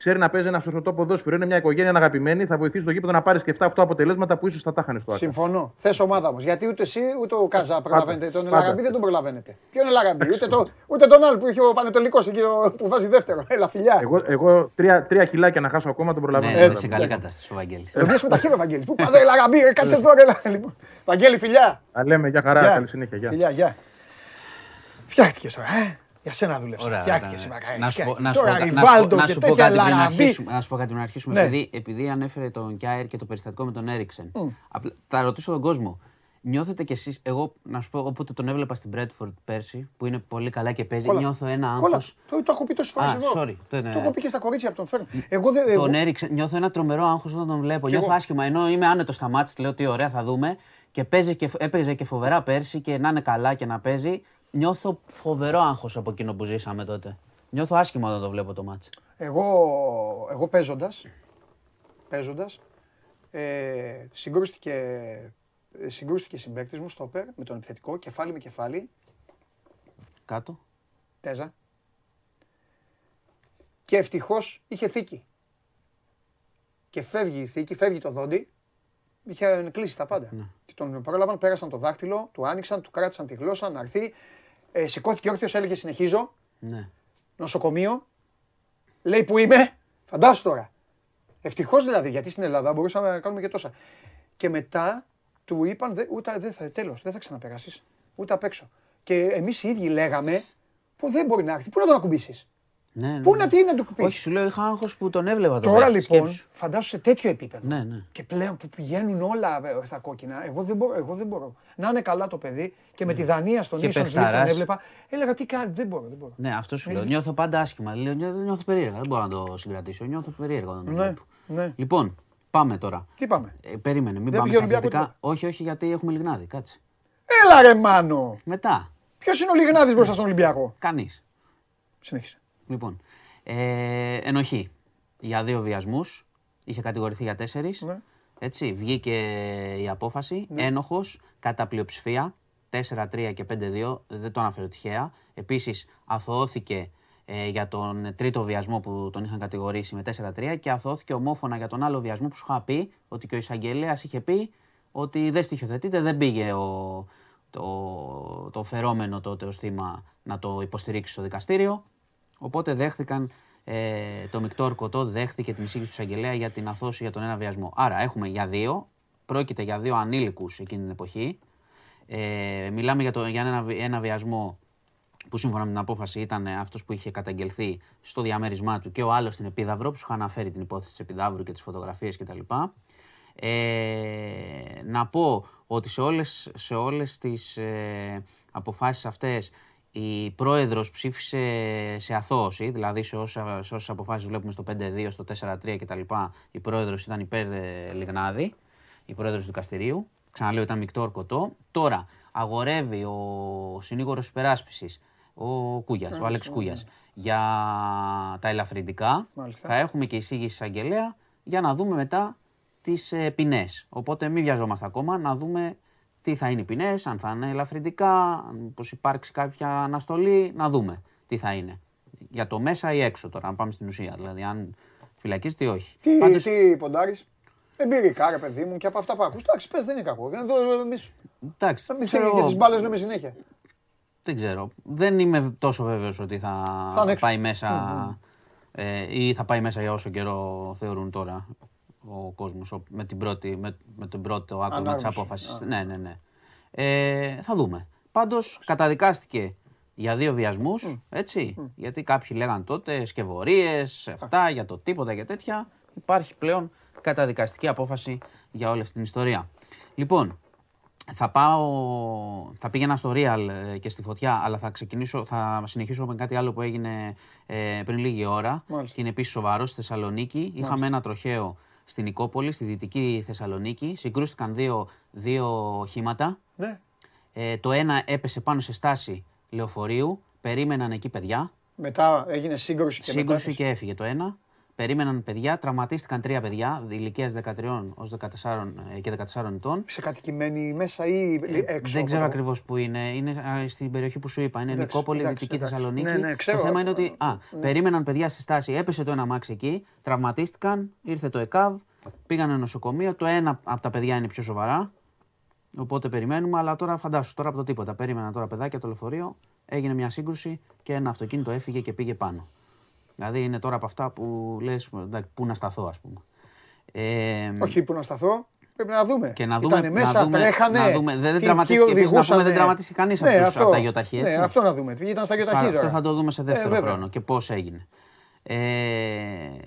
ξέρει να παίζει ένα σωστό ποδόσφαιρο, είναι μια οικογένεια αγαπημένη, θα βοηθήσει το γήπεδο να πάρεις και 7-8 αποτελέσματα που ίσως θα τα είχαν στο άκρη. Συμφωνώ. Θες ομάδα όμως. Γιατί ούτε εσύ ούτε ο Καζά προλαβαίνετε. Τον πάντα. Ελαραμπή δεν τον προλαβαίνετε. Ποιο είναι Ελαραμπή, ούτε, το, ούτε τον άλλο που είχε ο Πανετολικός εκεί ο- που βάζει δεύτερο. Έλα, φιλιά. Εγώ, εγώ τρία, τρία κιλάκια να χάσω ακόμα τον Ναι, προλαβαίνω. είναι Έτσι, σε καλή έτσι. κατάσταση ο Βαγγέλης. Ρωτήσει με τα χέρια, Βαγγέλη. Πού πας, Ελαραμπή, ρε, κάτσε τώρα. έλα, Λοιπόν. Βαγγέλη, φιλιά. Τα λέμε, για χαρά, Γεια. καλή συνέχεια. Γεια. Φιλιά, γεια. Φτιάχτηκες τώρα, ε. Για σένα δούλεψα. Ωραία, Φτιάχτηκες ωραία. σήμερα. Να σου πω- να σου πω Τώρα κα- να σου πω- Ριβάλντο να και σου πω τέτοια κάτι πριν Ελαραμπή. αρχίσουμε. Να σου πω κάτι πριν αρχίσουμε. Ναι. Επειδή, επειδή ανέφερε τον Κιάερ και το περιστατικό με τον Έριξεν. Απλά, θα ρωτήσω τον κόσμο. Νιώθετε κι εσεί, εγώ να σου πω, όποτε τον έβλεπα στην Bradford πέρσι, που είναι πολύ καλά και παίζει, Κόλλα. νιώθω ένα Κόλλα. άγχος. Το, το έχω πει τόσες φορές Α, εδώ. sorry. Το είναι- Το έχω πει και στα κορίτσια που τον φέρνω. Εγώ δεν. εγώ- Τον Έριξεν, νιώθω ένα τρομερό άγχος όταν τον βλέπω. Κι Νιώθω εγώ. άσχημα. Ενώ είμαι άνετος στα μάτια, λέω τι ωραία θα δούμε. Και, παίζει και έπαιζε και φοβερά πέρσι και να είναι καλά και να παίζει. Νιώθω φοβερό άγχος από εκείνο που ζήσαμε τότε. Νιώθω άσχημα όταν το βλέπω το μάτς. Εγώ, εγώ παίζοντας, παίζοντας, ε, συγκρούστηκε, ε, συγκρούστηκε συμπαίκτης μου στο ΟΠΕΡ με τον επιθετικό, κεφάλι με κεφάλι, Κάτω. τέζα. Και ευτυχώς είχε θήκη. Και φεύγει η θήκη, φεύγει το δόντι, είχε κλείσει τα πάντα. Και τον πρόλαβαν, πέρασαν το δάχτυλο, του άνοιξαν, του κράτησαν τη γλώσσα να έρθει. Ε, σηκώθηκε όρθιος, έλεγε συνεχίζω Ναι. νοσοκομείο. Λέει που είμαι. Φαντάσου τώρα. Ευτυχώς δηλαδή, γιατί στην Ελλάδα μπορούσαμε να κάνουμε και τόσα. Και μετά του είπαν, «Δε- ούτε, δεν θα, τέλος, δεν θα ξαναπεράσεις, ούτε απ' έξω. Και εμείς οι ίδιοι λέγαμε, που δεν μπορεί να έρθει, πού να τον ακουμπήσεις. Ναι, ναι, Πού ναι. να τι να του πεις. Όχι, σου λέω είχα άγχος που τον έβλεπα τον Τώρα παίκτη, λοιπόν, σκέψου. φαντάσου σε τέτοιο επίπεδο. Ναι, ναι. Και πλέον που πηγαίνουν όλα ε, στα κόκκινα, εγώ δεν μπορώ. Εγώ δεν μπορώ. Να είναι καλά το παιδί και με τη Δανία στον Και Nations League τον παιχταράς. έβλεπα. Έλεγα τι κάνει, δεν μπορώ. Δεν μπορώ. Ναι, αυτό σου λέω. Έχεις- Νιώθω πάντα άσχημα. Λέω, νιώ- νιώθω περίεργα. Δεν μπορώ να το συγκρατήσω. Νιώθω περίεργα όταν το Ναι, βλέπω. ναι. Λοιπόν, πάμε τώρα. Τι πάμε; Ε, περίμενε, μην Δεν πάμε πήγε στα Ολυμπιακό αθλητικά. τίποτα. Όχι, όχι, γιατί έχουμε λιγνάδι. Κάτσε. Έλα ρε Μάνο. Μετά. Ποιος είναι ο Λιγνάδης μπροστά στον Ολυμπιακό; Κανείς. Συνέχισε. Λοιπόν, ε, ενοχή για δύο βιασμούς. Είχε κατηγορηθεί για τέσσερις. Ναι. Έτσι, βγήκε η απόφαση. Ένοχος κατά πλειοψηφία. 4-3 και 5-2. Δεν το αναφέρω τυχαία. Επίσης, αθωώθηκε ε, για τον τρίτο βιασμό που τον είχαν κατηγορήσει με 4-3 και αθωώθηκε ομόφωνα για τον άλλο βιασμό που σου είχα πει ότι και ο εισαγγελέας είχε πει ότι δεν στοιχειοθετείται, δεν πήγε ο, το, το φερόμενο τότε ως θύμα να το υποστηρίξει στο δικαστήριο. Οπότε δέχθηκαν ε, το μεικτό ορκωτό, δέχθηκε την εισήγηση του εισαγγελέα για την αθώση για τον ένα βιασμό. Άρα έχουμε για δύο, πρόκειται για δύο ανήλικους εκείνη την εποχή. Ε, μιλάμε για, το, για ένα, βι- ένα βιασμό που σύμφωνα με την απόφαση ήταν αυτός που είχε καταγγελθεί στο διαμέρισμά του και ο άλλος στην Επίδαυρο, που σου είχα αναφέρει την υπόθεση της Επιδαύρου και τις φωτογραφίες κτλ. Ε, να πω ότι σε όλες, σε όλες τις ε, αποφάσεις αυτές η πρόεδρος ψήφισε σε αθώωση, δηλαδή σε, όσα, σε όσες αποφάσεις βλέπουμε στο 5-2, στο 4-3 κτλ. Η πρόεδρος ήταν υπέρ ε, Λιγνάδη, η πρόεδρος του δικαστηρίου. Ξαναλέω ήταν μεικτό ορκωτό. Τώρα αγορεύει ο συνήγορος υπεράσπισης, ο Κούγιας, ο Άλεξ Κούγιας, για τα ελαφρυντικά. Μάλιστα. Θα έχουμε και εισήγηση εισαγγελέα για να δούμε μετά τις ε, ποινές. Οπότε μην βιαζόμαστε ακόμα, να δούμε τι θα είναι οι ποινές, αν θα είναι ελαφρυντικά, πως υπάρξει κάποια αναστολή, να δούμε τι θα είναι. Για το μέσα ή έξω τώρα, να πάμε στην ουσία. Δηλαδή, αν φυλακίζεται ή όχι. Τι, Πάντως, τι ποντάρεις. Εμπειρικά, ρε παιδί μου, και από αυτά που ακούς. Εντάξει, πες, δεν είναι κακό. Εδώ εμείς εντάξει, θα μην ξέρω θέλει και εγώ, τις μπάλες λέμε συνέχεια. δεν ξέρω. Δεν είμαι τόσο βέβαιος ότι θα, Θα είναι έξω. πάει μέσα ε, ή θα πάει μέσα για όσο καιρό θεωρούν τώρα ο κόσμος ο- με, την πρώτη, με, με τον πρώτο άκουμα της Ανάγνωση. απόφασης. Ναι, ναι, ναι. Ε, θα δούμε. Πάντως καταδικάστηκε για δύο βιασμούς, έτσι, γιατί κάποιοι λέγαν τότε σκευωρίες, αυτά, για το τίποτα και τέτοια. Υπάρχει πλέον καταδικαστική απόφαση για όλη αυτή την ιστορία. Λοιπόν, θα πάω, θα πήγαινα στο Real ε, και στη φωτιά, αλλά θα ξεκινήσω, θα συνεχίσω με κάτι άλλο που έγινε ε, πριν λίγη ώρα. Μάλιστα. Και είναι επίσης σοβαρός στη Θεσσαλονίκη. Είχαμε ένα τροχαίο στην Νικόπολη, στη δυτική Θεσσαλονίκη. Συγκρούστηκαν δύο, δύο οχήματα. Ναι. Ε, το ένα έπεσε πάνω σε στάση λεωφορείου. Περίμεναν εκεί παιδιά. Μετά έγινε σύγκρουση και Σύγκρουση μετά. και έφυγε το ένα. Περίμεναν παιδιά, τραυματίστηκαν τρία παιδιά, ηλικίας 13 ως 14 και 14 ετών. Σε κατοικημένη μέσα ή έξω. Ε, Δεν ξέρω από- ακριβώς που είναι. Είναι α, στην περιοχή που σου είπα. Είναι Εντάξει, Νικόπολη, εντάξει, Δυτική εντάξει. Θεσσαλονίκη. Ναι, ναι, ξέρω. Το θέμα είναι ότι α, περίμεναν παιδιά στη στάση, έπεσε το ένα μάξι εκεί, τραυματίστηκαν, ήρθε το ΕΚΑΒ, πήγανε νοσοκομείο. Το ένα από τα παιδιά είναι πιο σοβαρά. Οπότε περιμένουμε, αλλά τώρα φαντάσου, τώρα από το τίποτα. Περίμεναν τώρα παιδάκια το λεωφορείο, έγινε μια σύγκρουση και ένα αυτοκίνητο έφυγε και πήγε πάνω. Δηλαδή είναι τώρα από αυτά που λες, πού να σταθώ, ας πούμε. Ε, Όχι που να σταθώ. Πρέπει να δούμε. και να δούμε, Ήτανε μέσα, να δούμε, τρέχανε. να δούμε. Δεν, δεν τι- τραυματίστηκε, ποιοι επίσης, να πούμε, δεν οδηγούσανε. τραυματίστηκε κανείς Ναι, από, τους, αυτό. από τα γιοταχή, έτσι. Ναι, αυτό να δούμε. Ήταν στα Θα- γιοταχή αυτό τώρα. θα το δούμε σε δεύτερο Ε, βέβαια. χρόνο και πώς έγινε. Ε,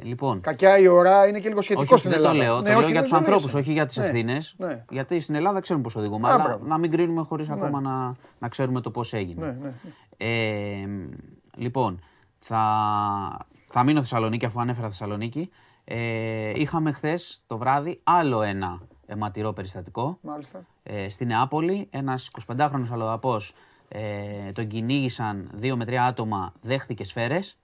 λοιπόν, Κακιά η ώρα είναι και λίγο σχετικό όχι, στην δεν το Ελλάδα. λέω, Ναι, το όχι, λέω για δεν τους το ανθρώπους, λες. όχι για τις Ναι, ευθύνες. ναι. Γιατί στην Ελλάδα ξέρουμε πώς οδηγούμε, Α, αλλά μπράβο. να μην κρίνουμε χωρίς ακόμα να, να ξέρουμε το πώς έγινε. Ναι, ναι. Ε, λοιπόν, θα, θα μείνω Θεσσαλονίκη αφού ανέφερα Θεσσαλονίκη. Ε, είχαμε χθες το βράδυ άλλο ένα αιματηρό περιστατικό. Μάλιστα. Ε, στη Νεάπολη, ένας 25χρονος αλλοδαπός ε, τον κυνήγησαν δύο με τρία άτομα, δέχτηκε σφαίρες.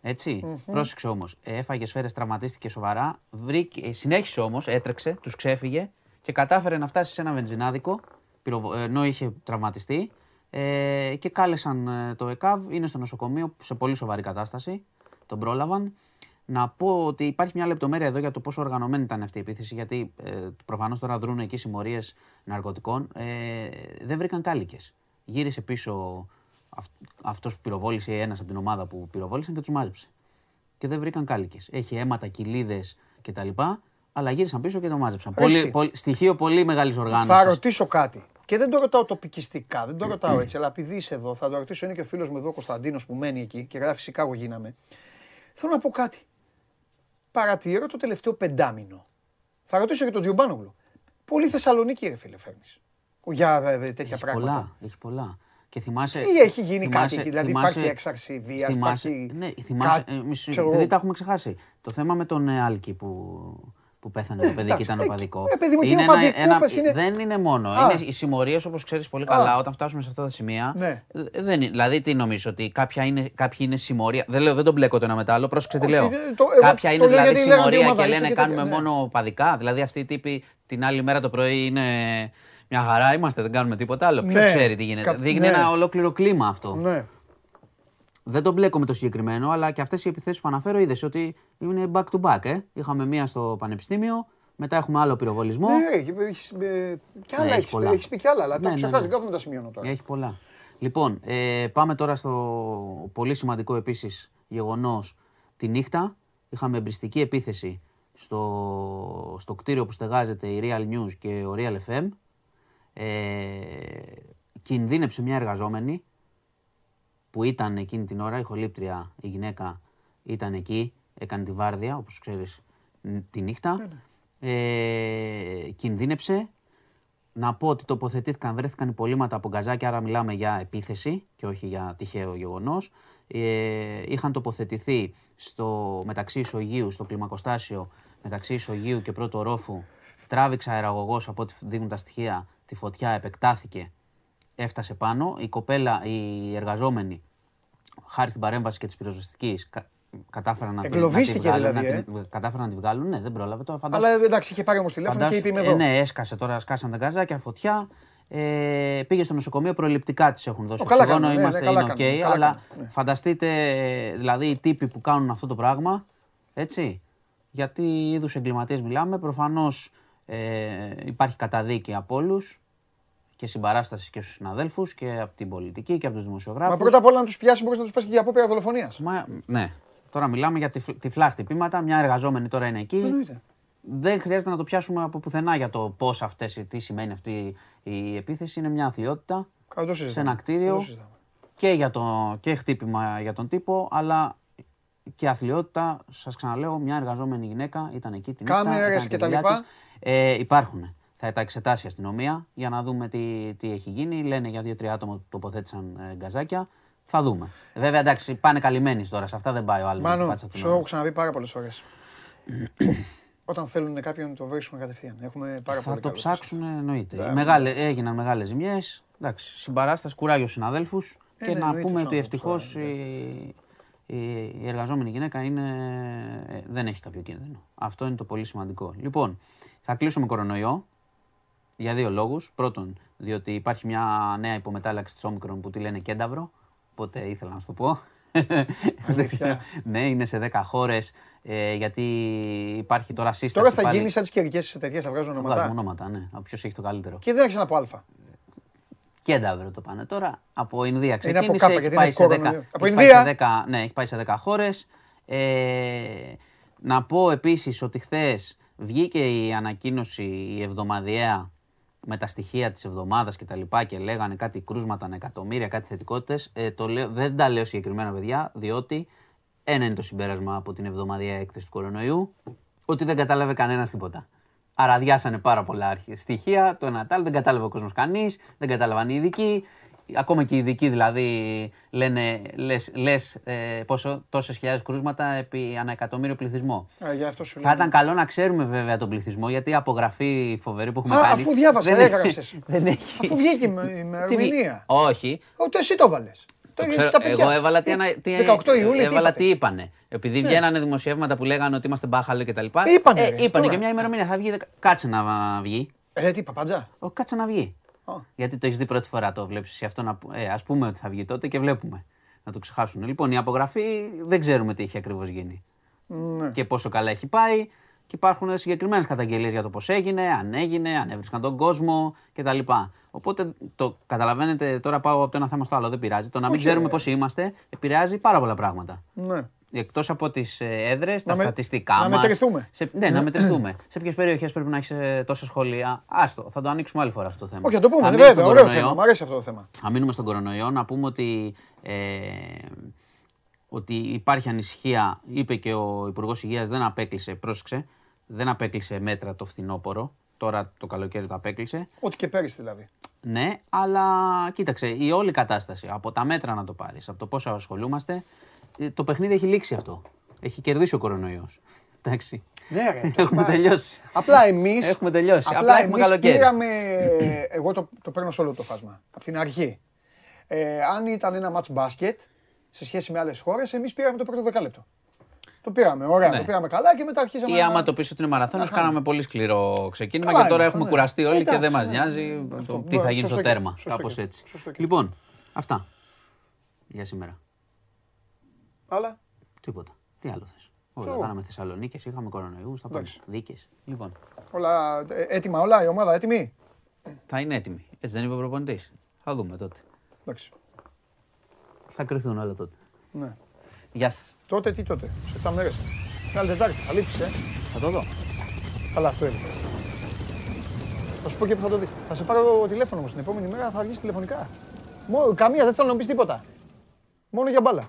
ετσι πρόσεξε όμως, ε, έφαγε σφαίρες, τραυματίστηκε σοβαρά, βρήκε, ε, συνέχισε όμως, έτρεξε, τους ξέφυγε και κατάφερε να φτάσει σε ένα βενζινάδικο, πυροβο- ε, ενώ είχε τραυματιστεί ε, και κάλεσαν ε, το ΕΚΑΒ, είναι στο νοσοκομείο σε πολύ σοβαρή κατάσταση, τον πρόλαβαν. Να πω ότι υπάρχει μια λεπτομέρεια εδώ για το πόσο οργανωμένη ήταν αυτή η επίθεση, γιατί ε, προφανώς τώρα δρούν εκεί συμμορίες ναρκωτικών. Ε, δεν βρήκαν κάλικε. Γύρισε πίσω αυτός που πυροβόλησε ή ένας από την ομάδα που πυροβόλησαν και τους μάζεψε. Και δεν βρήκαν κάλικε. Έχει αίματα, κοιλίδε κτλ. Αλλά γύρισαν πίσω και το μάζεψαν. Ρε εσύ. Πολύ, πολύ, στοιχείο πολύ μεγάλης οργάνωσης. Θα ρωτήσω κάτι. Και δεν το ρωτάω τοπικιστικά, δεν το ρωτάω έτσι, αλλά επειδή είσαι εδώ, θα το ρωτήσω. Είναι και ο φίλος μου εδώ, ο Κωνσταντίνος, που μένει εκεί και γράφει Σικάγο γίναμε. Θέλω να πω κάτι. Παρατηρώ το τελευταίο πεντάμινο. Θα ρωτήσω και τον Τζιουμπάνογλου. Πολύ Θεσσαλονίκη, ρε φίλε, φέρνεις. Για ε, ε, τέτοια Έχεις πράγματα. πολλά, έχεις πολλά. Και θυμάσαι, Ή έχει γίνει θυμάσαι- κάτι εκεί, δηλαδή θυμάσαι- υπάρχει έξαρση βίας, θυμάσαι- υπάρχει Ναι, θυμάσαι, κάτι, ε, μισό- ξέρω επειδή εγώ. τα έχουμε ξεχάσει. Το θέμα με τον ε, Άλκη που, που πέθανε το παιδί και εντάξει, ήταν ε, οπαδικό. ε, παιδί μου, και οπαδικό, πες, είναι- Δεν είναι μόνο. Α. Είναι οι συμμορίες, όπως ξέρεις πολύ καλά, όταν φτάσουμε σε αυτά τα σημεία. Ναι. ε, Δεν, είναι- δηλαδή, τι νομίζω, ότι κάποια είναι, κάποιοι είναι συμμορία. Δεν λέω, δεν τον μπλέκω το ένα με το άλλο, πρόσεξε τι Όχι, λέω. ε, το- εγώ κάποια το είναι λέω δηλαδή γιατί λέγανε ότι η συμμορία ομάδα και είσαι λένε και κάνουμε τέτοια, ναι. μόνο παδικά. Δηλαδή, αυτοί οι τύποι την άλλη μέρα το πρωί είναι μια χαρά, είμαστε, δεν κάνουμε τίποτα άλλο. Ποιος Ναι. ξέρει τι γίνεται. Κα- Δείχνει ναι. ένα ολόκληρο κλίμα αυτό. Ναι. Δεν τον μπλέκω με το συγκεκριμένο, αλλά και αυτές οι επιθέσεις που αναφέρω είδες ότι είναι back to back. Ε. Είχαμε μία στο Πανεπιστήμιο, μετά έχουμε άλλο πυροβολισμό. Ναι, έχει, έχεις, ε, κι άλλα Ναι, έχει έχεις, πολλά. έχεις πει κι άλλα, αλλά Ναι, τα ναι, έχω ναι. ξεχάσει, δεν κάθομαι να τα σημειώνω τώρα. Έχει πολλά. Λοιπόν, ε, πάμε τώρα στο πολύ σημαντικό επίσης γεγονός τη νύχτα. Είχαμε εμπριστική επίθεση στο, στο κτίριο που στεγάζεται η Real News και ο Real FM. Ε, κινδύνεψε μια εργαζόμενη που ήταν εκείνη την ώρα, η χολύπτρια, η γυναίκα ήταν εκεί, έκανε τη βάρδια, όπως ξέρεις, ν- τη νύχτα. Ε, κινδύνεψε. Να πω ότι τοποθετήθηκαν, βρέθηκαν υπολείμματα από γκαζάκι, άρα μιλάμε για επίθεση και όχι για τυχαίο γεγονός. Ε, είχαν τοποθετηθεί στο, μεταξύ Ισογείου, στο κλιμακοστάσιο μεταξύ Ισογείου και πρώτο ρόφου. Τράβηξε αεραγωγός από ό,τι δείχνουν τα στοιχεία. Τη φωτιά επεκτάθηκε, έφτασε πάνω. Η κοπέλα, οι εργαζόμενοι, χάρη στην παρέμβαση και της πυροσβεστικής, κατάφεραν να, τη- να τη Εγκλωβίστηκε βγάλουν. δηλαδή, να ε. τη- κατάφεραν να τη βγάλουν. Ναι, δεν πρόλαβε τώρα. Φαντάζομαι. Αλλά εντάξει, είχε πάρει όμως τηλέφωνο και είπε είμαι Ε, εδώ. ναι, έσκασε τώρα, σκάσαν τα γκαζάκια, φωτιά. Ε, πήγε στο νοσοκομείο, προληπτικά της έχουν δώσει Ω, καλά οξυγόνο, κάνουν, ναι, είμαστε, ναι, καλά είναι οκ. κάνουν, καλά αλλά κάνουν, ναι. φανταστείτε, ε, δηλαδή οι τύποι που κάνουν αυτό το πράγμα, έτσι, γιατί είδους εγκληματίες μιλάμε, προφανώς ε, υπάρχει καταδίκη από όλους και συμπαράστασης και στους συναδέλφους και από την πολιτική και από τους δημοσιογράφους. Μα πρώτα απ' όλα να τους πιάσει, μπορείς να τους πας και για απόπειρα δολοφονίας. Μα, ναι. Τώρα μιλάμε για τυφ- τυφλά χτυπήματα. Μια εργαζόμενη τώρα είναι εκεί. Εννοείται. Δεν χρειάζεται να το πιάσουμε από πουθενά για το πώς αυτές, τι σημαίνει αυτή η επίθεση. Είναι μια αθλειότητα Καλά, το σε συζητάμε. ένα κτίριο Το συζητάμε. και, για το, και χτύπημα για τον τύπο, αλλά και αθλειότητα. Σας ξαναλέω, μια εργαζόμενη γυναίκα ήταν εκεί την νύχτα. Κάμερες έκανε τη και τα δουλειά λοιπά. της. Ε, υπάρχουν. Θα τα εξετάσει η αστυνομία για να δούμε τι, τι έχει γίνει. Λένε για δύο-τρία άτομα που τοποθέτησαν ε, γκαζάκια. Θα δούμε. Βέβαια, εντάξει, πάνε καλυμμένοι τώρα. Σε αυτά δεν πάει ο άλλος. Μάνο, σου έχω ξαναπεί πάρα πολλές φορές. [clears throat] Όταν θέλουν κάποιον το βρίσκουν κατευθείαν. Έχουμε πάρα Θα πολύ το καλό ψάξουν, εννοείται. Ναι. Μεγάλε, έγιναν μεγάλες ζημιές. Εντάξει, συμπαράσταση, κουράγιο στους συναδέλφους. Ε, και ναι, να εννοείται πούμε στους ότι άνθρωπους ευτυχώς τώρα, η, η, η εργαζόμενη γυναίκα είναι, ε, δεν έχει κάποιο κίνδυνο. Αυτό είναι το πολύ σημαντικό. Λοιπόν, θα κλείσω με κορονοϊό για δύο λόγους. Πρώτον, διότι υπάρχει μια νέα υπομετάλλαξη της Όμικρον που τη λένε κένταυρο. Οπότε ήθελα να σου το πω. Δεν ξέρω. ναι, είναι σε 10 χώρες γιατί υπάρχει τώρα σύσταση. Τώρα θα πάλι- γίνει σαν τις καιρικές εταιρείε, θα βγάζουν Βγάζουμε ονόματα. ονόματα, ναι. Από ποιος έχει το καλύτερο. Και δεν άρχισαν από Α. Κένταυρο το πάνε τώρα. Από Ινδία από ξεκίνησε. κάπα, έχει γιατί πάει είναι σε 10, κορονοϊό. Από έχει πάει Ινδία; σε 10, ναι, έχει πάει σε 10 χώρες. Ε, να πω επίσης ότι χθες βγήκε η ανακοίνωση η εβδομαδιαία με τα στοιχεία της εβδομάδας και τα λοιπά και λέγανε κάτι κρούσματα, ανά εκατομμύρια, κάτι θετικότητες. Ε, το λέω, δεν τα λέω συγκεκριμένα παιδιά, διότι ένα είναι το συμπέρασμα από την εβδομαδιαία έκθεση του κορονοϊού, ότι δεν κατάλαβε κανένας τίποτα. Άρα αδειάσανε πάρα πολλά αρχι- στοιχεία, το ένα τ' άλλο, δεν κατάλαβε ο κόσμος κανείς, δεν κατάλαβαν οι ειδικοί. Ακόμα και οι ειδικοί δηλαδή λένε λες, λες ε, πόσο, τόσες χιλιάδες κρούσματα επί ανά εκατομμύριο πληθυσμό. Α, Γι' αυτό σου Θα λέω. ήταν καλό να ξέρουμε βέβαια τον πληθυσμό, γιατί η απογραφή φοβερή που έχουμε Α, κάνει. αφού διάβασα, δεν- έγραψες. [laughs] Δεν έχει. Αφού βγήκε η [laughs] Τι βγει- ημερομηνία. Όχι. Ω, εσύ το βάλες. Το ξέρω, εγώ έβαλα τι, ανα- τι, 18 Ιούλη. τι έβαλα είπατε; τι είπανε. Επειδή βγαίνανε δημοσιεύματα που λέγανε ότι είμαστε μπάχαλοι και τα λοιπά. Είπανε, Ε, ρε, είπανε τώρα. και μια ημερομηνία. Θα βγει. δεκα- Κάτσε να βγει. Ε, τι, παπαντζά. Ο, κάτσε να βγει. Α. Γιατί το έχεις δει πρώτη φορά το βλέπεις εσύ αυτό. Να, που- ε, ας πούμε ότι θα βγει τότε και βλέπουμε. Να το ξεχάσουν. Λοιπόν, η απογραφή δεν ξέρουμε τι έχει ακριβώς γίνει. Ναι. Και πόσο καλά έχει πάει. Και υπάρχουν συγκεκριμένες καταγγελίες για το πώς έγινε, αν έγινε, αν έβρισκαν τον κόσμο κτλ. Οπότε το καταλαβαίνετε, τώρα πάω από το ένα θέμα στο άλλο, δεν πειράζει. Το να μην Όχι, ξέρουμε ρε. πόσοι είμαστε επηρεάζει πάρα πολλά πράγματα. Ναι. Εκτός από τις έδρες, τα με- στατιστικά να μας, μετρηθούμε. Σε, ναι, να μετρηθούμε. σε ποιες περιοχές πρέπει να έχεις τόσα σχολεία. Άστο, θα το ανοίξουμε άλλη φορά αυτό το θέμα. Όχι, να το πούμε. Θα ναι, μείνουμε βέβαια, στον ωραίο κορονοϊό. θέμα. Μ' αρέσει αυτό το θέμα. Αν μείνουμε στον κορονοϊό, να πούμε ότι, ε, ότι υπάρχει ανησυχία. Είπε και ο Υπουργός Υγείας, δεν απέκλεισε, πρόσεξε, δεν απέκλεισε μέτρα το φθινόπωρο. Τώρα το καλοκαίρι το απέκλεισε. Ό,τι και πέρυσι δηλαδή. Ναι, αλλά κοίταξε, η όλη κατάσταση, από τα μέτρα να το πάρεις, από το πόσο ασχολούμαστε, ε, το παιχνίδι έχει λήξει αυτό. Έχει κερδίσει ο κορονοϊός. Εντάξει. Ναι, ρε. [laughs] Έχουμε τελειώσει. Απλά εμεί. Έχουμε τελειώσει. Απλά έχουμε καλοκαίρι. Πήραμε. Εγώ το, το παίρνω σε όλο το φάσμα. Από την αρχή. Ε, αν ήταν ένα match μπάσκετ σε σχέση με άλλες χώρες, εμείς πήραμε το πρώτο δεκάλεπτο. Το πήραμε, ωραία, Ναι. το πήραμε καλά και μετά αρχίσαμε. Ή να- άμα το πεις ότι είναι μαραθώνιος, να χάνουμε. κάναμε πολύ σκληρό ξεκίνημα Καλά και τώρα είναι έχουμε αυτό, ναι. κουραστεί όλοι και Εντάξει, δεν μας ναι, νοιάζει ναι, το αυτό. τι θα γίνει Σωστό στο και- τέρμα. σωστό Κάπως και- έτσι. σωστό και- Λοιπόν, αυτά για σήμερα. Αλλά. Τίποτα. Τι άλλο θες. Όλα εγώ. κάναμε Θεσσαλονίκη, είχαμε κορονοϊούς, θα πάμε Εντάξει. δίκε. Λοιπόν, Όλα ε, έτοιμα, όλα η ομάδα έτοιμη; θα είναι έτοιμοι. Έτσι δεν είπε ο προπονητής. Θα δούμε τότε. Εντάξει. Θα κρυθούν όλα τότε. Ναι. Γεια σας. Τότε τι τότε, σε 7 μέρες. Καλή Τετάρτη, θα λείψεις, ε. Θα το δω. Καλά, αυτό είναι. Θα σου πω και που θα το δεις. Θα σε πάρω τηλέφωνο μου την επόμενη μέρα, θα βγεις τηλεφωνικά. Μόνο, καμία, δεν θέλω να μου πεις τίποτα. Μόνο για μπάλα.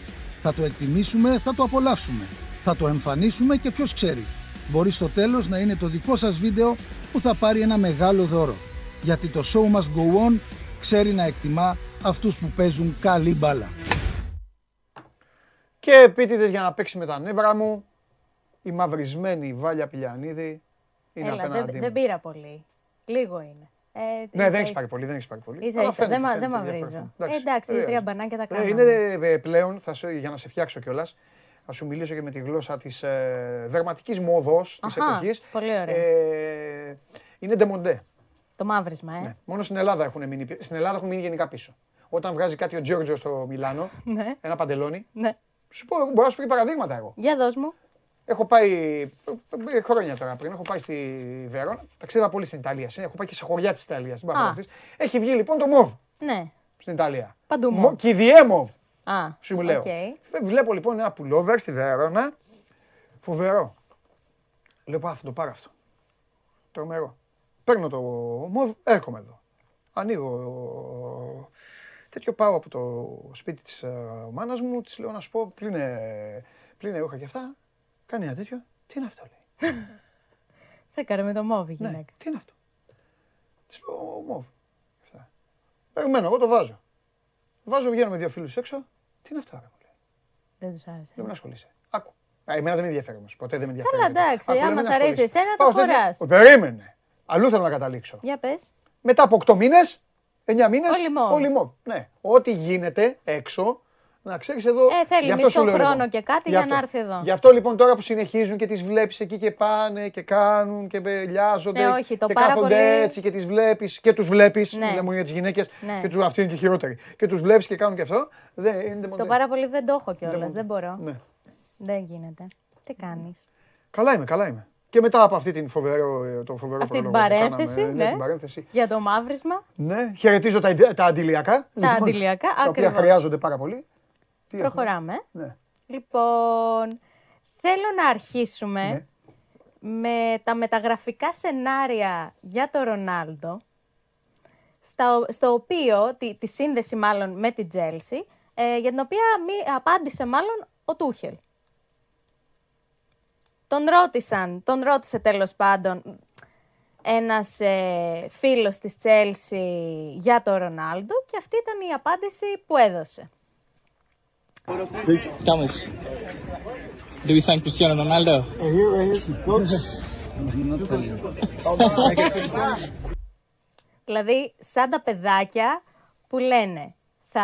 Θα το εκτιμήσουμε, θα το απολαύσουμε. Θα το εμφανίσουμε και ποιος ξέρει. Μπορεί στο τέλος να είναι το δικό σας βίντεο που θα πάρει ένα μεγάλο δώρο. Γιατί το show must go on ξέρει να εκτιμά αυτούς που παίζουν καλή μπάλα. Και επίτηδες για να παίξει με τα νεύρα μου, η μαυρισμένη Βάλια Πηλιανίδη είναι Έλα, απέναντί δεν, μου. δεν πήρα πολύ. Λίγο είναι. Ε, Ναι, ίσα δεν έχει ίσα. πάρει πολύ, δεν έχει πάρει πολύ. Ίσα Αλλά ίσα, φαίνεται, δεν μα- φαίνεται δεν ενδιαφέρον. μαυρίζω. Ε, εντάξει, ωραία. τρία μπανάκια τα Ε, κάναμε. Είναι ε, πλέον, θα σου, για να σε φτιάξω κιόλας, θα σου μιλήσω και με τη γλώσσα της ε, δερματικής μόδος της Αχα, εποχής. πολύ ωραία. Ε, είναι ντεμοντέ. Το μαύρισμα, ε. Ναι. Μόνο στην Ελλάδα έχουν μείνει, πι- στην Ελλάδα έχουν μείνει γενικά πίσω. Όταν βγάζει κάτι ο Τζόρτζος στο Μιλάνο, [laughs] Ναι, ένα παντελόνι, ναι. σου πω, μπορώ να σου πω και παραδείγματα εγώ. Για δώσ' μου. Έχω πάει ε, χρόνια τώρα πριν, έχω πάει στη Βερόνα. Ταξίδευα πολύ στην Ιταλία. Έχω πάει και σε χωριά της Ιταλίας. Α. Έχει βγει λοιπόν το μοβ Ναι. στην Ιταλία. Παντού Μο- μοβ. Κύριε μοβ, Α, σου μου λέω. οκ. Ε, Βλέπω λοιπόν ένα πουλόβερ στη Βερόνα. Φοβερό. Λέω πάω θα το πάρω αυτό. Τρομερό. Παίρνω το μοβ, έρχομαι εδώ. Ανοίγω τέτοιο πάω από το σπίτι της ε, μάνας μου, της λέω να σου πω πλύνε, πλύνε ρούχα και αυτά. Κάνει ένα τέτοιο. Τι είναι αυτό λέει; [laughs] Θα έκανε με το μόβι Ναι, γυναίκα. τι είναι αυτό; Της λέω μοβ. Αυτά. Περιμένω, εγώ το βάζω. Βάζω, βγαίνω με δύο φίλους έξω. Τι είναι αυτό, ρε, μου λέει; Δεν τους άρεσε. Λέω, μην ασχολείσαι. Άκου. Α, εμένα δεν με ενδιαφέρει όμως. Ποτέ δεν με ενδιαφέρει. Καλά, γιατί. εντάξει, Άκου, λέω, άμα μην σ' αρέσει ασχολείσαι. εσένα, το Πάω στο φοράς. τέτοιο. Περίμενε. Αλλού θέλω να καταλήξω. Για πες. Μετά από 8 μήνες, 9 μήνες, Όλοι μοβ. όλοι μοβ. Ναι. Ό,τι γίνεται έξω, να ξέρεις εδώ. Ε, θέλει γι' αυτό μισό σου λέω, χρόνο λοιπόν. και κάτι Γι' για αυτό. να έρθει εδώ. Γι' αυτό λοιπόν τώρα που συνεχίζουν και τις βλέπεις εκεί και πάνε και κάνουν και μπελιάζονται Ναι, όχι, το και πάρα κάθονται πολύ- έτσι και τις βλέπεις και τους βλέπεις, Ναι. μιλάμε για τις γυναίκες Ναι. και τους, αυτοί είναι και χειρότεροι. Και τους βλέπεις και κάνουν και αυτό, δεν είναι Το μοντέρνο. πάρα πολύ δεν το έχω κιόλας. Δεν Δεν μπορώ. Ναι. Δεν γίνεται. Τι κάνεις; Καλά είμαι, καλά είμαι. Και μετά από αυτή την φοβερό, ε, το φοβερό Αυτή την πρόλογο που παρένθεση, κάναμε, ναι. την παρένθεση. Για το μαύρισμα, Ναι, χαιρετίζω τα, ιντε- τα αντιλιακά. Τα αντιλιακά, Τα οποία ακριβώς. χρειάζονται πάρα πολύ. Τι έχουμε; προχωράμε. Ναι. Λοιπόν, θέλω να αρχίσουμε Ναι. με τα μεταγραφικά σενάρια για το Ρονάλντο, στα, στο οποίο, τη, τη σύνδεση μάλλον με την Τζέλσι, ε, για την οποία μη, απάντησε μάλλον ο Τούχελ. Τον ρώτησαν, τον ρώτησε τέλος πάντων ένας ε, φίλος της Τσέλσι για το Ρονάλντο και αυτή ήταν η απάντηση που έδωσε. Thomas, do we sign Cristiano Ronaldo? Δηλαδή, σαν τα παιδάκια που λένε, θα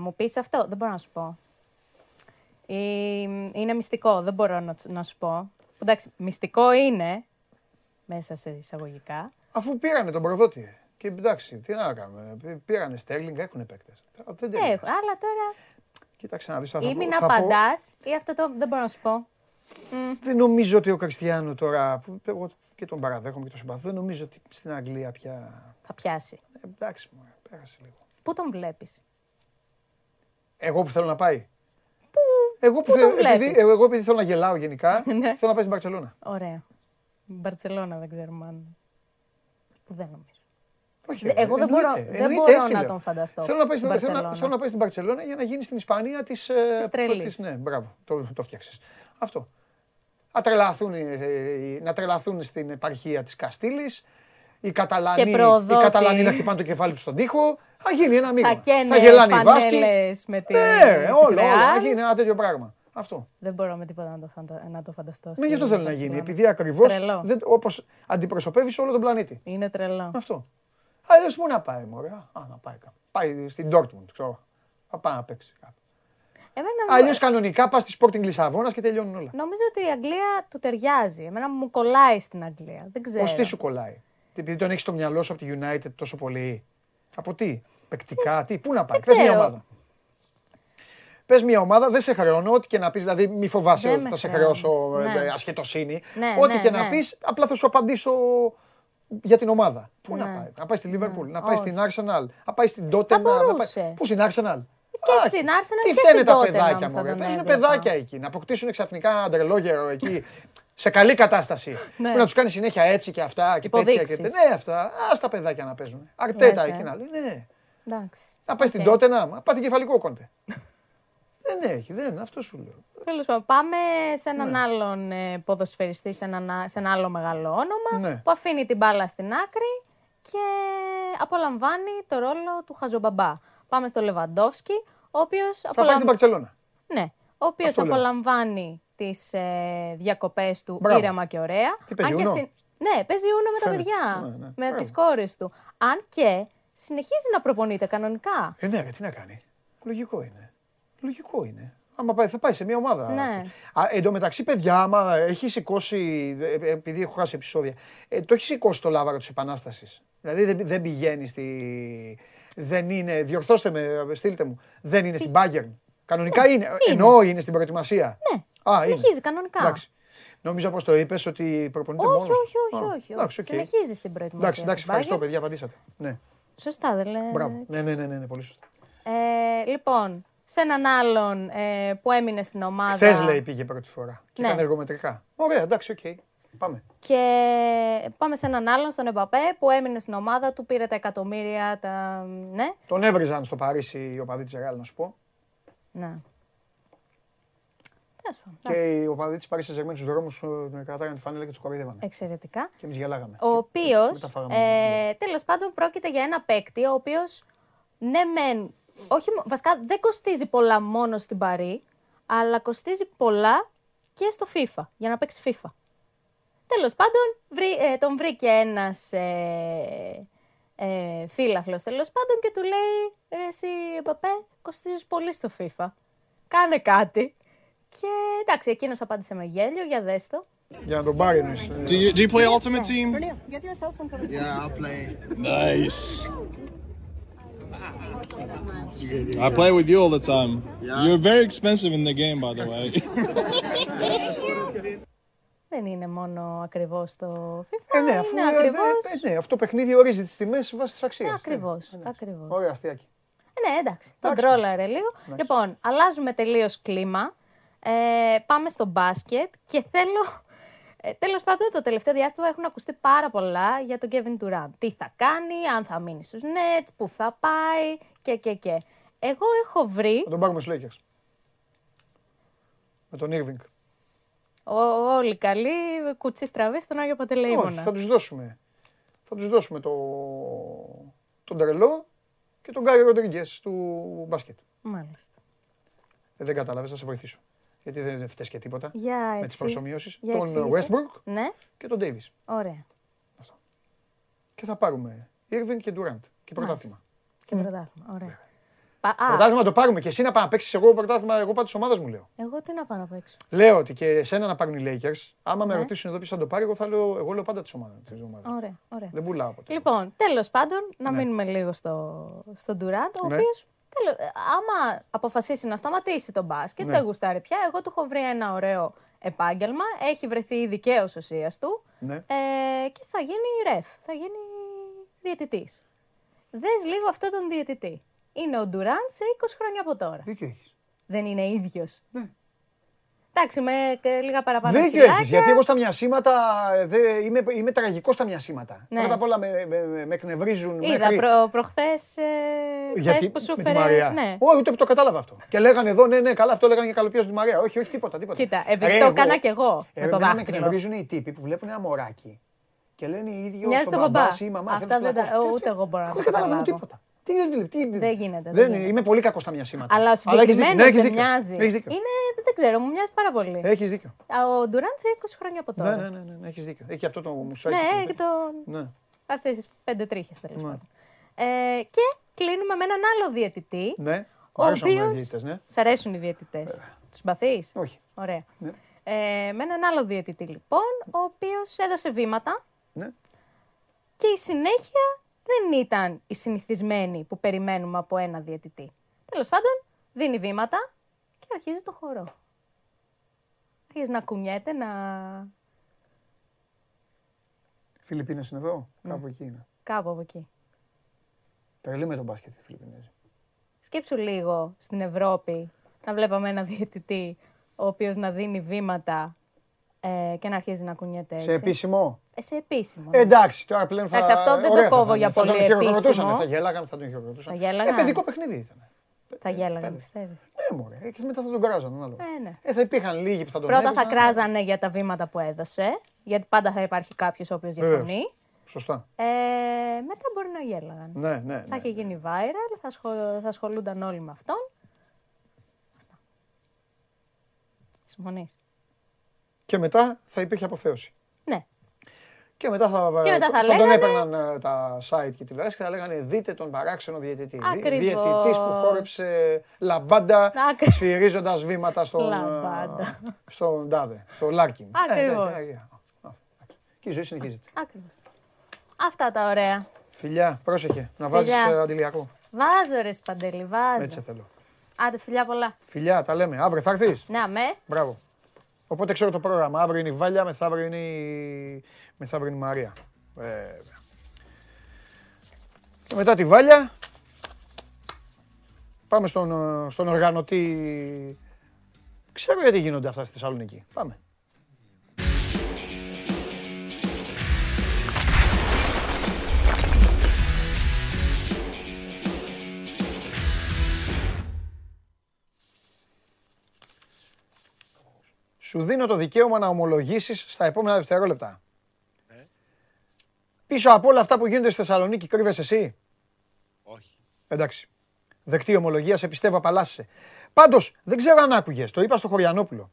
μου πεις αυτό, δεν μπορώ να σου πω. Ή, είναι μυστικό, δεν μπορώ να, να σου πω. Εντάξει, μυστικό είναι, μέσα σε εισαγωγικά. Αφού πήρανε τον προδότη. ε. Και εντάξει, τι να κάνουμε. Πή- Πήρανε Στέρλινγκ, έχουν παίκτες. Δεν τελειώνει. Έχω, αλλά τώρα Κοίταξε να δεις. θα ή πω- μην θα πω- απαντάς, ή αυτό το δεν μπορώ να σου πω. Δεν νομίζω ότι ο Κριστιανό τώρα, που εγώ και τον παραδέχομαι και τον συμπαθώ, δεν νομίζω ότι στην Αγγλία πια... Θα πιάσει. Ε, εντάξει, μου πέρασε λίγο. Πού τον βλέπεις; Εγώ που θέλω να πάει. Εγώ που, πού θέλω, τον επειδή, βλέπεις; εγώ επειδή θέλω να γελάω γενικά, [laughs] Ναι. θέλω να πάει στην Μπαρσελόνα. Ωραία. Μπαρτσελώνα δεν ξέρουμε αν... Που δεν νομίζω. Όχι, Δε- εγώ δεν εννοείται, μπορώ- δεν εννοείται, μπορώ έτσι να λέω. τον φανταστώ Θέλω να πάει στην στην, θέλω να, Μπαρτσελώνα. θέλω να πάει στην Μπαρσελόνα για να γίνει στην Ισπανία της. Της τρελής. ναι, μπράβο, το, το φτιάξες. Αυτό. Να τρελαθούν, ε, ε, να τρελαθούν στην επαρχία της Καστήλης, οι Καταλανοί, Και οι προδότη. Καταλανοί να χτυπάνε το κεφάλι τους στον τοίχο, θα γίνει ένα μήνυμα. Θα καίνε θα γελάνε οι Βάσκοι. φανέλες με τη Ναι, της όλο, όλο, θα Real. γίνει ένα τέτοιο πράγμα. Αυτό. Δεν μπορώ με τίποτα να το, φαντα... να το φανταστώ. Με στην γι' αυτό θέλω να γίνει, Μπαρτσελώνα. επειδή ακριβώς Τρελό. δεν- όπως αντιπροσωπεύεις όλο τον πλανήτη. Είναι τρελό. Αυτό. Αλλιώς πού να πάει, μωρέ; Α, να πάει κάπου. Πάει στην Dortmund, ξέρω. Θα πάει να παίξει κάπου. Εμένα Αλλιώς κανονικά πας στη Sporting Λισαβόνας και τελειώνουν όλα. νομίζω ότι η Αγγλία του ταιριάζει. Εμένα μου κολλάει στην Αγγλία. Δεν ξέρω. Ως τι σου κολλάει; Επειδή τον έχεις στο μυαλό σου από τη United τόσο πολύ. Από τι; Παικτικά, τι; Πού να πάει; δεν Πες μια ξέρω. ομάδα. Πες μια ομάδα, δεν σε χρεώνω, ό,τι και να πεις. Δηλαδή, μη φοβάσαι Δεν ότι με θα σε χρεώνεις, χρεώσω ε, ναι. ε, ασχετοσύνη. Ναι, ό,τι ναι, και να ναι. πεις, απλά θα σου απαντήσω για την ομάδα. Πού να Ναι. πάει, να πάει στη Liverpool, να πάει Όχι. στην Arsenal, να πάει στην Tottenham. να πάει- μπορούσε. Πού στην Arsenal; Και Άχι, στην Arsenal Τι και φταίνε στην τα Tottenham παιδάκια θα μου. τον Παίζουν έβλεπα. παιδάκια εκεί. Να αποκτήσουν ξαφνικά αντρελόγερο εκεί. Σε καλή κατάσταση. Ναι. Που να τους κάνει συνέχεια έτσι και αυτά και τέτοια. Και... Υποδείξεις. τέτοια. Ναι, αυτά. Α τα παιδάκια να παίζουν. Αρτέτα Λες, ε. εκεί να λέει. Ναι. Εντάξει. Να πάει στην OK. Tottenham, να πάθει κεφαλικό Κόντε. Δεν έχει, δεν, αυτό σου λέω. Τέλος πάντων, πάμε σε έναν Ναι. άλλον ε, ποδοσφαιριστή, σε, έναν, α- σε ένα άλλο μεγάλο όνομα, Ναι. που αφήνει την μπάλα στην άκρη και απολαμβάνει το ρόλο του χαζομπαμπά. Πάμε στο Λεβαντόφσκι, ο οποίος, Θα πάει στην Παρσελώνα. ναι, ο οποίος Αυτό λέω. απολαμβάνει τις ε, διακοπές του Μπράβο. ήρεμα και ωραία. Τι παίζει, Αν και Ούνο; συν- Ναι, παίζει ούνο με τα Φαίνεται. παιδιά, Ναι, ναι. με Μπράβο. τις κόρες του. Αν και συνεχίζει να προπονείται κανονικά. Ε, ναι, ρε, τι να κάνει. Λογικό είναι. Λογικό είναι. Άμα πάει, θα πάει σε μια ομάδα. Ναι. Α, εν τω μεταξύ, παιδιά, άμα έχει σηκώσει. ε, ε, Επειδή έχω χάσει επεισόδια, ε, το έχει σηκώσει το λάβαρο της Επανάστασης. Δηλαδή δεν, δεν πηγαίνει στη. Δεν είναι. Διορθώστε με, στείλτε μου. Δεν είναι στην Bayern. Κανονικά είναι. Εννοώ είναι στην προετοιμασία. Ναι, Α, συνεχίζει είναι. κανονικά. Εντάξει. Νόμιζα πω το είπες ότι προπονείται μόνος. Όχι, όχι, όχι, όχι, όχι. Συνεχίζει στην προετοιμασία. Εντάξει, εντάξει, της ευχαριστώ, Bayern. παιδιά, απαντήσατε. Ναι. Σωστά, δεν λέει. Μπράβο. Ναι, ναι, ναι, ναι, ναι, πολύ σωστά. Ε, λοιπόν, σε έναν άλλον ε, που έμεινε στην ομάδα. Χθες λέει πήγε πρώτη φορά. Και Ναι. έκανε εργομετρικά. Ωραία, εντάξει, οκ. Πάμε. Και πάμε σε έναν άλλον, στον Εμπαπέ, που έμεινε στην ομάδα του, πήρε τα εκατομμύρια. Τα... Ναι, Τον έβριζαν στο Παρίσι οι οπαδοί της Ρεάλ, να σου πω. ναι. Τέλος πάντων, Και οι οπαδοί της Παρίσι Ζερμέν στους δρόμους κρατάγανε τη φανέλα και τους κοροϊδεύανε. Εξαιρετικά. Και εμείς γελάγαμε. Ο οποίος, μετά φάγαμε. ε, τέλος πάντων, πρόκειται για ένα παίκτη, ο οποίος, ναι, μεν, όχι, μο- βασικά δεν κοστίζει πολλά μόνο στην Παρή, αλλά κοστίζει πολλά και στο FIFA, για να παίξει FIFA. Τέλος πάντων, βρει- ε, τον βρήκε ένας ε, ε, φίλαθλος, τέλος πάντων, και του λέει: Ρε, εσύ, Μπαπέ, κοστίζεις πολύ στο FIFA. Κάνε κάτι. Και εντάξει, εκείνος απάντησε με γέλιο, για δες το. Για να τον πάρει εννοείς. Do you, do you play Ultimate Team? Yeah, I'll play. Nice. I play with you all the time. You're very expensive in the game, by the way. Δεν είναι μόνο ακριβώς το FIFA. Ε, ναι, αφού, είναι ε, ακριβώ. ε, ε, ναι, αυτό το παιχνίδι ορίζει τις τιμές βάσει της αξίας. Ακριβώς. Ακριβώς. Ωραία, αστείακι. Ναι, εντάξει. Τον Εντάξει. τρόλαρε λίγο. Λοιπόν, αλλάζουμε τελείως κλίμα. Ε, πάμε στο μπάσκετ και θέλω. Ε, Τέλος πάντων, το τελευταίο διάστημα έχουν ακουστεί πάρα πολλά για τον Kevin Durant. Τι θα κάνει, αν θα μείνει στους Nets, πού θα πάει και και και. Εγώ έχω βρει Θα τον πάρουμε στους Lakers. Με τον Irving. ο- όλοι καλοί κουτσίς στραβή στον Άγιο Όχι, Παντελεήμονα. θα τους δώσουμε. Θα τους δώσουμε το, τον τρελό και τον Γκάρι Ροντρίγκες του μπάσκετ. Μάλιστα. Ε, δεν κατάλαβες, θα σε βοηθήσω. Γιατί δεν φταίει και τίποτα. Για με τις εξή- προσωμιώσει. για Τον εξήγησε. Westbrook Ναι, και τον Davis. ωραία. Και θα πάρουμε Irving και Durant. Και πρωτάθλημα. Και πρωτάθλημα. Ωραία. Πα- Α, Πρωτάθλημα το πάρουμε και εσύ να πάει να παίξεις εγώ πρωτάθλημα, εγώ πάω της ομάδας μου λέω. εγώ τι να πάω να παίξω; Λέω ότι και εσένα να πάρουν οι Lakers. Άμα με Ναι. ρωτήσουν εδώ ποιος θα το πάρει, εγώ, θα λέω, εγώ λέω πάντα της ομάδας. Ωραία, ωραία. Δεν πουλάω ποτέ. Λοιπόν, τέλος πάντων, να Ναι. μείνουμε λίγο στο, στον Ντουράντ, ο Ναι. οποίος. Άμα αποφασίσει να σταματήσει τον μπάσκετ, Ναι. δεν γουστάρει πια. Εγώ του έχω βρει ένα ωραίο επάγγελμα. Έχει βρεθεί ήδη και ο σωσία του. Ναι. Ε, και θα γίνει ρεφ, θα γίνει διαιτητής. Δες λίγο αυτό τον διαιτητή. Είναι ο Ντουράν σε 20 χρόνια από τώρα. Δίκιο έχεις. Δεν είναι ίδιος. Ναι. Εντάξει, με και λίγα παραπάνω. Δίκιο κιλάκια. έχεις. Γιατί εγώ στα μοιασίματα ε, δε, είμαι, είμαι τραγικός στα μοιασίματα. Ναι. Πρώτα απ' όλα με, με, με, με εκνευρίζουν. Είδα μέχρι... προ, προχθές, ε, Γιατί, χθες που σου με τη φέρε... Μαρία. Ναι. Όχι, ούτε που το κατάλαβα αυτό. Και λέγανε εδώ, ναι, ναι, καλά, αυτό λέγανε και καλοπία τη Μαρία. Όχι, όχι, τίποτα. τίποτα. Κοίτα, επειδή Ρε, το εγώ- έκανα κι εγώ Ε, με το εμένα με δάχτυλο. εκνευρίζουν οι τύποι που βλέπουν ένα μωράκι και λένε οι ίδιοι Μοιάζει όσο τον μπαμπάς. μπαμπάς ή η μαμά. Αυτά θέλουν δεν τα- πλακώσεις. ούτε εγώ μπορώ να Δεν τα καταλαβαίνω καταλάβω. τίποτα. Τι, τι, τι, Δεν γίνεται, δεν Δεν, γίνεται. είμαι πολύ κακός στα μοιασίματα. Αλλά ο έχεις δίκιο. συγκεκριμένος Ναι, έχεις δεν δίκιο. μοιάζει. Έχεις δίκιο. Είναι, δεν ξέρω, μου μοιάζει πάρα πολύ. Έχεις δίκιο. Α, Ο Ντουράντ σε 20 χρόνια από τώρα. Ναι, ναι, ναι, ναι, ναι, έχεις δίκιο. Έχει αυτό το μουσάκι. Ναι, που- και το... Ναι. αυτές τις πέντε τρίχες τέλος Ναι. πάντων. Ε, και κλείνουμε με έναν άλλο διαιτητή. Ναι. Ο Μ' αρέσουν οι οποίος... διαιτητές, ναι. Σ' αρέσουν οι διαιτητές. Τους συμπαθείς; Όχι. Ωραία. Ναι. Ε, με έναν άλλο διαιτητή λοιπόν, ο οποίος έδωσε βήματα Ναι. και η συνέχεια δεν ήταν η συνηθισμένη που περιμένουμε από ένα διαιτητή. Τέλος πάντων, δίνει βήματα, και αρχίζει το χορό. Αρχίζει να κουνιέται, να... Φιλιππίνες είναι εδώ, Ναι. κάπου εκεί είναι. κάπου από εκεί. Τρελή με τον μπάσκετ οι Φιλιππίνες. Σκέψου λίγο στην Ευρώπη να βλέπαμε ένα διαιτητή ο οποίος να δίνει βήματα ε, και να αρχίζει να κουνιέται έτσι. Σε επίσημο; Ε, σε επίσημο. Ε, εντάξει, τώρα πλέον θα. Εντάξει, αυτό δεν το ωραία θα κόβω φανεί. για θα πολύ τον χειροκροτούσαν, επίσημο. Θα γέλαγαν, θα τον χειροκροτούσαν. Θα γέλαγαν. Ε, παιδικό παιχνίδι ήταν. θα γέλαγαν, πιστεύεις. Ναι, μωρέ. Ε, Και μετά θα τον κράζαν. ανάλογα. Ε, ναι. Ε, θα υπήρχαν λίγοι που θα τον Πρώτα θα έβριζαν. κράζανε για τα βήματα που έδωσε, γιατί πάντα θα υπάρχει κάποιος ο οποίος Βεβαίως. διαφωνεί. Σωστά. Ε, μετά μπορεί να γέλαγαν. Ναι, ναι. Θα ναι. είχε γίνει viral, θα, ασχολ- θα ασχολούνταν όλοι με αυτόν. Αυτά. Συμφωνείς; Και μετά θα υπήρχε αποθέωση. Ναι. Και μετά θα, Και μετά θα τον λέγανε- έπαιρναν ε, τα site και τηλεόραση και θα λέγανε δείτε τον παράξενο διαιτητή. Δι- Ακριβώς. Διαιτητής που χόρεψε λαμπάντα Ακριβώς. σφυρίζοντας βήματα στον, ε, Λαμπάντα. στον τάδε, στο Λάρκιν. Ε, Ακριβώς. ε, ε, ε, ε. Και η ζωή συνεχίζεται. Ακριβώς. Αυτά τα ωραία. Φιλιά, πρόσεχε. Να βάζεις Φιλιά. ε, αντιλιακό. Βάζω ρε Παντελή, βάζω. Έτσι σε θέλω. Άντε φιλιά πολλά. Φιλιά, τα λέμε. Αύριο θα έρθεις. Ναι, με. Μπράβο. Οπότε ξέρω το πρόγραμμα. Αύριο είναι η Βάλια, μεθαύριο είναι η, μεθαύριο είναι η Μαρία. Βέβαια. Και μετά τη Βάλια πάμε στον, ε, στον οργανωτή. Ξέρω γιατί γίνονται αυτά στη Θεσσαλονίκη. Πάμε. Σου δίνω το δικαίωμα να ομολογήσεις στα επόμενα δευτερόλεπτα. Πίσω από όλα αυτά που γίνονται στη Θεσσαλονίκη κρύβεσαι εσύ; Όχι. Εντάξει. Δεκτή ομολογία, σε πιστεύω, απαλλάσσεσαι. Πάντως, δεν ξέρω αν άκουγες, το είπα στο Χωριανόπουλο.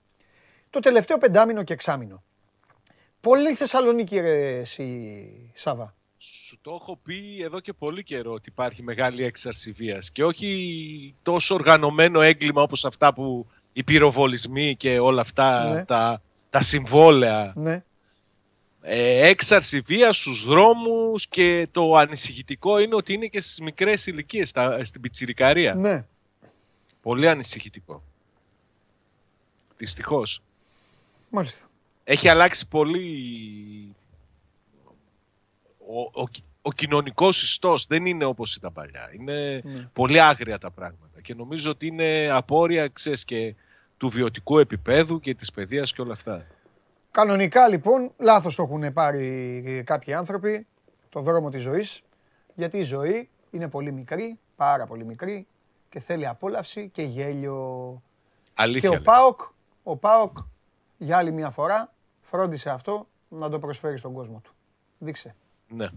Το τελευταίο πεντάμινο και εξάμινο. Πολύ Θεσσαλονίκη, ρε, εσύ, Σάβα. Σου το έχω πει εδώ και πολύ καιρό ότι υπάρχει μεγάλη έξαρση βίας και όχι τόσο οργανωμένο έγκλημα όπως αυτά που οι πυροβολισμοί και όλα αυτά Ναι. τα, τα συμβόλαια. Ναι. Ε, έξαρση βίας στους δρόμους και το ανησυχητικό είναι ότι είναι και στις μικρές ηλικίες, στα- στην πιτσιρικαρία. Ναι. Πολύ ανησυχητικό. Δυστυχώς. Μάλιστα. Έχει αλλάξει πολύ ο, ο, ο κοινωνικός ιστός. Δεν είναι όπως ήταν παλιά. Είναι Ναι. πολύ άγρια τα πράγματα. Και νομίζω ότι είναι απόρρια, ξέρεις, και του βιωτικού επίπεδου και της παιδείας και όλα αυτά. Κανονικά λοιπόν, λάθος το έχουν πάρει κάποιοι άνθρωποι, το δρόμο της ζωής, γιατί η ζωή είναι πολύ μικρή, πάρα πολύ μικρή και θέλει απόλαυση και γέλιο. Αλήθεια και ο λες. ΠΑΟΚ, ο ΠΑΟΚ για άλλη μια φορά φρόντισε αυτό να το προσφέρει στον κόσμο του. Δείξε. Ναι.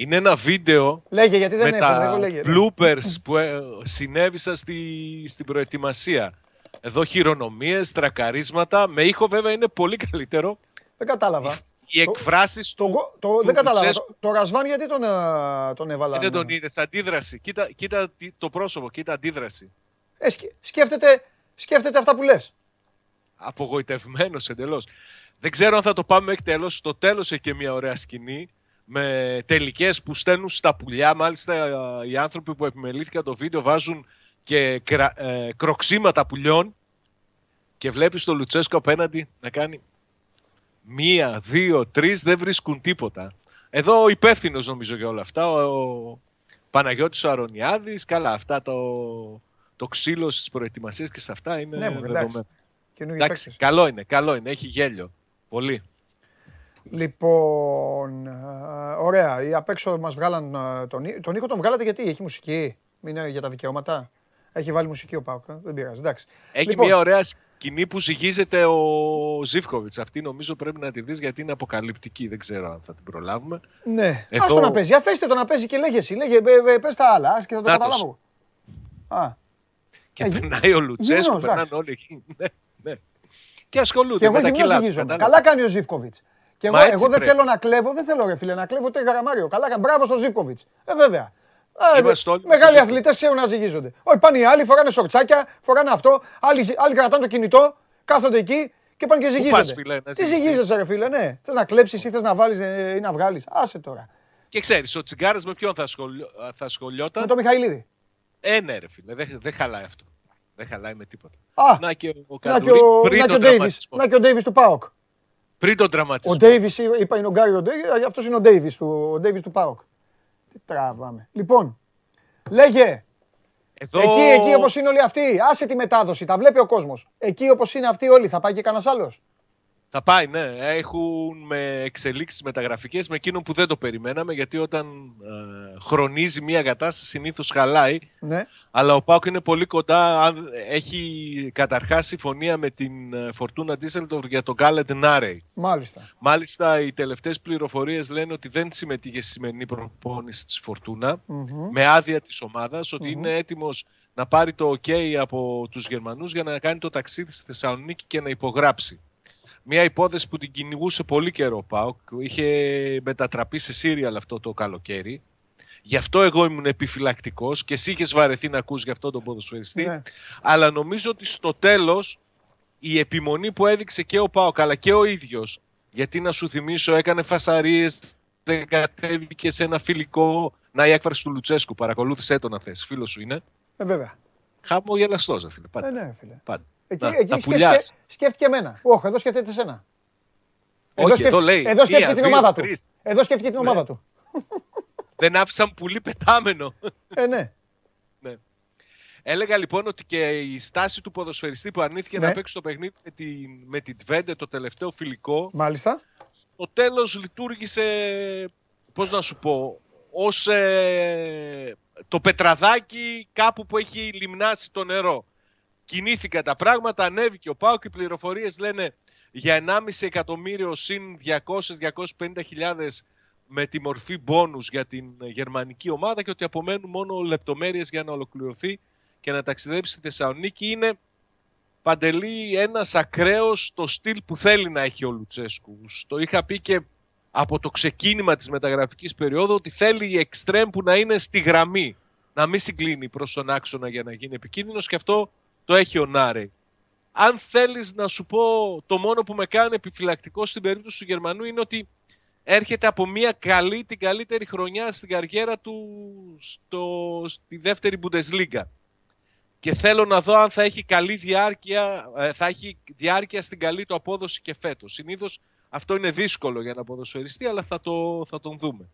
Είναι ένα βίντεο Λέγε γιατί δεν με έχω, τα εγώ λέγε. ναι. bloopers που ε, συνέβησαν στη, στην προετοιμασία. Εδώ χειρονομίες, τρακαρίσματα. Με ήχο βέβαια είναι πολύ καλύτερο. Δεν κατάλαβα. Οι εκφράσεις του, Το, το, του δεν κατάλαβα. Λουτσέσκου- Το, το Ρασβάν γιατί τον, ε, τον έβαλα. Δεν τον είδες, αντίδραση. Κοίτα, κοίτα τι- το πρόσωπο, κοίτα αντίδραση. Ε, σκε- σκέφτεται, σκέφτεται αυτά που λες. Απογοητευμένος εντελώς. Δεν ξέρω αν θα το πάμε μέχρι τέλος. Στο τέλος έχει και μια ωραία σκηνή με τελικές που στέλνουν στα πουλιά. Μάλιστα ε, οι άνθρωποι που επιμελήθηκαν το βίντεο βάζουν και κρα- ε, κροξίματα πουλιών και βλέπεις τον Λουτσέσκο απέναντι να κάνει μία, δύο, τρεις, δεν βρίσκουν τίποτα. Εδώ ο υπεύθυνος νομίζω για όλα αυτά, ο, ο Παναγιώτης ο Αρωνιάδης, καλά αυτά το, το ξύλο στις προετοιμασίες και σε αυτά είναι Ναι, μωρέ, εντάξει. δεδομένο. Καινούργιοι Εντάξει, παίκτες. καλό είναι, καλό είναι, έχει γέλιο. Πολύ. Λοιπόν, ε, ωραία. Οι απ' έξω μας βγάλαν ε, τον, Νί- τον Νίκο. Τον βγάλατε γιατί έχει μουσική; Είναι για τα δικαιώματα; Έχει βάλει μουσική ο Πάουκ. ε, Δεν πειράζει. Εντάξει. Έχει Λοιπόν, μια ωραία σκηνή που ζυγίζεται ο Ζήφκοβιτς. Αυτή νομίζω πρέπει να τη δεις γιατί είναι αποκαλυπτική. Δεν ξέρω αν θα την προλάβουμε. Ναι. Εδώ- Άστο να παίζει. Αφέστε το να παίζει και λέγε εσύ. Λέγε, ε, ε, πες τα άλλα ας, και θα το Νάτος. καταλάβω. Α, Και Ε, περνάει ο Λουτσέσκο, γυμνός, περνάνε εντάξει. όλοι εκεί. Ναι, ναι. Και ασχολούνται και εγώ με τα γυμνός κιλά. του, ζυγίζομαι. κατάλαβες. Καλά κάνει ο Ζήφκοβιτς. Και εγώ, Μα έτσι εγώ δεν πρέπει. θέλω να κλέβω, δεν θέλω ρε φίλε να κλέβω ούτε γραμμάριο. Καλά κάνει. Μπράβο στον Ζήφκοβιτς. Ε, βέβαια. Ε, Είμαστε όλοι με μεγάλοι τον αθλητές ξέρουν να ζυγίζονται. Όχι, πάνε οι άλλοι, φοράνε σορτσάκια, φοράνε αυτό. Άλλοι, άλλοι κρατάνε το κινητό, κάθονται εκεί και πάνε και ζυγίζονται. πας, φίλε, να Τι ζυγιστείς; ζυγίζεσαι, ρε φίλε, ναι. Θες να κλέψεις ή θες να βάλεις ή να βγάλεις. Άσε τώρα. Και ξέρεις, ο Τσιγκάρας με ποιον θα, ασχολ... θα ασχολιόταν; Με τον Μιχαηλίδη. Ε, ναι, ρε φίλε, δεν δεν χαλάει αυτό. Δεν χαλάει με τίποτα. Α, να και ο να και Καντουρί ο, πριν να και ο τον Ντέιβις, τραυματισμό. να και ο Ντέιβις του ΠΑΟΚ. Πριν τον τραυματισμό. Ο Ντέιβις, είπα είναι ο Γκάρι ο Ντέιβις, αυτός είναι ο Ντέιβις του, ο Ντέιβις του ΠΑΟΚ. Τι τραβάμε. Λοιπόν, λέγε, Εδώ... εκεί, εκεί όπως είναι όλοι αυτοί, άσε τη μετάδοση, τα βλέπει ο κόσμος. Εκεί όπως είναι αυτοί όλοι, θα πάει και κανένας άλλος. Θα πάει, ναι. Έχουν με εξελίξεις μεταγραφικές με εκείνον που δεν το περιμέναμε, γιατί όταν ε, χρονίζει μια κατάσταση συνήθως χαλάει. Ναι. Αλλά ο Πάουκ είναι πολύ κοντά. αν- Έχει καταρχάς συμφωνία με την ε, Φορτούνα Ντίσσελντορφ για τον Γκάλετ Νάρεϊ. Μάλιστα. Μάλιστα, οι τελευταίες πληροφορίες λένε ότι δεν συμμετείχε στη σημερινή προπόνηση της Φορτούνα Μμμ. με άδεια της ομάδας, ότι είναι έτοιμος να πάρει το OK από τους Γερμανούς για να κάνει το ταξίδι στη Θεσσαλονίκη και να υπογράψει. Μια υπόθεση που την κυνηγούσε πολύ καιρό ο ΠΑΟΚ. Είχε μετατραπεί σε σύριαλ αυτό το καλοκαίρι. Γι' αυτό εγώ ήμουν επιφυλακτικός και εσύ είχες βαρεθεί να ακούς γι' αυτό τον ποδοσφαιριστή. Ναι. Αλλά νομίζω ότι στο τέλος η επιμονή που έδειξε και ο ΠΑΟΚ αλλά και ο ίδιος γιατί να σου θυμίσω έκανε φασαρίες δεν κατέβηκε σε ένα φιλικό να η έκφραση του Λουτσέσκου παρακολούθησε το να θες φίλος σου είναι Ε, βέβαια. χαμογελαστός ρε φίλε πάντα, Ε, ναι, φίλε. πάντα. Εκεί, Να, εκεί τα σκέφτηκε, πουλιάς. σκέφτηκε εμένα. Όχι, εδώ σκέφτεται εσένα. Όχι, εδώ λέει, εδώ σκέφτηκε μία, την δύο, ομάδα του. τρεις. Εδώ σκέφτηκε την Ναι. ομάδα του. δεν άφησαν πουλί πετάμενο Ε, ναι. Ναι. Έλεγα λοιπόν ότι και η στάση του ποδοσφαιριστή που αρνήθηκε Ναι. να παίξει το παιχνίδι με την, με την Τβέντε το τελευταίο φιλικό Μάλιστα. στο τέλος λειτουργήσε, πώς να σου πω, ως ε, το πετραδάκι κάπου που έχει λιμνάσει το νερό. Κινήθηκαν τα πράγματα, ανέβηκε ο Πάοκ, οι πληροφορίες λένε για 1,5 εκατομμύριο συν 200-250 χιλιάδες με τη μορφή μπόνους για την γερμανική ομάδα και ότι απομένουν μόνο λεπτομέρειες για να ολοκληρωθεί και να ταξιδέψει στη Θεσσαλονίκη είναι παντελεί ένας ακραίος το στυλ που θέλει να έχει ο Λουτσέσκου. Το είχα πει και από το ξεκίνημα της μεταγραφικής περίοδου ότι θέλει η εξτρέμ που να είναι στη γραμμή. Να μην συγκλίνει προς τον άξονα για να γίνει επικίνδυνος και αυτό το έχει ο Νάρε. Αν θέλεις να σου πω το μόνο που με κάνει επιφυλακτικό στην περίπτωση του Γερμανού είναι ότι έρχεται από μια καλή, την καλύτερη χρονιά στην καριέρα του στο, στη δεύτερη Bundesliga. Και θέλω να δω αν θα έχει καλή διάρκεια, ε, θα έχει διάρκεια στην καλή του απόδοση και φέτος. Συνήθως αυτό είναι δύσκολο για να ποδοσφαιριστεί, αλλά θα, το, θα τον δούμε.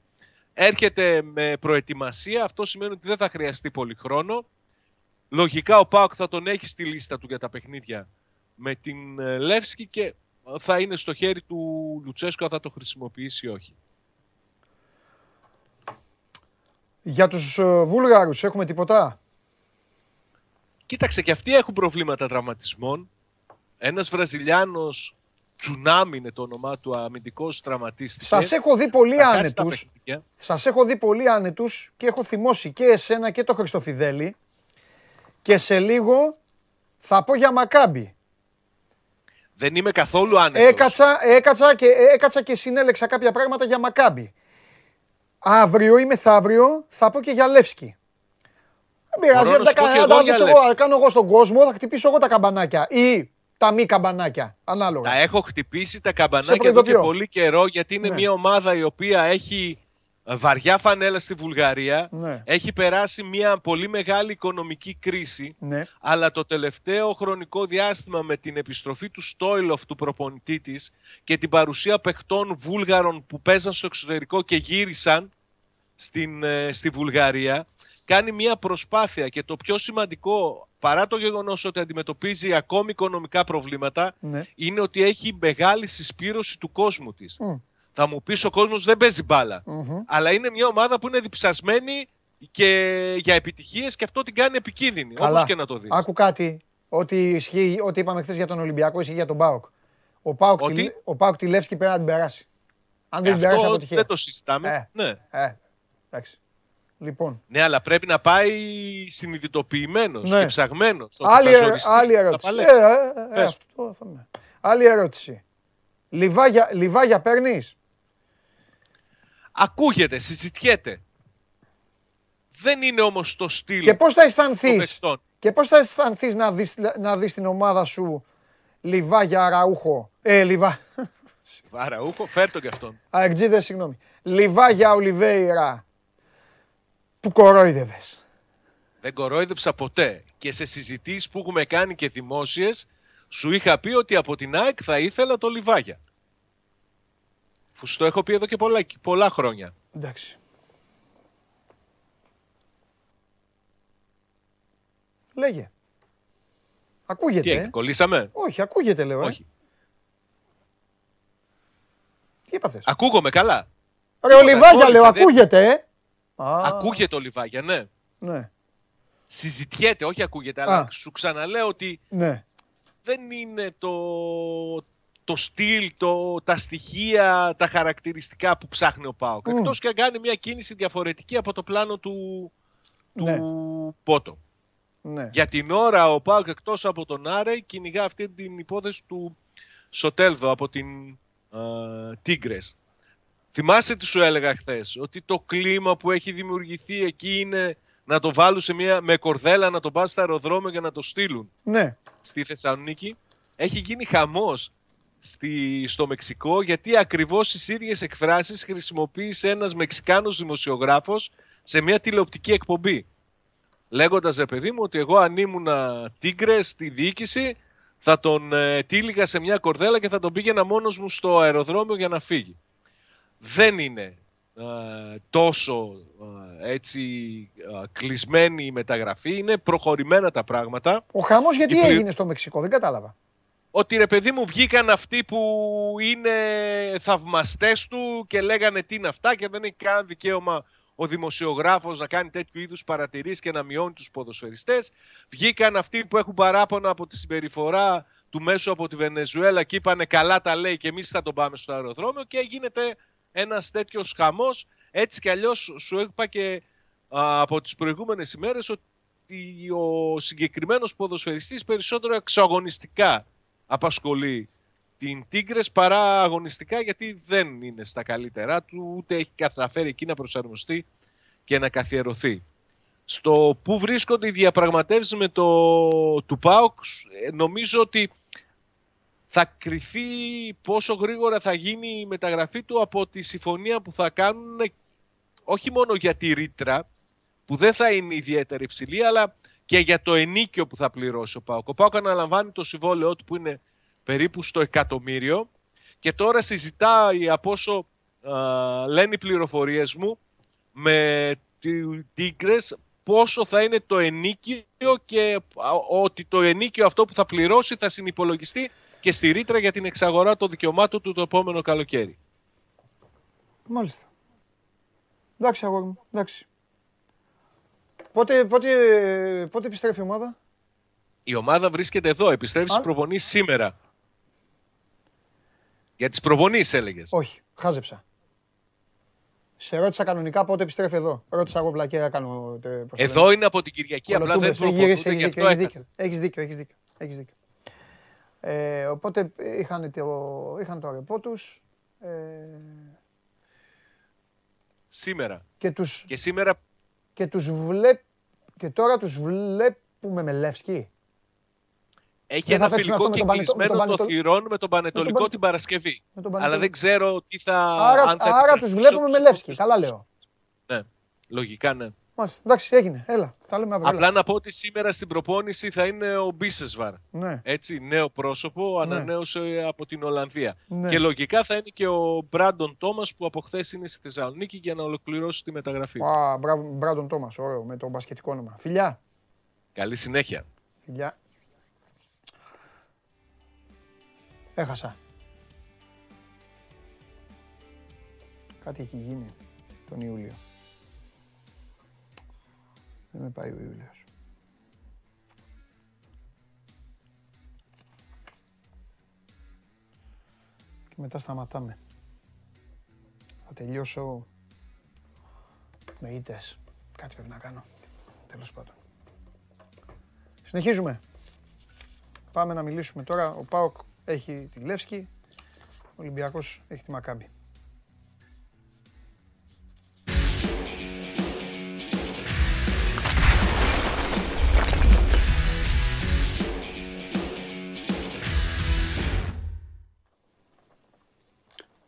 Έρχεται με προετοιμασία, αυτό σημαίνει ότι δεν θα χρειαστεί πολύ χρόνο. Λογικά ο Πάοκ θα τον έχει στη λίστα του για τα παιχνίδια με την ε, Λεύσκη και θα είναι στο χέρι του Λουτσέσκου αν θα το χρησιμοποιήσει ή όχι. Για τους ε, Βούλγαρους έχουμε τίποτα; Κοίταξε και αυτοί έχουν προβλήματα τραυματισμών. Ένας Βραζιλιάνος Τσουνάμι είναι το όνομά του, αμυντικός τραυματίστηκε. Σας έχω δει πολύ Θα χάσει τα άνετους. παιχνίδια. Σας έχω δει πολύ άνετους και έχω θυμώσει και εσένα και το Χριστοφιδέλη και σε λίγο θα πω για Μακάμπι. Δεν είμαι καθόλου άνετος. Έκατσα, έκατσα, και, έκατσα και συνέλεξα κάποια πράγματα για Μακάμπι. Αύριο ή μεθαύριο θα πω και για Λεύσκι. Δεν πειράζει, Μπορώ να αν τα σου πω κα- και αν εγώ τα για δεις εγώ, Λεύσκι. αν κάνω εγώ στον κόσμο, θα χτυπήσω εγώ τα καμπανάκια ή τα μη καμπανάκια, ανάλογα. Τα έχω χτυπήσει τα Σε καμπανάκια εδώ και προειδοποιώ. πολύ καιρό γιατί είναι Ναι. μια ομάδα η οποία έχει βαριά φανέλα στη Βουλγαρία. Ναι. Έχει περάσει μια πολύ μεγάλη οικονομική κρίση. Ναι. Αλλά το τελευταίο χρονικό διάστημα με την επιστροφή του Στόιλοφ του προπονητή της και την παρουσία παιχτών Βούλγαρων που παίζαν στο εξωτερικό και γύρισαν στην, ε, στη Βουλγαρία κάνει μια προσπάθεια και το πιο σημαντικό παρά το γεγονός ότι αντιμετωπίζει ακόμη οικονομικά προβλήματα Ναι. είναι ότι έχει μεγάλη συσπήρωση του κόσμου της. Μμ. Θα μου πεις ο κόσμος δεν παίζει μπάλα. Μμμ. Αλλά είναι μια ομάδα που είναι διψασμένη και για επιτυχίες και αυτό την κάνει επικίνδυνη. Καλά. Όπως και να το δεις. Άκου κάτι. Ό,τι, ισχύει, ό,τι είπαμε χθες για τον Ολυμπιακό ισχύει για τον Πάοκ. Ο Πάοκ, Ότι; τη, ο Πάοκ τη Λεύσκη πρέπει να την περάσει. Αν δεν την Ε, περάσει, αυτό αποτυχία. δεν το συζητάμε. Ε. Ναι. Ε, εντάξει. Λοιπόν, ναι, αλλά πρέπει να πάει συνειδητοποιημένος Ναι. και ψαγμένος. ότι άλλη, θα ερω- ζοριστεί, άλλη θα ερώτηση. παλέψει. Ε, ε, ε, Πες. αυτό θα είναι. Άλλη ερώτηση. Λιβάγια, λιβάγια παίρνεις; Ακούγεται, συζητιέται. Δεν είναι όμως το στυλ Και πώς θα των αισθανθείς; παιχτών. Και πώς θα αισθανθείς να δεις, να δεις την ομάδα σου Λιβάγια Αραούχο; Ε, Λιβά... Βαραούχο, φέρ το κι αυτόν. Αεκτζίδες, συγγνώμη. Λιβάγια Ολιβέηρα. Που κορόιδευες. Δεν κορόιδεψα ποτέ. Και σε συζητήσεις που έχουμε κάνει και δημόσιες, σου είχα πει ότι από την ΑΕΚ θα ήθελα το Λιβάγια. Φου το έχω πει εδώ και πολλά, πολλά χρόνια. Εντάξει. Λέγε. Ακούγεται. Τι έγινε, ε; κολλήσαμε; Όχι, ακούγεται λέω. Ε. Όχι. Τι είπαθες. Ακούγομαι καλά. Ρε ο Λιβάγια κόλλησα, λέω, δεν- ακούγεται. Ε; Α, Ακούγεται ο Λιβάγια, ναι. Ναι, Συζητιέται, όχι ακούγεται, Α. αλλά σου ξαναλέω ότι ναι. δεν είναι το, το στυλ, το, τα στοιχεία, τα χαρακτηριστικά που ψάχνει ο Πάοκ. Μμ. Εκτός και αν κάνει μια κίνηση διαφορετική από το πλάνο του, του Ναι. Πότο. ναι. Για την ώρα ο Πάοκ εκτός από τον Άρεϊ κυνηγά αυτή την υπόθεση του Σοτέλδο από την Τίγκρες. Θυμάσαι τι σου έλεγα χθες, ότι το κλίμα που έχει δημιουργηθεί εκεί είναι να το βάλουν σε μια, με κορδέλα, να το πας στο αεροδρόμιο για να το στείλουν Ναι. στη Θεσσαλονίκη. Έχει γίνει χαμός στη, στο Μεξικό γιατί ακριβώς τις ίδιες εκφράσεις χρησιμοποίησε ένας Μεξικάνος δημοσιογράφος σε μια τηλεοπτική εκπομπή. Λέγοντας, ρε παιδί μου, ότι εγώ αν ήμουν τίγκρε στη διοίκηση θα τον ε, τύλιγα σε μια κορδέλα και θα τον πήγαινα μόνος μου στο αεροδρόμιο για να φύγει. Δεν είναι ε, τόσο ε, έτσι ε, κλεισμένη η μεταγραφή, είναι προχωρημένα τα πράγματα Ο χαμός γιατί Η πλη- έγινε στο Μεξικό, δεν κατάλαβα. Ότι ρε παιδί μου βγήκαν αυτοί που είναι θαυμαστές του και λέγανε τι είναι αυτά και δεν έχει καν δικαίωμα ο δημοσιογράφος να κάνει τέτοιου είδους παρατηρήσεις και να μειώνει τους ποδοσφαιριστές. Βγήκαν αυτοί που έχουν παράπονα από τη συμπεριφορά του μέσου από τη Βενεζουέλα και είπανε καλά τα λέει και εμείς θα τον πάμε στο αεροδρόμιο και γίνεται ένας τέτοιος χαμός. Έτσι κι αλλιώς σου είπα και α, από τις προηγούμενες ημέρες ότι ο συγκεκριμένος ποδοσφαιριστής περισσότερο εξαγωνιστικά απασχολεί την Τίγκρες παρά αγωνιστικά γιατί δεν είναι στα καλύτερά του ούτε έχει καταφέρει εκεί να προσαρμοστεί και να καθιερωθεί. Στο που βρίσκονται οι διαπραγματεύσεις με το του ΠΑΟΚ ε, νομίζω ότι θα κριθεί πόσο γρήγορα θα γίνει η μεταγραφή του από τη συμφωνία που θα κάνουν όχι μόνο για τη ρήτρα που δεν θα είναι ιδιαίτερα υψηλή αλλά και για το ενίκιο που θα πληρώσει ο ΠΑΟΚ. Ο ΠΑΟΚ αναλαμβάνει το συμβόλαιό του που είναι περίπου στο εκατομμύριο και τώρα συζητάει από όσο α, λένε οι πληροφορίες μου με τη Τίγκρες πόσο θα είναι το ενίκιο και α, ότι το ενίκιο αυτό που θα πληρώσει θα συνυπολογιστεί και στη ρήτρα για την εξαγορά των δικαιωμάτων του το επόμενο καλοκαίρι. Μάλιστα. Εντάξει, αγόρι μου, εντάξει. Πότε, πότε, πότε επιστρέφει η ομάδα; Η ομάδα βρίσκεται εδώ, επιστρέφει στις Α. προπονήσεις σήμερα. Για τις προπονήσεις έλεγες. Όχι, χάζεψα. Σε ρώτησα κανονικά πότε επιστρέφει εδώ. Ρώτησα εγώ βλακέρα κάνω. τε- πώς το Εδώ λένε. είναι από την Κυριακή, απλά δεν Κολοτούμπες, έχει γυρίσει, προπονούνται έχεις και αυτό δίκιο, έχεις έχασες. δίκιο. Έχεις δίκιο, έχεις δίκιο. Έχεις δίκιο. Ε, οπότε είχαν το, είχαν το αρεπό τους ε, Σήμερα. και, τους, Και σήμερα και, τους βλέπ, και τώρα τους βλέπουμε με Λεύσκι. έχει Δεν θα ένα παίξουν φιλικό αυτό με και τον Πανετο- με τον κλεισμένο των Πανετολ- θυρών με τον Πανετολικό Πανε- την Παρασκευή. Με τον Αλλά Πανετολ- δεν ξέρω τι θα... Άρα, αν θα άρα τους επικρατήσει βλέπουμε με τους Λεύσκι. τους- Καλά λέω. Ναι, λογικά ναι. Μάλιστα. Εντάξει, έγινε. Έλα. Τα λέμε αύριο. Απλά Έλα. να πω ότι σήμερα στην προπόνηση θα είναι ο Μπίσεσβαρ. Ναι. Έτσι, νέο πρόσωπο, ανανέωσε από την Ολλανδία. Ναι. Και λογικά θα είναι και ο Μπράντον Τόμας που από χθες είναι στη Θεσσαλονίκη για να ολοκληρώσει τη μεταγραφή. Α, μπράβο, Μπράντον Τόμας, ωραίο, με το μπασκετικό όνομα. Φιλιά. Καλή συνέχεια. Φιλιά. Έχασα. Κάτι έχει γίνει τον Ιούλιο. Δεν με πάει ο Ιούλιος. Και μετά σταματάμε. Θα τελειώσω με ήττες. Κάτι πρέπει να κάνω. Τέλος πάντων. Συνεχίζουμε. Πάμε να μιλήσουμε τώρα. Ο Πάοκ έχει τη Λεύσκη. Ο Ολυμπιακός έχει τη Μακάμπη.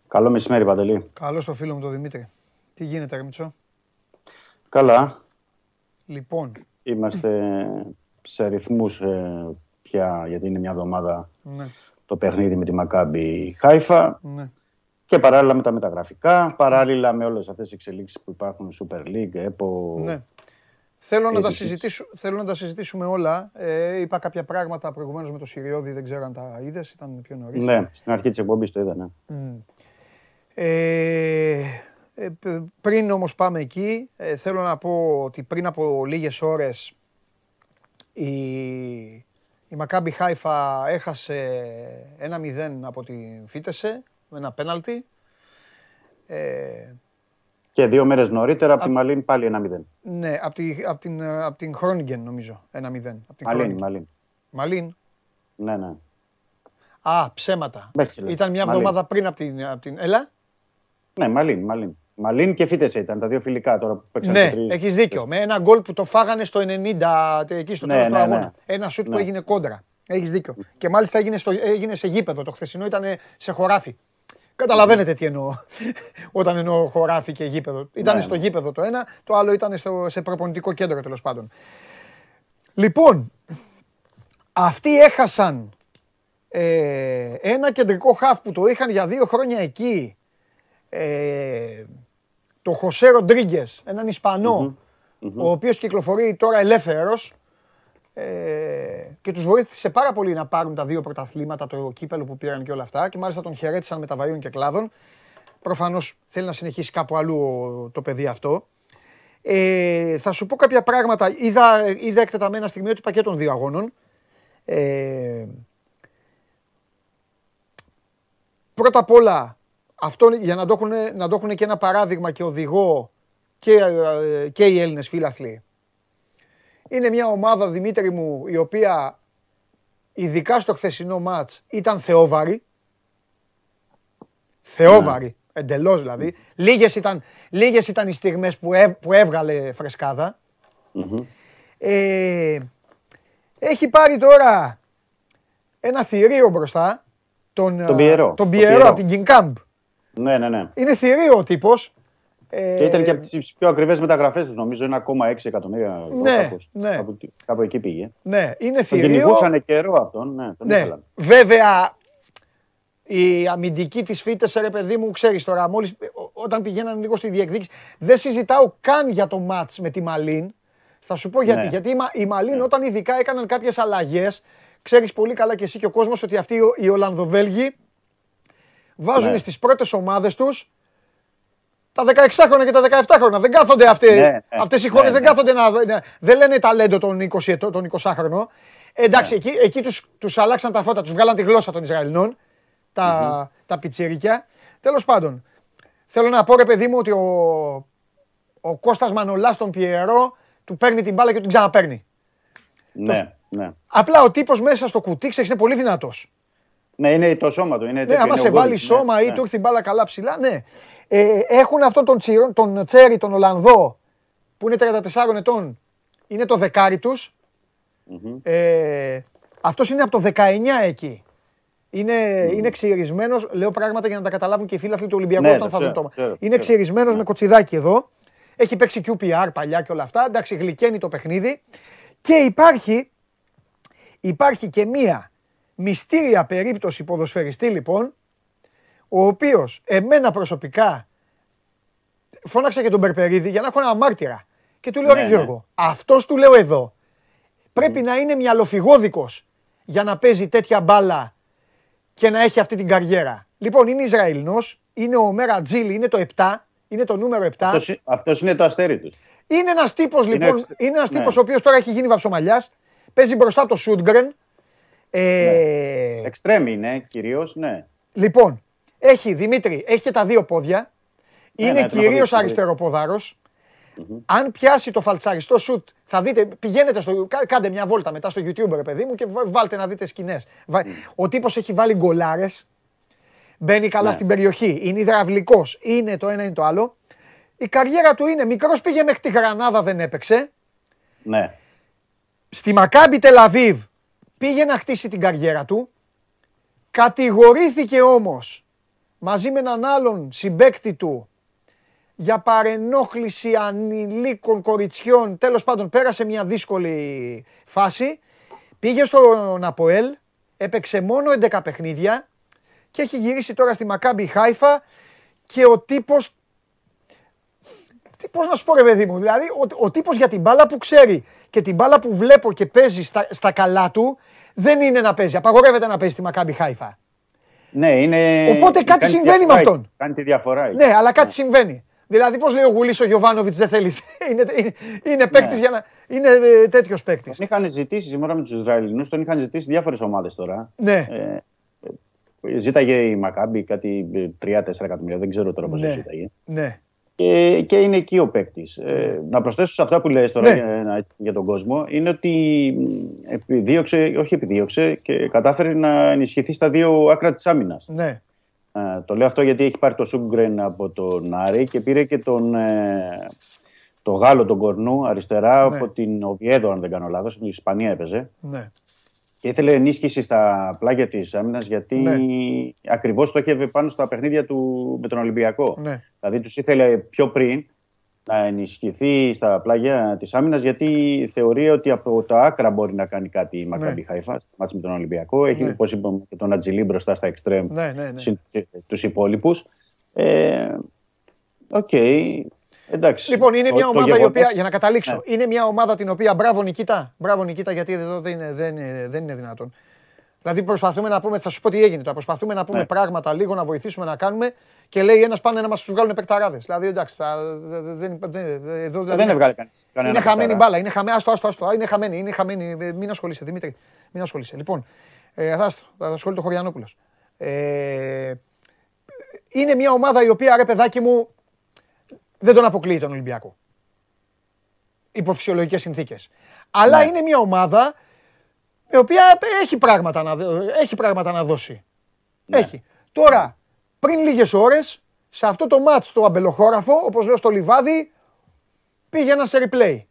Καλό μεσημέρι, Παντελή. Καλό στο φίλο μου τον Δημήτρη. Τι γίνεται, Ρεμιτσό. Καλά. Λοιπόν, Είμαστε σε ρυθμούς ε, πια, γιατί είναι μια εβδομάδα Ναι, το παιχνίδι με τη Μακάμπη Χάιφα ναι. και παράλληλα με τα μεταγραφικά, παράλληλα με όλες αυτές τις εξελίξεις που υπάρχουν, Super League, ΕΠΟ, ναι. Θέλω να, τα Editions. συζητήσου, θέλω να τα συζητήσουμε όλα. Ε, είπα κάποια πράγματα προηγουμένως με το Σιριώδη, δεν ξέρω αν τα είδες, ήταν πιο νωρίς. Ναι, στην αρχή της εκπομπής το είδα, ναι. Μμ. Ε, ε, π- πριν όμως πάμε εκεί, ε, θέλω να πω ότι πριν από λίγες ώρες η, η Μακάμπι Χάιφα έχασε ένα 0 από την Φίτεσε με ένα πέναλτι. Ε, Και δύο μέρες νωρίτερα από τη Μαλίν πάλι ένα 0. ναι, από, τη, από την, ε, από την Χρόνιγκεν νομίζω, ένα 0. Από την Μαλίν, Groningen. Μαλίν. Μαλίν. Ναι, ναι. Α, ψέματα. Μπέχελε. Ήταν μια Μαλίν. εβδομάδα πριν από την, από την... Έλα. Ναι, Μαλίν, Μαλίν. Μαλίν και Φίτεσε ήταν τα δύο φιλικά τώρα που παίξαν Ναι, σε τρεις. έχεις δίκιο. Με ένα γκολ που το φάγανε στο 90, εκεί στο Ναι, τέλος του ναι, ναι. αγώνα. Ένα σουτ που Ναι. έγινε κόντρα. Έχεις δίκιο. Και μάλιστα έγινε, στο, έγινε σε γήπεδο. Το χθεσινό ήταν σε χωράφι. Καταλαβαίνετε τι εννοώ. [laughs] Όταν εννοώ χωράφι και γήπεδο. Ήταν Ναι, στο ναι. γήπεδο το ένα, το άλλο ήταν στο, σε προπονητικό κέντρο τέλος πάντων. Λοιπόν, αυτοί έχασαν ε, ένα κεντρικό χαφ που το είχαν για δύο χρόνια εκεί. Ε, το Χωσέ Ροντρίγκες, έναν Ισπανό, ο οποίος κυκλοφορεί τώρα ελεύθερος ε, και τους βοήθησε πάρα πολύ να πάρουν τα δύο πρωταθλήματα, το κύπελο που πήραν και όλα αυτά και μάλιστα τον χαιρέτησαν με τα βαΐων και κλάδων. Προφανώς θέλει να συνεχίσει κάπου αλλού ο- το παιδί αυτό. Ε, θα σου πω κάποια πράγματα. Είδα, είδα εκτεταμένα στιγμιότυπα και των δύο αγώνων. Ε, πρώτα απ' όλα, αυτό για να το, έχουν, να το έχουν και ένα παράδειγμα και οδηγό και, ε, και οι Έλληνες φίλαθλοι. Είναι μια ομάδα, Δημήτρη μου, η οποία ειδικά στο χθεσινό μάτς ήταν θεόβαρη. Θεόβαρη, εντελώς δηλαδή. Λίγες ήταν, λίγες ήταν οι στιγμές που, έβ- που έβγαλε φρεσκάδα. Ε, έχει πάρει τώρα ένα θηρίο μπροστά. Τον, Τον Πιερό. Τον Τον Πιερό Πιερό. από την King Camp. Ναι, ναι, ναι. Είναι θηρίο ο τύπος. Ε, Και ήταν και από τις πιο ακριβές μεταγραφές τους, νομίζω. 1,6 εκατομμύρια ευρώ. Ναι, κάπως. ναι. Κάπου, κάπου εκεί πήγε. Ναι, είναι Τον θηρίο. κυνηγούσαν καιρό αυτόν. Ναι, τον Ναι, ήθελαν. βέβαια η αμυντική της φύτες, ρε παιδί μου, ξέρεις τώρα, μόλις, ό- όταν πηγαίναν λίγο στη διεκδίκηση, δεν συζητάω καν για το μάτς με τη Μαλίν. Θα σου πω γιατί. Ναι. Γιατί η, Μα- η Μαλίν όταν ειδικά έκαναν κάποιες αλλαγές, ξέρεις πολύ καλά και εσύ και ο κόσμος ότι αυτοί οι- οι Ολλανδοβέλγοι βάζουν Ναι. στις πρώτες ομάδες τους τα 16χρονα και τα 17χρονα. Δεν κάθονται αυτοί, Ναι, ναι, αυτές οι ναι, χώρες, δεν ναι. κάθονται να, να- δεν λένε ταλέντο τον 20, ετών- τον 20χρονο. Ε, εντάξει, εκεί, εκεί τους, τους αλλάξαν τα φώτα, τους βγάλαν τη γλώσσα των Ισραηλινών, τα, τα πιτσιρίκια. Τέλος πάντων, θέλω να πω ρε παιδί μου ότι ο, ο Κώστας Μανολάς τον Πιερό του παίρνει την μπάλα και την ξαναπαίρνει. Ναι, ναι. Απλά ο τύπος μέσα στο κουτί, ξέρεις, είναι πολύ δυνατός. Ναι, είναι το σώμα του. Είναι Ναι, τέτοιο, άμα είναι σε ο βάλει Γκόλης, σώμα ναι, ή ναι. του έρθει την μπάλα καλά ψηλά, ναι. Ε, έχουν αυτόν τον, τσιρο, τον Τσέρι, τον Ολλανδό, που είναι 34 ετών. Είναι το δεκάρι τους. Ε, αυτός είναι από το 19 εκεί. Είναι, είναι ξυρισμένος, λέω πράγματα για να τα καταλάβουν και οι φίλαθλοι του Ολυμπιακού Ναι, όταν το θα δουν ξέρω, το. ξέρω, είναι ξέρω. ξυρισμένος με κοτσιδάκι εδώ. Έχει παίξει QPR παλιά και όλα αυτά. Εντάξει, γλυκαίνει το παιχνίδι. Και υπάρχει, υπάρχει και μία μυστήρια περίπτωση ποδοσφαιριστή λοιπόν, ο οποίος εμένα προσωπικά φώναξα και τον Περπερίδη για να έχω ένα μάρτυρα. Και του λέω, Ναι, ρε ναι. Γιώργο, αυτός του λέω εδώ, πρέπει να είναι μυαλοφυγόδικος για να παίζει τέτοια μπάλα και να έχει αυτή την καριέρα. Λοιπόν, είναι Ισραηλινός, είναι ο Μέρα Τζίλι, είναι το 7, είναι το νούμερο 7. Αυτός, είναι- αυτός είναι το αστέρι τους. Είναι ένας τύπος Είναι λοιπόν, εξ- είναι ένας ναι. τύπος ο οποίος τώρα έχει γίνει βαψομαλιάς, παίζει μπροστά από το Σούντγκρεν. Ε, Εξτρέμ είναι κυρίως, ναι. Λοιπόν, έχει Δημήτρη, έχει και τα δύο πόδια. Είναι ναι, τον έχω δει, κυρίως τον έχω δει. αριστεροποδάρος. Αν πιάσει το φαλτσαριστό σουτ, θα δείτε, πηγαίνετε στο, κα- κάντε μια βόλτα μετά στο YouTube ρε παιδί μου και βα- βάλτε να δείτε σκηνές. Βα- Ο τύπος έχει βάλει γκολάρες, μπαίνει καλά Ναι. στην περιοχή, είναι υδραυλικός, είναι το ένα είναι το άλλο. Η καριέρα του είναι, μικρός πήγε μέχρι τη Γρανάδα δεν έπαιξε. ναι. Στη Μακάμπι Τελαβίβ πήγε να χτίσει την καριέρα του. Κατηγορήθηκε όμως μαζί με έναν άλλον συμπέκτη του για παρενόχληση ανηλίκων κοριτσιών. Τέλος πάντων, πέρασε μια δύσκολη φάση. Πήγε στον Αποέλ, έπαιξε μόνο 11 παιχνίδια και έχει γυρίσει τώρα στη Μακάμπι Χάιφα και ο τύπος τι, πώς να σου πω ρε παιδί μου, δηλαδή ο, ο τύπος για την μπάλα που ξέρει και την μπάλα που βλέπω και παίζει στα, στα καλά του δεν είναι να παίζει. Απαγορεύεται να παίζει στη Μακάμπι Χάιφα. Ναι, είναι... Οπότε κάτι κάνει συμβαίνει με διαφορά, αυτόν. Κάνει τη διαφορά. εκεί. Ναι, αλλά κάτι συμβαίνει. Δηλαδή, πώς λέει ο Γουλής ο Γιωβάνοβιτς δεν θέλει. [laughs] είναι είναι, είναι παίκτης Ναι. για να. Είναι τέτοιος παίκτης. Τον είχαν ζητήσει σήμερα με τους Ισραηλινούς, τον είχαν ζητήσει διάφορες ομάδες τώρα. Ναι. Ε, ε, ζήταγε η Μακάμπη κάτι 3-4 εκατομμύρια, δεν ξέρω τώρα πώς Ναι. ζήταγε. Ναι. Και, και είναι εκεί ο παίκτης. Ε, να προσθέσω σε αυτά που λες τώρα Ναι. για, να- για τον κόσμο, είναι ότι μ, επιδίωξε, όχι επιδίωξε, και κατάφερε να ενισχυθεί στα δύο άκρα της άμυνας. Ναι. Ε, το λέω αυτό γιατί έχει πάρει το Σούγκρεν από τον Άρη και πήρε και τον, ε, το Γάλλο τον Κορνού αριστερά Ναι. από την Οβιέδο, αν δεν κάνω λάθος, στην Ισπανία έπαιζε. Ναι. Και ήθελε ενίσχυση στα πλάγια της άμυνας γιατί Ναι. ακριβώς το είχε πάνω στα παιχνίδια του με τον Ολυμπιακό. Ναι. Δηλαδή τους ήθελε πιο πριν να ενισχυθεί στα πλάγια της άμυνας γιατί θεωρεί ότι από τα άκρα μπορεί να κάνει κάτι η Μακάμπι Χάιφα στο μάτς με τον Ολυμπιακό. Έχει, Ναι. όπως είπαμε, και τον Ατζιλί μπροστά στα εξτρέμ Ναι, ναι, ναι. τους υπόλοιπους. Ε, Οκ. Εντάξει. Λοιπόν, είναι Το- μια το ομάδα η γεγονός- οποία, για να καταλήξω, Ναι. είναι μια ομάδα την οποία μπράβο Νικήτα, μπράβο Νικήτα γιατί εδώ δεν είναι, δεν είναι, δεν είναι δυνατόν. Δηλαδή προσπαθούμε να πούμε, θα σου πω τι έγινε τώρα, προσπαθούμε να πούμε Ναι. πράγματα λίγο, να βοηθήσουμε να κάνουμε και λέει ένας πάνε να μας τους βγάλουν παικταράδες. Δηλαδή εντάξει, θα, δεν, δεν, δεν, εδώ δηλαδή, Δεν έβγαλε κανείς κανένα Είναι χαμένη παικταρά. μπάλα, είναι χαμένη, άστο, άστο, άστο, είναι χαμένη, είναι χαμένη, Ε, μην ασχολείσαι Δημήτρη, μην ασχολείσαι. Λοιπόν, ε, θα, άστο, θα ασχολείται ο Χωριανόπουλος. Ε, είναι μια ομάδα η οποία, ρε παιδάκι μου, δεν τον αποκλείει τον Ολυμπιακό. Υπό φυσιολογικές συνθήκες. Αλλά Ναι. είναι μια ομάδα η οποία έχει πράγματα να, δω- έχει πράγματα να δώσει. Ναι. Έχει. Τώρα, πριν λίγες ώρες, σε αυτό το μάτς στο αμπελοχώραφο, όπως λέω στο λιβάδι, πήγαιναν σε replay.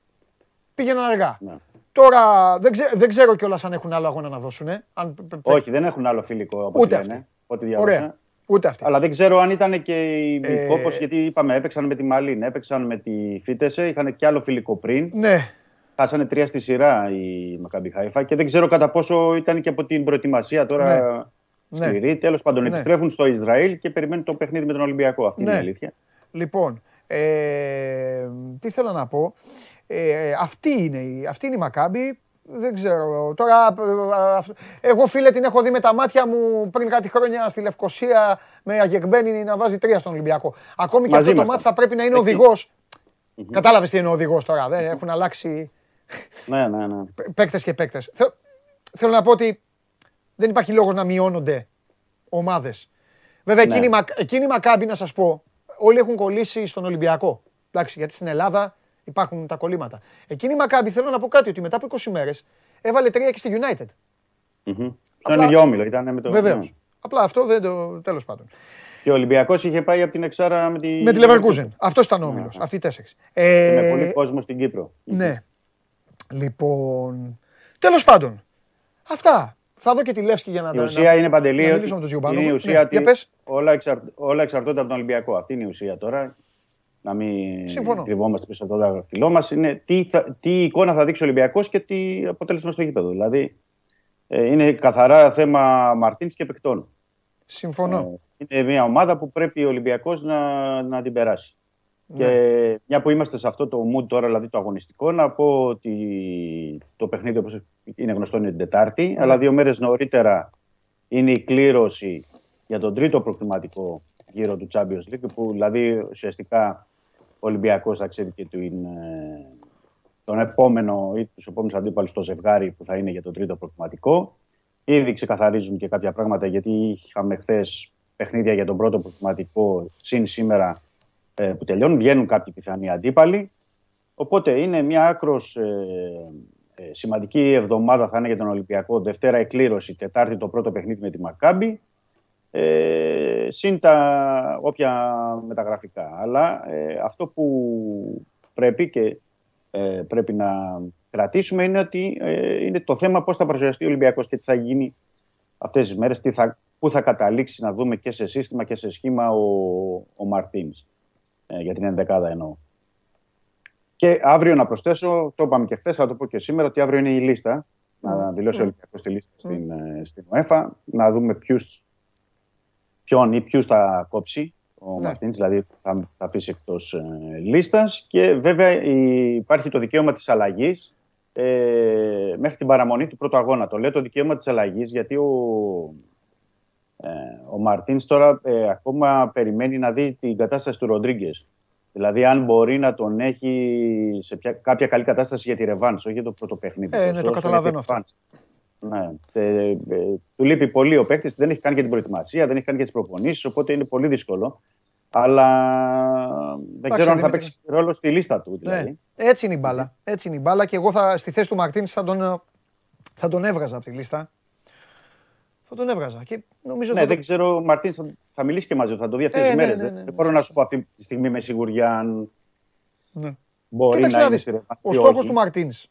Πήγαιναν αργά. Ναι. Τώρα δεν, ξέ, δεν ξέρω κιόλας αν έχουν άλλο αγώνα να δώσουν. Αν, π- π- Όχι, δεν έχουν άλλο φιλικό από Ούτε ό,τι λένε. αυτοί. Ό,τι διάβασα. Ωραία. Ούτε αυτή. Αλλά δεν ξέρω αν ήταν και η Ε, κόπος, γιατί είπαμε, έπαιξαν με τη Μαλίν, έπαιξαν με τη Φίτεσε, είχαν και άλλο φιλικό πριν. Ναι. Χάσανε τρία στη σειρά η Μακάμπι Χάιφα και δεν ξέρω κατά πόσο ήταν και από την προετοιμασία τώρα Ναι. σκληρή. Τέλος πάντων, Ναι. επιστρέφουν στο Ισραήλ και περιμένουν το παιχνίδι με τον Ολυμπιακό. Αυτή είναι η Ναι. αλήθεια. Λοιπόν, ε, τι θέλω να πω. Ε, αυτή, είναι, η- αυτή είναι η Μακάμπη. Δεν ξέρω. Τώρα, ε, αυ- εγώ φίλε την έχω δει με τα μάτια μου πριν κάτι χρόνια στη Λευκοσία με Αγεγμπένη να βάζει τρία στον Ολυμπιακό. Ακόμη και Μαζί αυτό το ήμασταν. μάτς θα πρέπει να είναι Εκεί. οδηγός. Κατάλαβες τι είναι ο οδηγός τώρα. Δεν έχουν αλλάξει Ναι, ναι, ναι. [laughs] παίκτες και παίκτες. Θε- Θέλω να πω ότι δεν υπάρχει λόγος να μειώνονται ομάδες. Βέβαια, Ναι. εκείνη, η Μακ- εκείνη η Μακάμπη, να σας πω, όλοι έχουν κολλήσει στον Ολυμπιακό. Εντάξει, γιατί στην Ελλάδα υπάρχουν τα κολλήματα. Εκείνη η Μακάμπη, θέλω να πω κάτι, ότι μετά από 20 μέρες έβαλε τρία και στη United. Μμμ. Απλά- Στον ίδιο όμιλο ήταν με το. Βεβαίως. ναι. Απλά αυτό δεν το... τέλος πάντων. Και ο Ολυμπιακός είχε πάει από την Εξάρα με τη. Με τη Leverkusen. Αυτός ήταν ο όμιλος. Αυτοί οι τέσσερις. Και Ε, Με πολύ κόσμο στην Κύπρο. Ναι. Λοιπόν. Τέλος πάντων. Αυτά. Θα δω και τη Λεύσκη για να Η τα. ουσία να- είναι παντελή. να ότι μιλήσω με τον Τζιουμπάνο. Είναι η Ναι, ουσία για ότι πες. όλα, εξαρ... όλα εξαρτώνται από τον Ολυμπιακό. Αυτή είναι η ουσία τώρα. Να μην Συμφωνώ. κρυβόμαστε πίσω από το δάχτυλό μας. Είναι τι, θα... τι εικόνα θα δείξει ο Ολυμπιακός και τι αποτέλεσμα στο γήπεδο. Δηλαδή ε, είναι καθαρά θέμα Μαρτίνς και παικτών. Συμφωνώ. Ε, είναι μια ομάδα που πρέπει ο Ολυμπιακός να, να την περάσει. Ναι. Και μια που είμαστε σε αυτό το mood τώρα, δηλαδή το αγωνιστικό, να πω ότι το παιχνίδι, όπως είναι γνωστό, είναι την Τετάρτη, Ναι. αλλά δύο μέρες νωρίτερα είναι η κλήρωση για τον τρίτο προκριματικό γύρο του Champions League, που δηλαδή ουσιαστικά ο Ολυμπιακός θα ξέρει και την, ε, τον επόμενο ή τους επόμενους αντίπαλους στο ζευγάρι που θα είναι για το τρίτο προκριματικό. Ήδη ξεκαθαρίζουν και κάποια πράγματα, γιατί είχαμε χθες παιχνίδια για τον πρώτο προκριματικό, συν σήμερα ε, που τελειώνουν, βγαίνουν κάποιοι πιθανοί αντίπαλοι. Οπότε είναι μια άκρος ε, ε, σημαντική εβδομάδα θα είναι για τον Ολυμπιακό. Δευτέρα εκκλήρωση, Τετάρτη το πρώτο παιχνίδι με τη Μακάμπη. Ε, συν τα όποια μεταγραφικά. Αλλά ε, αυτό που πρέπει και ε, πρέπει να κρατήσουμε είναι ότι ε, είναι το θέμα πώς θα παρουσιαστεί ο Ολυμπιακός και τι θα γίνει αυτές τις μέρες, τι θα, πού θα καταλήξει να δούμε και σε σύστημα και σε σχήμα ο, ο Μαρτίνς. Ε, για την ενδεκάδα εννοώ. Και αύριο να προσθέσω, το είπαμε και χθες, θα το πω και σήμερα, ότι αύριο είναι η λίστα. Να δηλώσει ο Ολυμπιακός τη λίστα στην, ε, στην UEFA. Να δούμε ποιους, ποιον ή ποιους θα κόψει ο Ναι. Μαρτίνς, δηλαδή θα, θα αφήσει εκτός ε, λίστας. Και βέβαια η- υπάρχει το δικαίωμα της αλλαγής ε, μέχρι την παραμονή του πρώτου αγώνα. Το λέω το δικαίωμα της αλλαγής γιατί ο, ε, ο Μαρτίνς τώρα ε, ακόμα περιμένει να δει την κατάσταση του Ροντρίγκες. Δηλαδή, αν μπορεί να τον έχει σε ποια- κάποια καλή κατάσταση για τη ρεβάνς, όχι για το πρώτο παιχνίδι. Ε, ναι, όσο το για τη καταλαβαίνω αυτό. ρεβάνς. Ναι. Ε, ε, του λείπει πολύ ο παίκτης, δεν έχει κάνει και την προετοιμασία, δεν έχει κάνει και τις προπονήσεις, οπότε είναι πολύ δύσκολο. Αλλά δεν ξέρω αν θα Δημήτρη. παίξει ρόλο στη λίστα του. Δηλαδή. Ναι. Έτσι είναι η μπάλα. Έτσι είναι η μπάλα και εγώ θα, στη θέση του Μαρτίνς θα τον, ε, θα τον έβγαζα από τη λίστα. Θα τον έβγαζα. Και νομίζω Ναι, θα δεν το... ξέρω, ο Μαρτίν θα, θα μιλήσει και μαζί του, θα το δει αυτές Ε, τις ναι, μέρες. ναι, ναι, δεν μπορώ να σου πω αυτή τη στιγμή με σιγουριά αν Ναι. μπορεί Κοίταξε να να είναι δεις, στη ρευάνση ο ή στόχος όχι. του Μαρτίνς,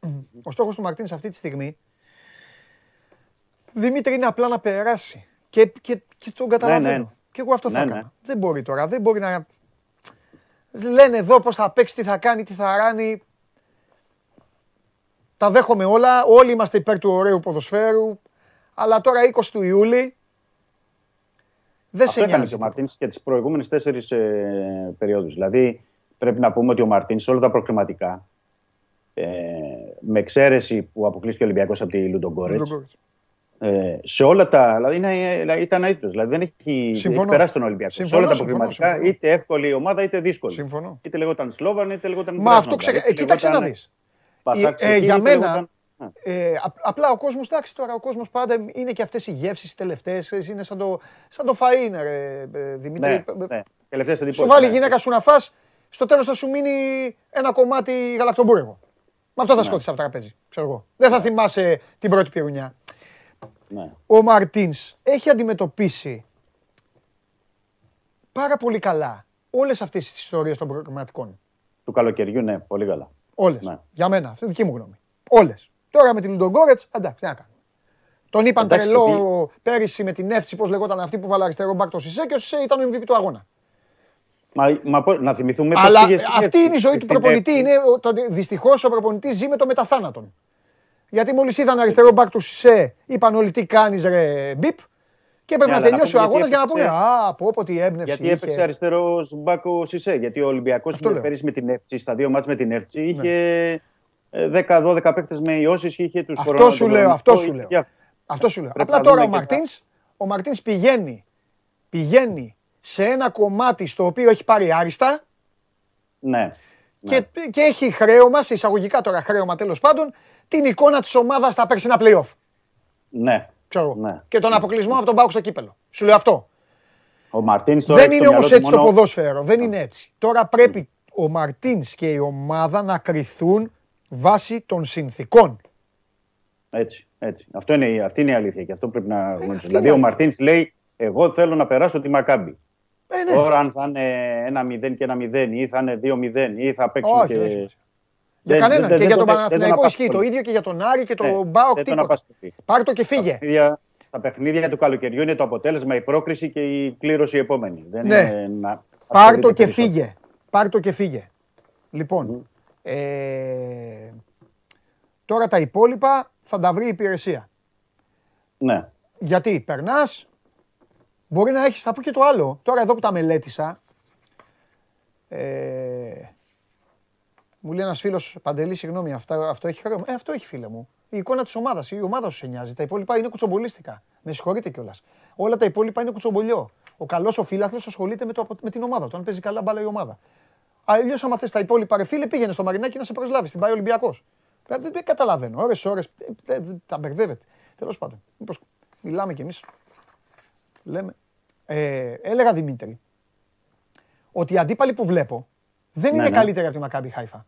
[clears throat] ο στόχος του Μαρτίνς αυτή τη στιγμή, Δημήτρη, είναι απλά να περάσει. Και, και, και τον καταλαβαίνω. ναι. Και εγώ αυτό θα Ναι, έκανα. ναι. Δεν μπορεί τώρα, δεν μπορεί να... Λένε εδώ πώς θα παίξει, τι θα κάνει, τι θα ράνει. Τα δέχομαι όλα, όλοι είμαστε υπέρ του ωραίου ποδοσφαίρου. Αλλά τώρα 20 του Ιούλη δεν Αυτό σε έκανε νοιάζει. και ο Μαρτίνς και τις προηγούμενες τέσσερις ε, περιόδους. Δηλαδή, πρέπει να πούμε ότι ο Μαρτίνς σε όλα τα προκριματικά, ε, με εξαίρεση που αποκλείστηκε ο Ολυμπιακός από τη Λουντογκόρετς, ε, σε όλα τα. Δηλαδή, είναι, δηλαδή, ήταν αίτητο. Δηλαδή, δεν έχει, Συμφωνώ. έχει περάσει τον Ολυμπιακό. Συμφωνώ, σε όλα τα συμφωνώ, προκριματικά, συμφωνώ. είτε εύκολη ομάδα είτε δύσκολη. Συμφωνώ. Είτε λεγόταν Σλόβαν, είτε λεγόταν. Μα αυτό Κράσνοδαρ, ξεκα... είτε ε, κοίταξε να λεγόταν δεις. Πασάκ Ε, ε, Σεφίλ, για είτε μένα, λεγόταν- ε, απ- απλά ο κόσμος, εντάξει τώρα, ο κόσμος πάντα είναι και αυτές οι γεύσεις τελευταίες, ε, είναι σαν το, σαν το φαΐ είναι, ρε, ε, Δημήτρη. Ναι, ναι. Τελευταίες Σου εντυπώσεις, βάλει η ναι. γυναίκα σου να φας, στο τέλος θα σου μείνει ένα κομμάτι γαλακτομπούρεγο. Με αυτό θα Ναι. σκότεις από το τραπέζι, ξέρω εγώ. Δεν θα θυμάσαι την πρώτη πυρουνιά. Ναι. Ο Μαρτίνς έχει αντιμετωπίσει πάρα πολύ καλά όλες αυτές τις ιστορίες των προγραμματικών. Του καλοκαιριού, ναι, πολύ καλά. Όλες. Ναι. Για μένα, αυτή είναι δική μου γνώμη. Όλες. Τώρα με την Λουντογκόρετς, εντάξει, τι να κάνουμε. Τον είπαν Εντάξει, τρελό πέρυσι με την Εύτσι, πώς λεγόταν αυτή που βάλε αριστερό μπακ το Σισε και ο Σισε ήταν ο MVP του αγώνα. Μα, μα πώς- να θυμηθούμε πώς Αλλά πήγε στην αυτή Εύση. είναι η ζωή του Στην προπονητή. Εύση. Είναι, Δυστυχώς ο προπονητής ζει με το μεταθάνατον. Γιατί μόλις είδαν αριστερό μπακ του Σισε, είπαν όλοι τι κάνεις ρε μπιπ. Και έπρεπε Ναι, να αλλά να τελειώσει ο πούμε αγώνας γιατί για να πούνε έπαιξε- Α, πω πω τι έμπνευση. Γιατί έπαιξε είχε. αριστερό μπάκο Σισε. Γιατί ο Ολυμπιακός Αυτό λέω. πέρυσι με την Εύση, στα δύο μάτς με την Εύση, Ναι. είχε ε, 10-12 παίκτες με ιώσεις και είχε τους Αυτό σου λέω, αυτό σου λέω. Αυτό σου λέω. Πρέπει Απλά να τώρα ο δούμε και τα- Μαρτίνς, ο Μαρτίνς πηγαίνει, πηγαίνει σε ένα κομμάτι στο οποίο έχει πάρει άριστα Ναι. και, και έχει χρέωμα, σε εισαγωγικά τώρα χρέωμα τέλος πάντων, την εικόνα της ομάδας στα περσινά play-off. Ναι. Ξέρω εγώ. Ναι. Και τον αποκλεισμό από τον Πάουκ στο κύπελο. Σου λέω αυτό. Ο Μαρτίνς τώρα. Δεν έχει είναι στο όμως μυαλό έτσι του το μόνο- ποδόσφαιρο. Δεν είναι έτσι. Τώρα πρέπει ο Μαρτίνς και η ομάδα να κρυθούν βάσει των συνθήκων. Έτσι, έτσι. Αυτό είναι, η- αυτή είναι η αλήθεια και αυτό πρέπει να γνωρίζουμε. αυτή Δηλαδή, είναι ο η Μαρτίνς λέει: Εγώ θέλω να περάσω τη Μακάμπη. Ε, ναι. Τώρα, αν θα είναι ένα 0 και ένα 0 ή θα είναι 2-0 ή θα παίξουν Όχι, και. Για κανέναν. δεν- Και δεν για τον τον- δεν Παναθηναϊκό τον ισχύει το απασχολεί. ίδιο και για τον Άρη και Ναι, τον Μπάουκ. δεν τον τίποτα. απασχολεί. Πάρ' το και φύγε. παιχνίδια, τα παιχνίδια του καλοκαιριού είναι το αποτέλεσμα, η πρόκριση και η κλήρωση επόμενη. Δεν Ναι. είναι να Πάρ' ασχολείται το και περισσότερο. φύγε. Πάρ' το και φύγε. Λοιπόν, ε, τώρα τα υπόλοιπα θα τα βρει η υπηρεσία. Ναι. Γιατί περνάς, μπορεί να έχεις, θα πω και το άλλο. Τώρα εδώ που τα μελέτησα, ε, μου λέει ένας φίλος, Παντελή, συγγνώμη, αυτό, αυτό έχει χρέο. Ε, αυτό έχει φίλε μου. Η εικόνα της ομάδας, η ομάδα σου σε νοιάζει. Τα υπόλοιπα είναι κουτσομπολίστικα. Με συγχωρείτε κιόλας. Όλα τα υπόλοιπα είναι κουτσομπολιό. Ο καλός ο φίλαθλος ασχολείται με, το, απο- με την ομάδα του, αν παίζει καλά μπάλα η ομάδα. Αλλιώς, άμα θες τα υπόλοιπα, ρε φίλε, πήγαινε στο Μαρινάκι να σε προσλάβεις. Την πάει ο Ολυμπιακό. Δεν, δεν καταλαβαίνω. Ώρες, ώρες. Τα μπερδεύετε. Τέλος πάντων. Μήπως μιλάμε κι εμείς. Λέμε. Ε, έλεγα Δημήτρη ότι οι αντίπαλοι που βλέπω δεν Ναι, είναι ναι. καλύτεροι από τη Μακάμπι Χάιφα.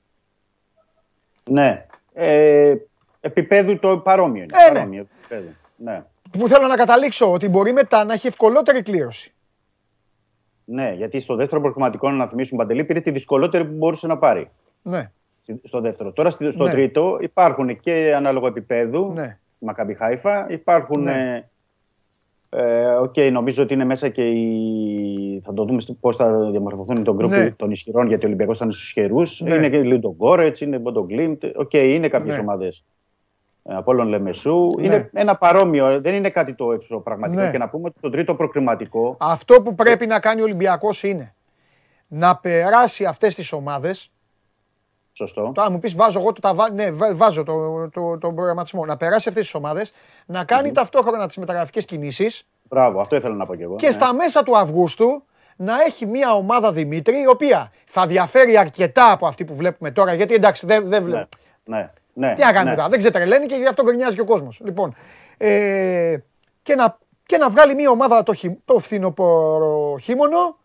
Ναι. Ε, επίπεδου το παρόμοιο είναι. Ε, ναι. παρόμοιο επίπεδο. Ναι. Που θέλω να καταλήξω ότι μπορεί μετά να έχει ευκολότερη κλήρωση. ναι, γιατί στο δεύτερο προκριματικό, να θυμίσουμε Παντελή, πήρε τη δυσκολότερη που μπορούσε να πάρει. Ναι. Στη- Στο δεύτερο. Τώρα στη- στο Ναι. τρίτο υπάρχουν και ανάλογο επίπεδου. Ναι. Μακαμπι Χάιφα. Υπάρχουν Ναι. Ε, Ε, Οκ, νομίζω ότι είναι μέσα και η... θα το δούμε πώς θα διαμορφωθούν τον γκρουπ Ναι. των ισχυρών, γιατί ο Ολυμπιακός ήταν στους ισχυρούς. Ναι. Είναι και Λουντογκόρετς, είναι τον Γκλίμπτ. Οκ, είναι κάποιες Ναι. ομάδες από όλων Λεμεσού. Ναι. Είναι ένα παρόμοιο, δεν είναι κάτι το εξωπραγματικό. Ναι. Και να πούμε ότι το τρίτο προκριματικό. Αυτό που πρέπει να κάνει ο Ολυμπιακός είναι να περάσει αυτές τις ομάδες. Σωστό. Τώρα μου πεις βάζω εγώ το ταβάνι, ναι βα- βάζω το, το, τον προγραμματισμό. Να περάσει αυτές τις ομάδες, να κάνει ταυτόχρονα τις μεταγραφικές κινήσεις Μπράβο, αυτό ήθελα να πω κι εγώ. και ναι. στα μέσα του Αυγούστου να έχει μια ομάδα Δημήτρη η οποία θα διαφέρει αρκετά από αυτή που βλέπουμε τώρα. Γιατί εντάξει δεν, δεν βλέπω. Ναι, ναι, ναι, Τι να κάνουμε ναι. τώρα, δεν ξετρελαίνει και γι' αυτό γκρινιάζει και ο κόσμος. Λοιπόν, ε, και, να, και να βγάλει μια ομάδα το, χει, το φθινοπόρο χείμωνο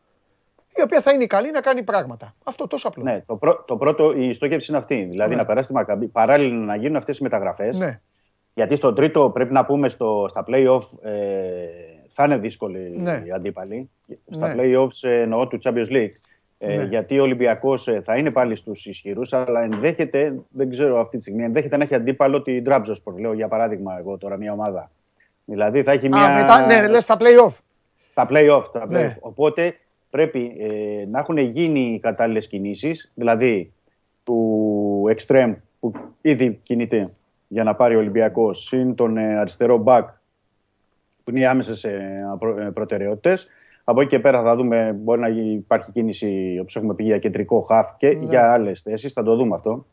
η οποία θα είναι καλή να κάνει πράγματα. Αυτό τόσο απλό. Ναι, το, πρω- το πρώτο, η στόχευση είναι αυτή. Δηλαδή Ναι. να περάσει τη Μακαμπή. Παράλληλα να γίνουν αυτές οι μεταγραφές. Ναι. Γιατί στο τρίτο πρέπει να πούμε στο, στα play-off ε, θα είναι δύσκολοι Ναι. οι αντίπαλοι. Στα Ναι. play-offs ε, εννοώ του Champions League. Ε, Ναι. Γιατί ο Ολυμπιακός θα είναι πάλι στους ισχυρούς, αλλά ενδέχεται, δεν ξέρω αυτή τη στιγμή, ενδέχεται να έχει αντίπαλο την Τραμπζοσπορ. Λέω για παράδειγμα, εγώ τώρα μια ομάδα. Δηλαδή θα έχει μια. Α, μετά, ναι, λες τα play-off. Τα play-off. Τα play-off. Ναι. Οπότε πρέπει ε, να έχουν γίνει οι κατάλληλες κινήσεις, δηλαδή του Extreme που ήδη κινείται για να πάρει ο Ολυμπιακός, συν τον ε, αριστερό back που είναι οι άμεσες ε, προτεραιότητες. Από εκεί και πέρα θα δούμε, μπορεί να υπάρχει κίνηση, όπως έχουμε πει, για κεντρικό half και Ναι. για άλλες θέσεις. Θα το δούμε αυτό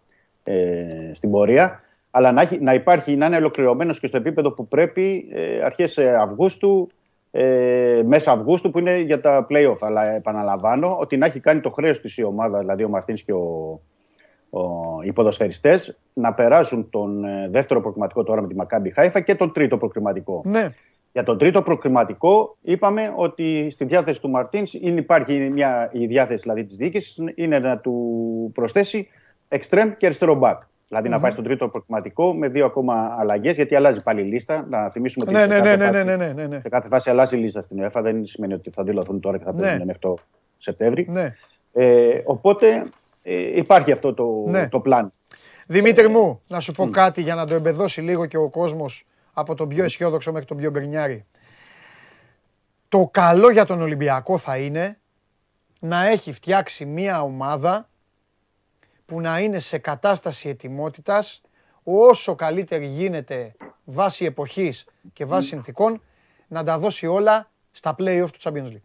ε, στην πορεία. Αλλά να, έχει, να υπάρχει, να είναι ολοκληρωμένος και στο επίπεδο που πρέπει ε, αρχές Αυγούστου, ε, μέσα Αυγούστου που είναι για τα play-off. Αλλά επαναλαμβάνω ότι να έχει κάνει το χρέος της η ομάδα, δηλαδή ο Μαρτίνς και ο, ο, οι ποδοσφαιριστές να περάσουν τον ε, δεύτερο προκριματικό τώρα με τη Μακάμπι Χάιφα και τον τρίτο προκριματικό. Ναι. Για τον τρίτο προκριματικό είπαμε ότι στη διάθεση του Μαρτίνς υπάρχει μια, η διάθεση δηλαδή, της διοίκησης είναι να του προσθέσει εξτρέμ και αριστερό μπακ. Δηλαδή να Μμμ. πάει στον τρίτο προκριματικό με δύο ακόμα αλλαγές, γιατί αλλάζει πάλι η λίστα. Να θυμίσουμε ότι Ναι, σε ναι, κάθε ναι, ναι, φάση- ναι, ναι, ναι, ναι. σε κάθε φάση αλλάζει η λίστα στην UEFA. Δεν σημαίνει ότι θα δηλωθούν τώρα και θα Ναι. παίζουν μέχρι το Σεπτέμβρη. Ναι. Ε, οπότε ε, υπάρχει αυτό το, Ναι. το πλάν. Δημήτρη μου, να σου πω κάτι για να το εμπεδώσει λίγο και ο κόσμος από τον πιο αισιόδοξο μέχρι τον πιο γκρινιάρη. Το καλό για τον Ολυμπιακό θα είναι να έχει φτιάξει μια ομάδα που να είναι σε κατάσταση ετοιμότητας όσο καλύτερη γίνεται βάσει εποχής και βάσει συνθήκων να τα δώσει όλα στα play-off του Champions League.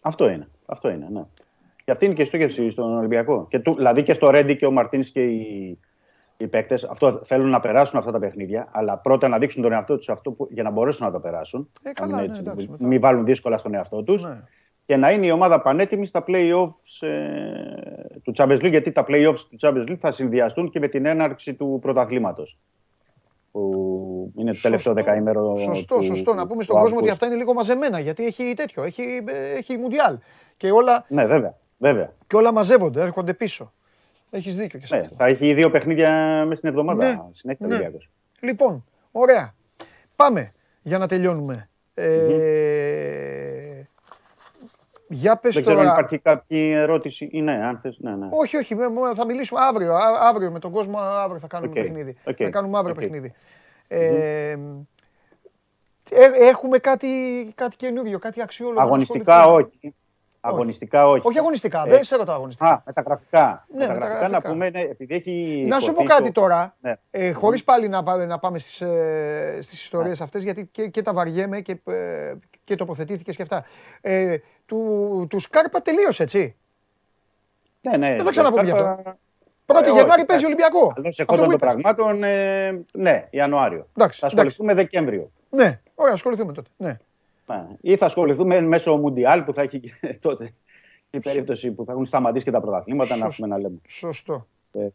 Αυτό είναι. Αυτό είναι, ναι. Και αυτή είναι και η στόχευση στον Ολυμπιακό. Και του, δηλαδή και στο Ρέντι και ο Μαρτίνς και οι, οι παίκτες θέλουν να περάσουν αυτά τα παιχνίδια, αλλά πρώτα να δείξουν τον εαυτό τους αυτό που, για να μπορέσουν να το περάσουν. Ε, Να καλά, μην, ναι, έτσι, εντάξει, μην- μετά. μην βάλουν δύσκολα στον εαυτό τους. Ναι. Και να είναι η ομάδα πανέτοιμη στα play-offs ε, του Champions League, γιατί τα play-offs του Champions League θα συνδυαστούν και με την έναρξη του πρωταθλήματος. Που είναι το τελευταίο δεκαήμερο. Σωστό, του- σωστό. Να πούμε του στον κόσμο ότι Αυγούστου. αυτά είναι λίγο μαζεμένα γιατί έχει τέτοιο, έχει, ε, έχει Μουντιάλ. Και όλα, Ναι, βέβαια. βέβαια. και όλα μαζεύονται, έρχονται πίσω. Έχεις δίκιο και σε Ναι, αυτό. θα έχει δύο παιχνίδια μέσα στην εβδομάδα. Ναι, Συνέχεια ναι. ο Ολυμπιακός. Λοιπόν, ωραία. Πάμε για να τελειώνουμε. Ε, Για πες Δεν ξέρω αν τώρα. υπάρχει κάποια ερώτηση ή ναι, αν θες, ναι, ναι. Όχι, όχι, με- με- θα μιλήσουμε αύριο. Α- Αύριο με τον κόσμο, αύριο θα κάνουμε Οκ, παιχνίδι. οκ, Θα κάνουμε αύριο οκ. παιχνίδι. Ε, ε, έχουμε κάτι, κάτι καινούριο, κάτι αξιόλογο. να Αγωνιστικά ασχοληθούμε; όχι. Αγωνιστικά όχι. Όχι αγωνιστικά, Ε, δεν ξέρω τα αγωνιστικά. Α, μεταγραφικά. Ναι, μεταγραφικά να μεταγραφικά. πούμε, ναι, επειδή έχει. Να σου πω υποθεί κάτι το- τώρα, Ναι. ε, χωρίς πάλι να, πάμε- να πάμε στις, ε, στις ιστορίες αυτές, γιατί και, και τα βαριέμαι και, ε, και τοποθετήθηκες και αυτά. Ε, του, του Σκάρπα τελείωσε, έτσι. Ναι, ναι. Δεν θα ξαναπούμε γι' αυτό. Σκάρπα- 1η Ε, Γενάρη όχι, παίζει εντάξει. Ολυμπιακό. Καλώς Αυτό εχόντων που των είπες. πραγμάτων, ε, ναι, Ιανουάριο. Εντάξει, θα ασχοληθούμε Δεκέμβριο. Ναι, ωραία, ασχοληθούμε τότε. Ναι. Ναι. Ή θα ασχοληθούμε μέσω Μουντιάλ που θα έχει και [laughs] τότε η περίπτωση που θα έχουν σταματήσει και τα πρωταθλήματα να Σωστό. έχουμε να λέμε. Σωστό. Ε, ε,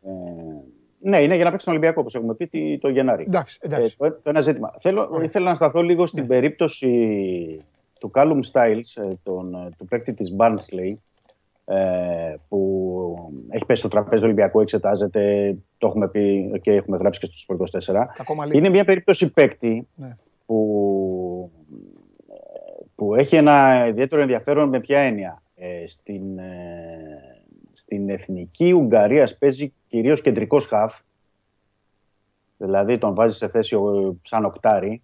ναι, είναι για να παίξει τον Ολυμπιακό, όπως έχουμε πει, τι- το Γενάρη. Εντάξει, εντάξει. Ε, το, το ένα ζήτημα. Θέλω, ήθελα να σταθώ λίγο στην περίπτωση του Callum Styles, ε, τον, ε, του παίκτη της Barnsley, ε, που έχει πέσει στο τραπέζι του Ολυμπιακού, εξετάζεται, το έχουμε πει και έχουμε γράψει και στο Sport 24. Κακομαλή. Είναι μια περίπτωση παίκτη Ναι. που, που έχει ένα ιδιαίτερο ενδιαφέρον με ποια έννοια. Ε, στην, ε, στην εθνική Ουγγαρίας παίζει κυρίως κεντρικός χαφ, δηλαδή τον βάζει σε θέση ο- σαν οκτάρι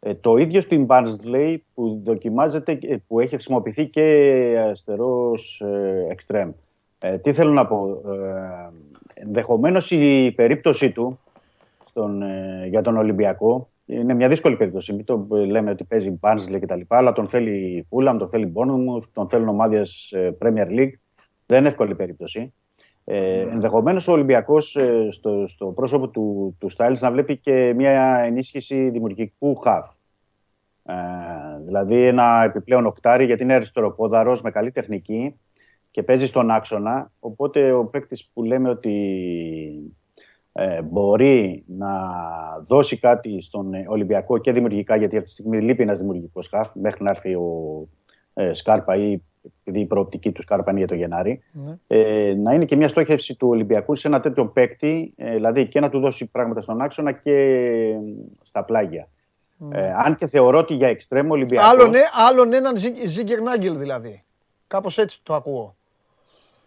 Ε, το ίδιο στην Barnsley που δοκιμάζεται, ε, που έχει χρησιμοποιηθεί και αριστερός ε, εξτρέμ. Ε, τι θέλω να πω. Ε, ενδεχομένως η περίπτωσή του στον, ε, για τον Ολυμπιακό είναι μια δύσκολη περίπτωση. Μην το λέμε ότι παίζει Barnsley κτλ. Αλλά τον θέλει η Fulham, τον θέλει η Bournemouth, τον θέλουν ομάδες ε, Premier League. Δεν είναι εύκολη περίπτωση. Ε, ενδεχομένως ο Ολυμπιακός ε, στο, στο πρόσωπο του, του Styles να βλέπει και μια ενίσχυση δημιουργικού χαφ. Ε, δηλαδή ένα επιπλέον οκτάρι γιατί είναι αριστεροπόδαρος με καλή τεχνική και παίζει στον άξονα. Οπότε ο παίκτης που λέμε ότι ε, μπορεί να δώσει κάτι στον ε, Ολυμπιακό και δημιουργικά, γιατί αυτή τη στιγμή λείπει ένας δημιουργικός χαφ μέχρι να έρθει ο ε, Σκάρπα ή επειδή η προοπτική του Σκάρπα είναι για το Γενάρη, Ναι. ε, να είναι και μια στόχευση του Ολυμπιακού σε ένα τέτοιο παίκτη, ε, δηλαδή και να του δώσει πράγματα στον άξονα και ε, στα πλάγια. Ε, αν και θεωρώ ότι για εξτρέμο Ολυμπιακό. Άλλον, ε, άλλον έναν Ζίγκερ Νάγκελ δηλαδή. Κάπως έτσι το ακούω.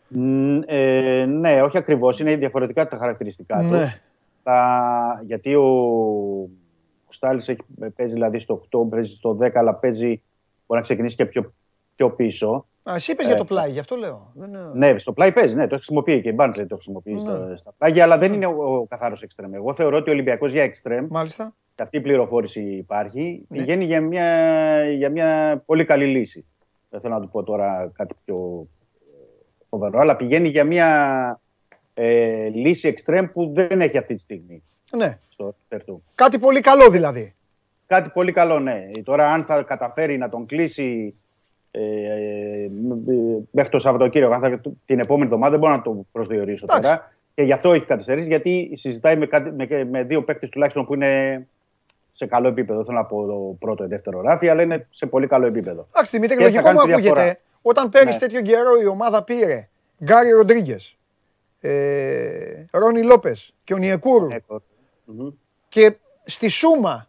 Μ, ε, ναι, όχι ακριβώς. Είναι διαφορετικά τα χαρακτηριστικά Ναι. τους. Τα, γιατί ο, ο Στάλης έχει, παίζει δηλαδή στο 8, παίζει στο 10, αλλά παίζει, μπορεί να ξεκινήσει και πιο, πιο πίσω. Α, εσύ είπες Ε, για το πλάι, γι' αυτό λέω. Δεν είναι- Ναι, στο πλάι παίζει, ναι, το χρησιμοποιεί και η Μπάντλε το χρησιμοποιεί Ναι. στα, στα πλάγια, αλλά δεν είναι ο, ο καθάρο εξτρέμ. Εγώ θεωρώ ότι ο Ολυμπιακός για εξτρέμ, Μάλιστα. και αυτή η πληροφόρηση υπάρχει, Ναι. πηγαίνει για μια, για μια πολύ καλή λύση. Δεν θέλω να του πω τώρα κάτι πιο ε, φοβερό, αλλά πηγαίνει για μια ε, λύση εξτρέμ που δεν έχει αυτή τη στιγμή Ναι. στο ρόστερ του. Κάτι πολύ καλό δηλαδή. Κάτι πολύ καλό, ναι. Τώρα, αν θα καταφέρει να τον κλείσει ε, ε, μέχρι το Σαββατοκύριακο, αν θα, την επόμενη εβδομάδα, δεν μπορώ να το προσδιορίσω Εντάξει. τώρα. Και γι' αυτό έχει καθυστερήσει, γιατί συζητάει με, κάτι- με, με δύο παίκτες τουλάχιστον που είναι σε καλό επίπεδο. Δεν θέλω να πω το πρώτο ή δεύτερο ράφι, αλλά είναι σε πολύ καλό επίπεδο. Εντάξει, Δημήτρη, Και θα λογικό κάνει μου τη διαφορά. ακούγεται. Όταν πέρυσι Ναι. τέτοιο καιρό η ομάδα πήρε Γκάρι Ροντρίγκες, ε, Ρόνι Λόπες και ο Νιεκούρου Μμμ. και στη Σούμα.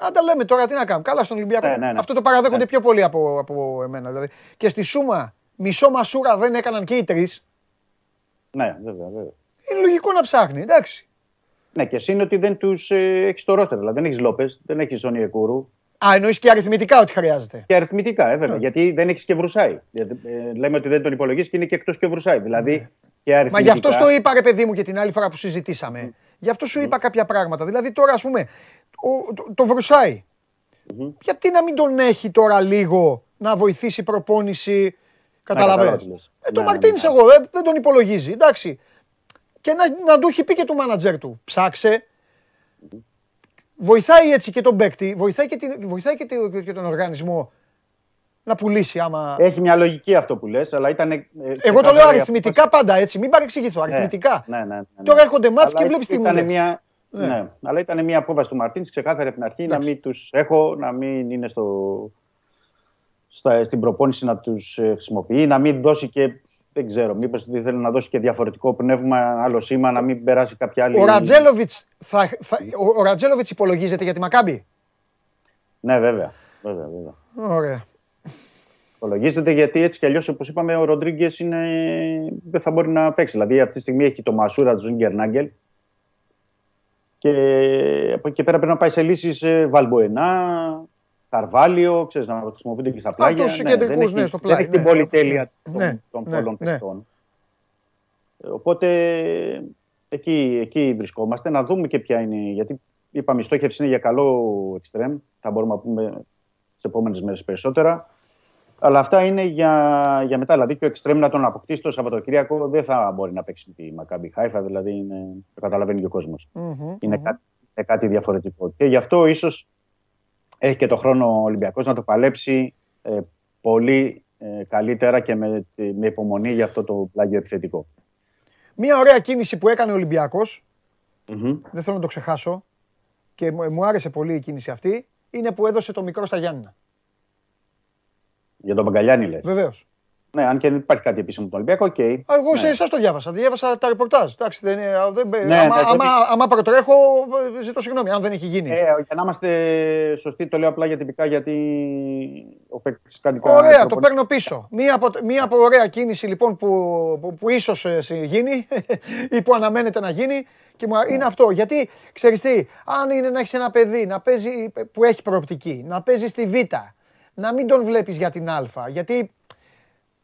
Αν τα λέμε τώρα, τι να κάνουμε. Καλά στον Ολυμπιακό. Ναι, ναι, ναι. Αυτό το παραδέχονται Ναι. πιο πολύ από, από εμένα. Δηλαδή. Και στη Σούμα μισό μασούρα δεν έκαναν και οι τρεις. Ναι, βέβαια, βέβαια. Είναι λογικό να ψάχνει, εντάξει. Ναι, και εσύ είναι ότι δεν τους ε, έχεις το ρόστερ. Δηλαδή δεν έχεις Λόπες, δεν έχεις Ζωνή Εκούρου. Α, εννοείς και αριθμητικά ότι χρειάζεται. Και αριθμητικά, ε, βέβαια. Ναι. Γιατί δεν έχεις και Βρουσάη. Γιατί, ε, λέμε ότι δεν τον υπολογίζεις και είναι και εκτός και Βρουσάη. Δηλαδή και Ναι. Μα αριθμητικά. γι' αυτό το είπα, ρε παιδί μου, και την άλλη φορά που συζητήσαμε. Γι' αυτό σου είπα κάποια πράγματα. Δηλαδή τώρα, ας πούμε, ο, το, το βρουσαη Γιατί να μην τον έχει τώρα λίγο να βοηθήσει η προπόνηση. καταλάβω Καταλαβαίνεις. τι λες. Ε, τον Ναι, ναι, Μαρτίνης ναι. εγώ δεν, δεν τον υπολογίζει. Εντάξει. Και να, να του έχει πει και του μάνατζερ του. Ψάξε. Βοηθάει έτσι και τον παίκτη, βοηθάει και, την, βοηθάει και, τη- και τον οργανισμό να πουλήσει άμα... Έχει μια λογική αυτό που λες, αλλά ήταν. ε, Εγώ το λέω αριθμητικά πάντα έτσι, μην παρεξηγηθώ, Ναι, αριθμητικά. Ναι, ναι, ναι, ναι. Τώρα έρχονται μάτς Αλλά και βλέπεις τι μου ήταν λες. Μια... Ναι. Ναι. αλλά ήταν μια απόφαση του Μαρτίνς ξεκάθαρη από την αρχή να Εντάξει. μην τους έχω, να μην είναι στο... στα... στην προπόνηση να τους χρησιμοποιεί, να μην δώσει και. Δεν ξέρω, μήπως θέλει να δώσει και διαφορετικό πνεύμα, άλλο σήμα, να μην περάσει κάποια άλλη. Ο Ρατζέλοβιτς, θα, θα, ο, ο Ρατζέλοβιτς υπολογίζεται για τη Μακάμπη; Ναι, βέβαια. βέβαια, βέβαια. Ωραία. Υπολογίζεται γιατί έτσι κι αλλιώς, όπως είπαμε, ο Ροντρίγκες είναι... δεν θα μπορεί να παίξει. Δηλαδή, αυτή τη στιγμή έχει το Μασούρα του Ζούγκερ Νάγκελ. Και από εκεί και πέρα πρέπει να πάει σε λύσεις Βαλμποενά, Καρβάλιο, ξέρεις να χρησιμοποιούνται και στα πλάγια. τους κεντρικούς, δεν έχει, ναι, στο πλάι, Δεν έχει την ναι. πολυτέλεια των, Ναι, των ναι, πολλών ναι. παιχτών. Ε, Οπότε εκεί, εκεί βρισκόμαστε. Να δούμε και ποια είναι. Γιατί είπαμε η στόχευση είναι για καλό εξτρέμ. Θα μπορούμε να πούμε τι επόμενες μέρες περισσότερα. Αλλά αυτά είναι για, για μετά. Δηλαδή και ο εξτρέμ να τον αποκτήσει το Σαββατοκύριακο δεν θα μπορεί να παίξει με τη Μακάμπι Χάιφα. Δηλαδή είναι, το καταλαβαίνει και ο κόσμος. Μμμ, Είναι μμμ. κάτι, είναι κάτι διαφορετικό. Και γι' αυτό ίσως έχει και το χρόνο ο Ολυμπιακός να το παλέψει ε, πολύ ε, καλύτερα και με, με υπομονή για αυτό το πλάγιο επιθετικό. Μία ωραία κίνηση που έκανε ο Ολυμπιακός, Μμμ. δεν θέλω να το ξεχάσω και μου, μου άρεσε πολύ η κίνηση αυτή, είναι που έδωσε το μικρό στα Γιάννηνα. Για τον Μπαγκαλιάνη λες. Βεβαίως. Ναι, αν και δεν υπάρχει κάτι επίσημο από τον Ολυμπιακό, οκ. Α, Εγώ σε Ναι. εσάς το διάβασα. Διάβασα τα ρεπορτάζ. Εντάξει, δεν, είναι- α, δεν, Ναι, άμα, ναι, άμα, τότε- άμα προτρέχω, ε, ζητώ συγγνώμη αν δεν έχει γίνει. Ε, για να είμαστε σωστοί, το λέω απλά για τυπικά γιατί ο παίκτης κάνει κάτι. Ωραία, το παίρνω πίσω. Μία από, μία από ωραία κίνηση λοιπόν που, που, που ίσως ε, συ- γίνει [laughs] ή που αναμένεται να γίνει και μου, Ναι. είναι αυτό. Γιατί, ξέρεις τι, αν είναι να έχεις ένα παιδί να παίζει, που έχει προοπτική, να παίζει στη Β, να μην τον βλέπεις για την Α, γιατί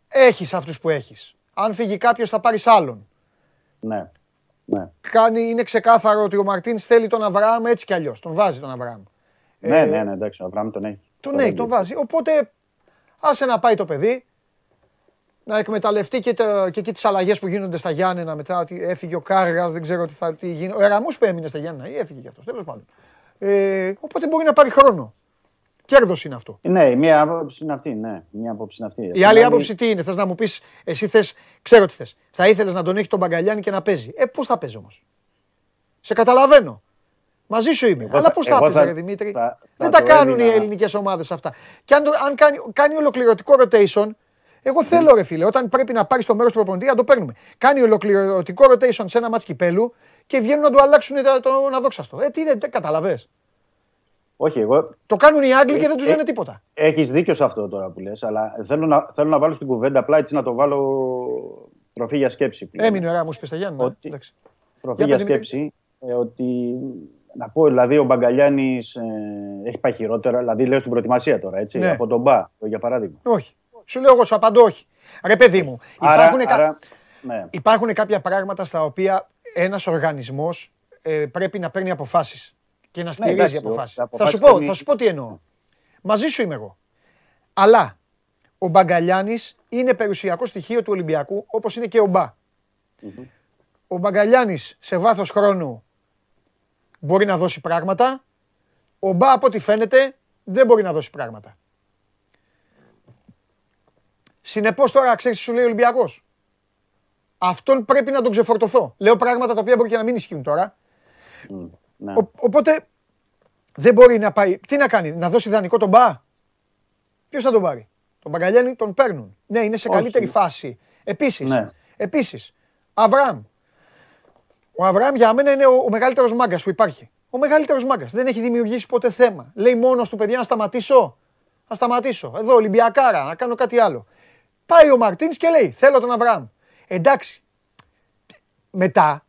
έχεις αυτούς που έχεις. Αν φύγει κάποιος θα πάρεις άλλον. Ναι. ναι. Κάνει, είναι ξεκάθαρο ότι ο Μαρτίνς θέλει τον Αβραάμ έτσι κι αλλιώς. Τον βάζει τον Αβραάμ. Ναι, Ε, ναι, ναι, εντάξει, ο Αβραάμ τον έχει. τον έχει, τον βάζει. Οπότε άσε να πάει το παιδί, να εκμεταλλευτεί και, τα, και εκεί τις αλλαγές που γίνονται στα Γιάννενα μετά ότι έφυγε ο Κάργας, δεν ξέρω τι θα τι γίνει. Ο Εραμούς που έμεινε στα Γιάννενα ή έφυγε κι αυτός, τέλος πάντων. Ε, οπότε μπορεί να πάρει χρόνο. Κέρδος είναι αυτό; Ναι, η μία άποψη είναι αυτή, ναι. Η μία άποψη είναι αυτή. Η άλλη άποψη τι είναι, θες να μου πεις, εσύ θες, ξέρω τι θες. Θα ήθελες να τον έχει τον Μπαγκαλιάνη και να παίζει. Ε, πώς θα παίζει όμως; Σε καταλαβαίνω. Μαζί σου είμαι. Εγώ Αλλά θα- πώς θα εγώ παίζει, θα- ρε Δημήτρη; θα- Δεν θα τα το κάνουν οι έδινα. ελληνικές ομάδες αυτά. Και αν, το- αν κάνει, κάνει ολοκληρωτικό rotation, εγώ θέλω ρε φίλε, όταν πρέπει να πάρει το μέρος του προπονητή, να το παίρνουμε. Κάνει ολοκληρωτικό rotation σε ένα μάτς κυπέλου και βγαίνουν να του αλλάξουν το, το αδόξαστο. Ε, τι δεν, δεν καταλαβες. Όχι, εγώ Το κάνουν οι Άγγλοι και δεν τους Ε, λένε τίποτα. Έχεις δίκιο σε αυτό τώρα που λες, αλλά θέλω να, θέλω να βάλω στην κουβέντα απλά έτσι να το βάλω τροφή για σκέψη. πλέον. Έμεινε ωραία μου είπε στα Γιάννη. Ότι- εντάξει. Τροφή Για για, πες, Δημήτρη. σκέψη. ε, ότι να πω, δηλαδή ο Μπαγκαλιάνης έχει πάει χειρότερα. Δηλαδή λέω στην προετοιμασία τώρα, έτσι. Ναι. Από τον Μπα, για παράδειγμα. Όχι. Σου λέω εγώ, σου απαντώ όχι. Ρε παιδί μου, Άρα, υπάρχουν, κα- άρα, ναι. υπάρχουν κάποια πράγματα στα οποία ένας οργανισμός ε, πρέπει να παίρνει αποφάσεις και να στηρίζει Ναι, εντάξει, αποφάσεις. τα Θα αποφάσεις σου, πω, παίρνει- θα σου πω τι εννοώ. Μαζί σου είμαι εγώ. Αλλά ο Μπαγκαλιάνης είναι περιουσιακό στοιχείο του Ολυμπιακού, όπως είναι και ο Μπα. Ο Μπαγκαλιάνης σε βάθος χρόνου μπορεί να δώσει πράγματα. Ο Μπα από ό,τι φαίνεται δεν μπορεί να δώσει πράγματα. Συνεπώς τώρα ξέρεις τι σου λέει ο Ολυμπιακός; Αυτόν πρέπει να τον ξεφορτωθώ. Λέω πράγματα τα οποία μπορεί και να μην ισχύουν τώρα. Ναι. Ο- οπότε δεν μπορεί να πάει. Τι να κάνει, να δώσει δανεικό τον Μπα; Ποιος θα τον πάρει; Τον Μπαγκαλιάνη τον παίρνουν. Ναι, είναι σε Όχι. καλύτερη φάση. Επίσης. Ναι. Επίσης, Αβραάμ. Ο Αβραάμ για μένα είναι ο, ο μεγαλύτερος μάγκας που υπάρχει. Ο μεγαλύτερος μάγκας. Δεν έχει δημιουργήσει ποτέ θέμα. Λέει μόνος του παιδιά να σταματήσω. Να σταματήσω. Εδώ Ολυμπιακάρα, να κάνω κάτι άλλο. Πάει ο Μαρτίνς και λέει: Θέλω τον Αβραάμ. Εντάξει. Μετά θα-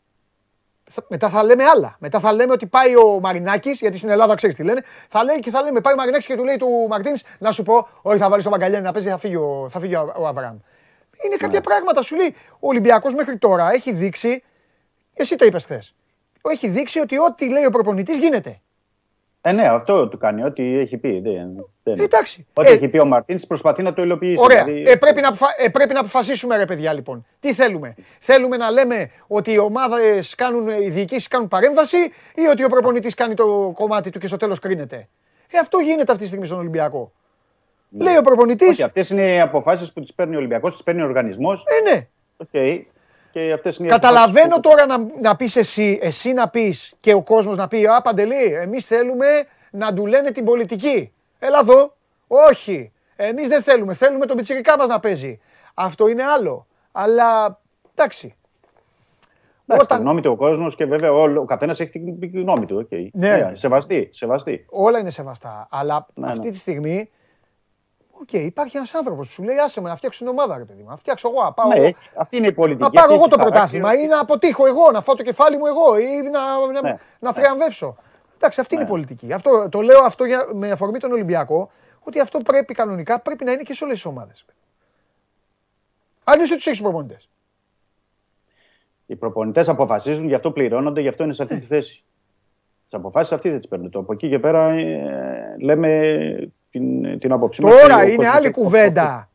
μετά θα λέμε άλλα. Μετά θα λέμε ότι πάει ο Μαρινάκης, γιατί στην Ελλάδα ξέρεις τι λένε. Θα λέει και θα λέμε πάει ο Μαρινάκης και του λέει του Μαρτίνς να σου πω: Όχι, θα βάλεις τον Μπαγκαλιάνη να παίζει, θα φύγει ο, θα φύγει ο, ο Αβραάμ. Είναι κάποια πράγματα σου λέει. Ο Ολυμπιακός μέχρι τώρα έχει δείξει. Εσύ το είπες χθες. Έχει δείξει ότι ό,τι λέει ο προπονητής γίνεται. Ε, ναι, αυτό του κάνει. Ό,τι έχει πει. Δεν, δεν. Εντάξει. Ό,τι Ε, έχει πει ο Μαρτίνς προσπαθεί να το υλοποιήσει. Ωραία. δηλαδή- Ε, πρέπει, να, αποφα- ε, πρέπει να αποφασίσουμε, ρε παιδιά, λοιπόν. Τι θέλουμε; Θέλουμε να λέμε ότι οι ομάδες κάνουν, οι διοικήσεις κάνουν παρέμβαση ή ότι ο προπονητής κάνει το κομμάτι του και στο τέλος κρίνεται; Ε, αυτό γίνεται αυτή τη στιγμή στον Ολυμπιακό. Λέει ο προπονητή. Όχι, αυτές είναι οι αποφάσεις που τις παίρνει ο Ολυμπιακός, τις παίρνει ο οργανισμός. Ε, ναι. Okay. Και αυτές είναι οι Καταλαβαίνω αποφάσεις τώρα να, να πεις εσύ, εσύ να πεις και ο κόσμος να πει Α, Παντελή, εμείς θέλουμε να του λένε την πολιτική. Έλα εδώ. Όχι. Εμείς δεν θέλουμε. Θέλουμε τον πιτσιρικά μας να παίζει. Αυτό είναι άλλο. Αλλά εντάξει. Εντάξει, Όταν- τη γνώμη του ο κόσμος και βέβαια όλο- ο καθένας έχει την την γνώμη του. Okay. Ναι, ρε. σεβαστή, σεβαστή. Όλα είναι σεβαστά. Αλλά Ναι, αυτή ναι. τη στιγμή. Οκ, υπάρχει ένας άνθρωπος που σου λέει: Άσε με να φτιάξω την ομάδα, ρε παιδί μου. Να φτιάξω εγώ. Να πάω, Ναι, εγώ- έχει- αυτή είναι η πολιτική. να πάρω αυτή εγώ έχει το χαρακτήρα. πρωτάθλημα ή να αποτύχω εγώ, να φάω το κεφάλι μου εγώ ή να, να, Ναι. να θριαμβεύσω. Εντάξει, αυτή είναι η πολιτική. Αυτό, το λέω αυτό για, με αφορμή τον Ολυμπιακό, ότι αυτό πρέπει κανονικά πρέπει να είναι και σε όλες τις ομάδες. Αν είσαι τους έχει προπονητές. Οι προπονητές αποφασίζουν, γι' αυτό πληρώνονται, γι' αυτό είναι σε αυτή τη θέση. Τις αποφάσεις αυτοί δεν τις παίρνουν. Το από εκεί και πέρα ε, λέμε την, την άποψή μας και Τώρα ο είναι κόσμος άλλη έχει- κουβέντα.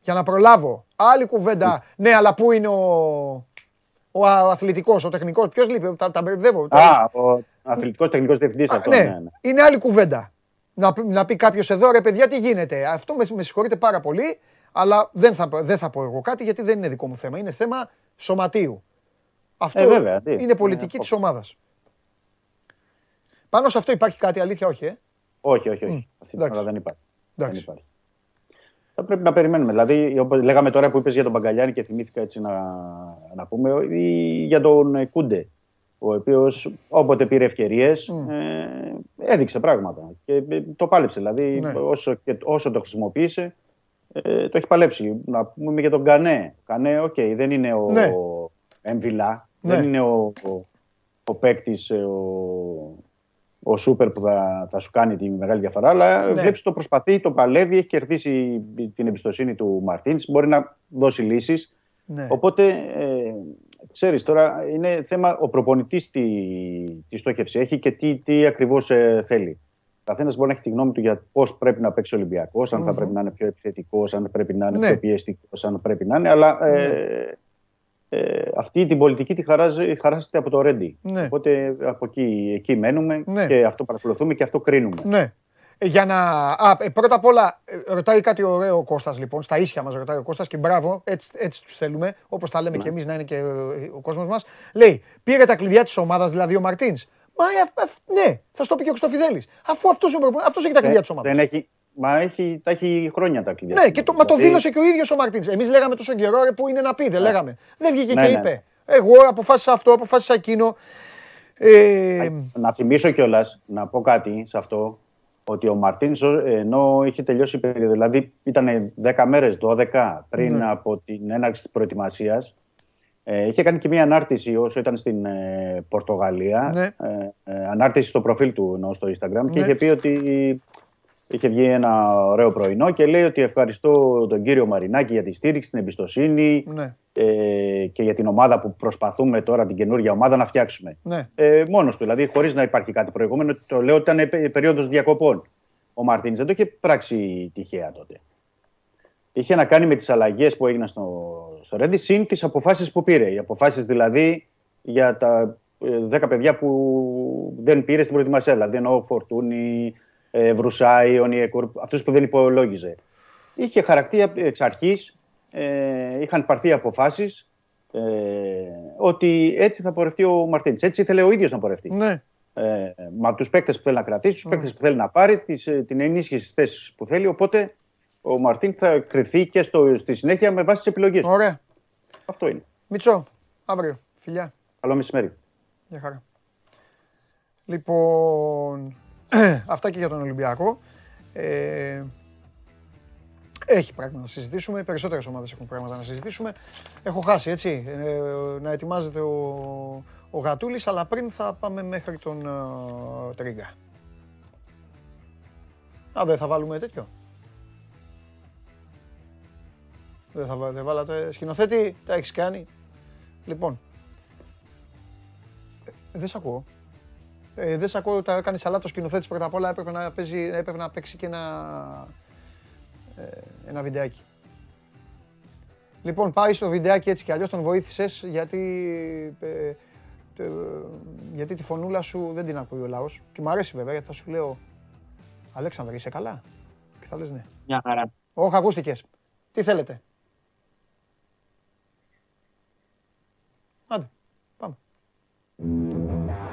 Για να προλάβω. Άλλη κουβέντα. Ναι, αλλά πού είναι ο, ο αθλητικός, ο τεχνικός. Ποιος λείπει, τα, τα μπερδεύω. Α, ο αθλητικός τεχνικός διευθυντής Α, αυτός. ναι, Ναι, ναι. είναι άλλη κουβέντα. Να, πει- να πει κάποιος εδώ, ρε παιδιά, τι γίνεται; Αυτό με, με συγχωρείτε πάρα πολύ, αλλά δεν θα, δεν θα πω εγώ κάτι γιατί δεν είναι δικό μου θέμα. Είναι θέμα σωματείου. Αυτό Ε, βέβαια, τι. είναι πολιτική Ε, της ομάδας. Πάνω σε αυτό υπάρχει κάτι, αλήθεια, όχι, ε; Όχι, όχι, όχι. Μμ, Αυτή την εντάξει. ώρα δεν υπάρχει. Εντάξει. Δεν υπάρχει. θα πρέπει να περιμένουμε. Δηλαδή, όπως λέγαμε τώρα που είπες για τον Μπαγκαλιάνη και θυμήθηκα έτσι να, να πούμε, ή για τον ε, Κούντε, ο οποίος όποτε πήρε ευκαιρίες ε, έδειξε πράγματα και ε, το πάλεψε. Δηλαδή, Ναι. όσο, και, όσο το χρησιμοποίησε, ε, το έχει παλέψει. Να πούμε για τον Κανέ. Κανέ, οκ, δεν είναι ο Ναι. Εμβιλά, Ναι. δεν είναι ο, ο, ο παίκτης, ο, ο σούπερ που θα, θα σου κάνει τη μεγάλη διαφορά, αλλά Ναι. βλέπεις το προσπαθεί, το παλεύει, έχει κερδίσει την εμπιστοσύνη του Μαρτίνς, μπορεί να δώσει λύσεις. Ναι. Οπότε, ε, ξέρεις τώρα, είναι θέμα ο προπονητής τι, τι στόχευση έχει και τι, τι ακριβώς ε, θέλει. Ο καθένας μπορεί να έχει τη γνώμη του για πώς πρέπει να παίξει ο Ολυμπιακός, αν θα Μμμ. πρέπει να είναι πιο επιθετικός, αν πρέπει να είναι Ναι. πιο πιεστικός, αν πρέπει να είναι. Αλλά ε, ε, αυτή την πολιτική τη χαράζει, χαράζεται από το Ρέντι. Ναι. Οπότε από εκεί, εκεί μένουμε Ναι. και αυτό παρακολουθούμε και αυτό κρίνουμε. Ναι. Ε, Για να... Α, ε, πρώτα απ' όλα, ε, ρωτάει κάτι ωραίο ο Κώστας λοιπόν, στα ίσια μας ρωτάει ο Κώστας και μπράβο, έτσι, έτσι τους θέλουμε, όπως τα λέμε Ναι. και εμείς να είναι και ε, ο κόσμος μας. Λέει, πήρε τα κλειδιά της ομάδας, δηλαδή ο Μαρτίνς. Μα, ε, ε, ναι, θα σου το πει και ο Χρυστοφιδέλης. Αφού αυτός, ο προπο- αυτός έχει τα κλειδιά της ομάδας. Δεν έχει, μα έχει, τα έχει χρόνια τα κλειδιά. Ναι, και το, μα το Δηλαδή, δήλωσε και ο ίδιος ο Μαρτίνς. Εμείς λέγαμε τόσο καιρό, ρε, που είναι να πει, δεν λέγαμε. Δεν βγήκε Ναι, και ναι. είπε. Εγώ αποφάσισα αυτό, αποφάσισα εκείνο. Ε, Να θυμίσω κιόλας, να πω κάτι σε αυτό, ότι ο Μαρτίν ενώ είχε τελειώσει η περίοδο, δηλαδή ήταν 10 μέρες, 12 πριν Ναι. από την έναρξη της προετοιμασίας, ε, είχε κάνει και μία ανάρτηση όσο ήταν στην ε, Πορτογαλία. Ναι. Ε, ε, ανάρτηση στο προφίλ του ενώ στο Instagram και Ναι. είχε πει ότι είχε βγει ένα ωραίο πρωινό και λέει ότι ευχαριστώ τον κύριο Μαρινάκη για τη στήριξη, την εμπιστοσύνη ναι, ε, και για την ομάδα που προσπαθούμε τώρα, την καινούργια ομάδα, να φτιάξουμε. ναι. Ε, Μόνος του, δηλαδή χωρίς να υπάρχει κάτι προηγούμενο. Το λέω ότι ήταν περίοδος διακοπών. Ο Μαρτίνης δεν το είχε πράξει τυχαία τότε. Είχε να κάνει με τις αλλαγές που έγιναν στο, στο Ρέντι, συν τις αποφάσεις που πήρε. Οι αποφάσεις δηλαδή για τα ε, 10 παιδιά που δεν πήρε στην προετοιμασία. Δηλαδή εννοώ Φορτούνη, ε, Βρουσάη, Ονιεκούρ, αυτούς που δεν υπολόγιζε. Είχε χαρακτήρα εξ αρχής, ε, είχαν πάρθει αποφάσεις ε, ότι έτσι θα πορευτεί ο Μαρτίνης. Έτσι ήθελε ο ίδιος να πορευτεί. ναι. Ε, με τους παίκτες που θέλει να κρατήσει, τους παίκτες που θέλει να πάρει, τις, ε, την ενίσχυση στις θέσεις που θέλει. Οπότε ο Μαρτίν θα κρυθεί και στο, στη συνέχεια με βάση τις επιλογές του. Ωραία. Αυτό είναι. Μιτσό, αύριο. Φιλιά. Καλό μεσημέρι. Γεια χαρά. Λοιπόν, [clears throat] αυτά και για τον Ολυμπιακό. Ε, έχει πράγματα να συζητήσουμε. Οι περισσότερες ομάδες έχουν πράγματα να συζητήσουμε. Έχω χάσει, έτσι, ε, να ετοιμάζεται ο, ο Γατούλης, αλλά πριν θα πάμε μέχρι τον ε, Τρίγκα. Α, δεν θα βάλουμε τέτοιο. Δεν θα βά- δεν βάλατε σκηνοθέτη, τα έχεις κάνει. Λοιπόν, ε, δεν σ' ακούω. Ε, δεν σ' ακούω, τα έκανε σαλάτο σκηνοθέτης πρώτα απ' όλα, έπρεπε να, παίζει, έπρεπε να παίξει και ένα, ε, ένα βιντεάκι. Λοιπόν, πάει στο βιντεάκι έτσι κι αλλιώς, τον βοήθησες, γιατί, ε, ε, γιατί τη φωνούλα σου δεν την ακούει ο λαός. Και μου αρέσει βέβαια, γιατί θα σου λέω, Αλέξανδρε, είσαι καλά; Και θα λες ναι. Μια χαρά. Όχι, ακούστηκες. Τι θέλετε;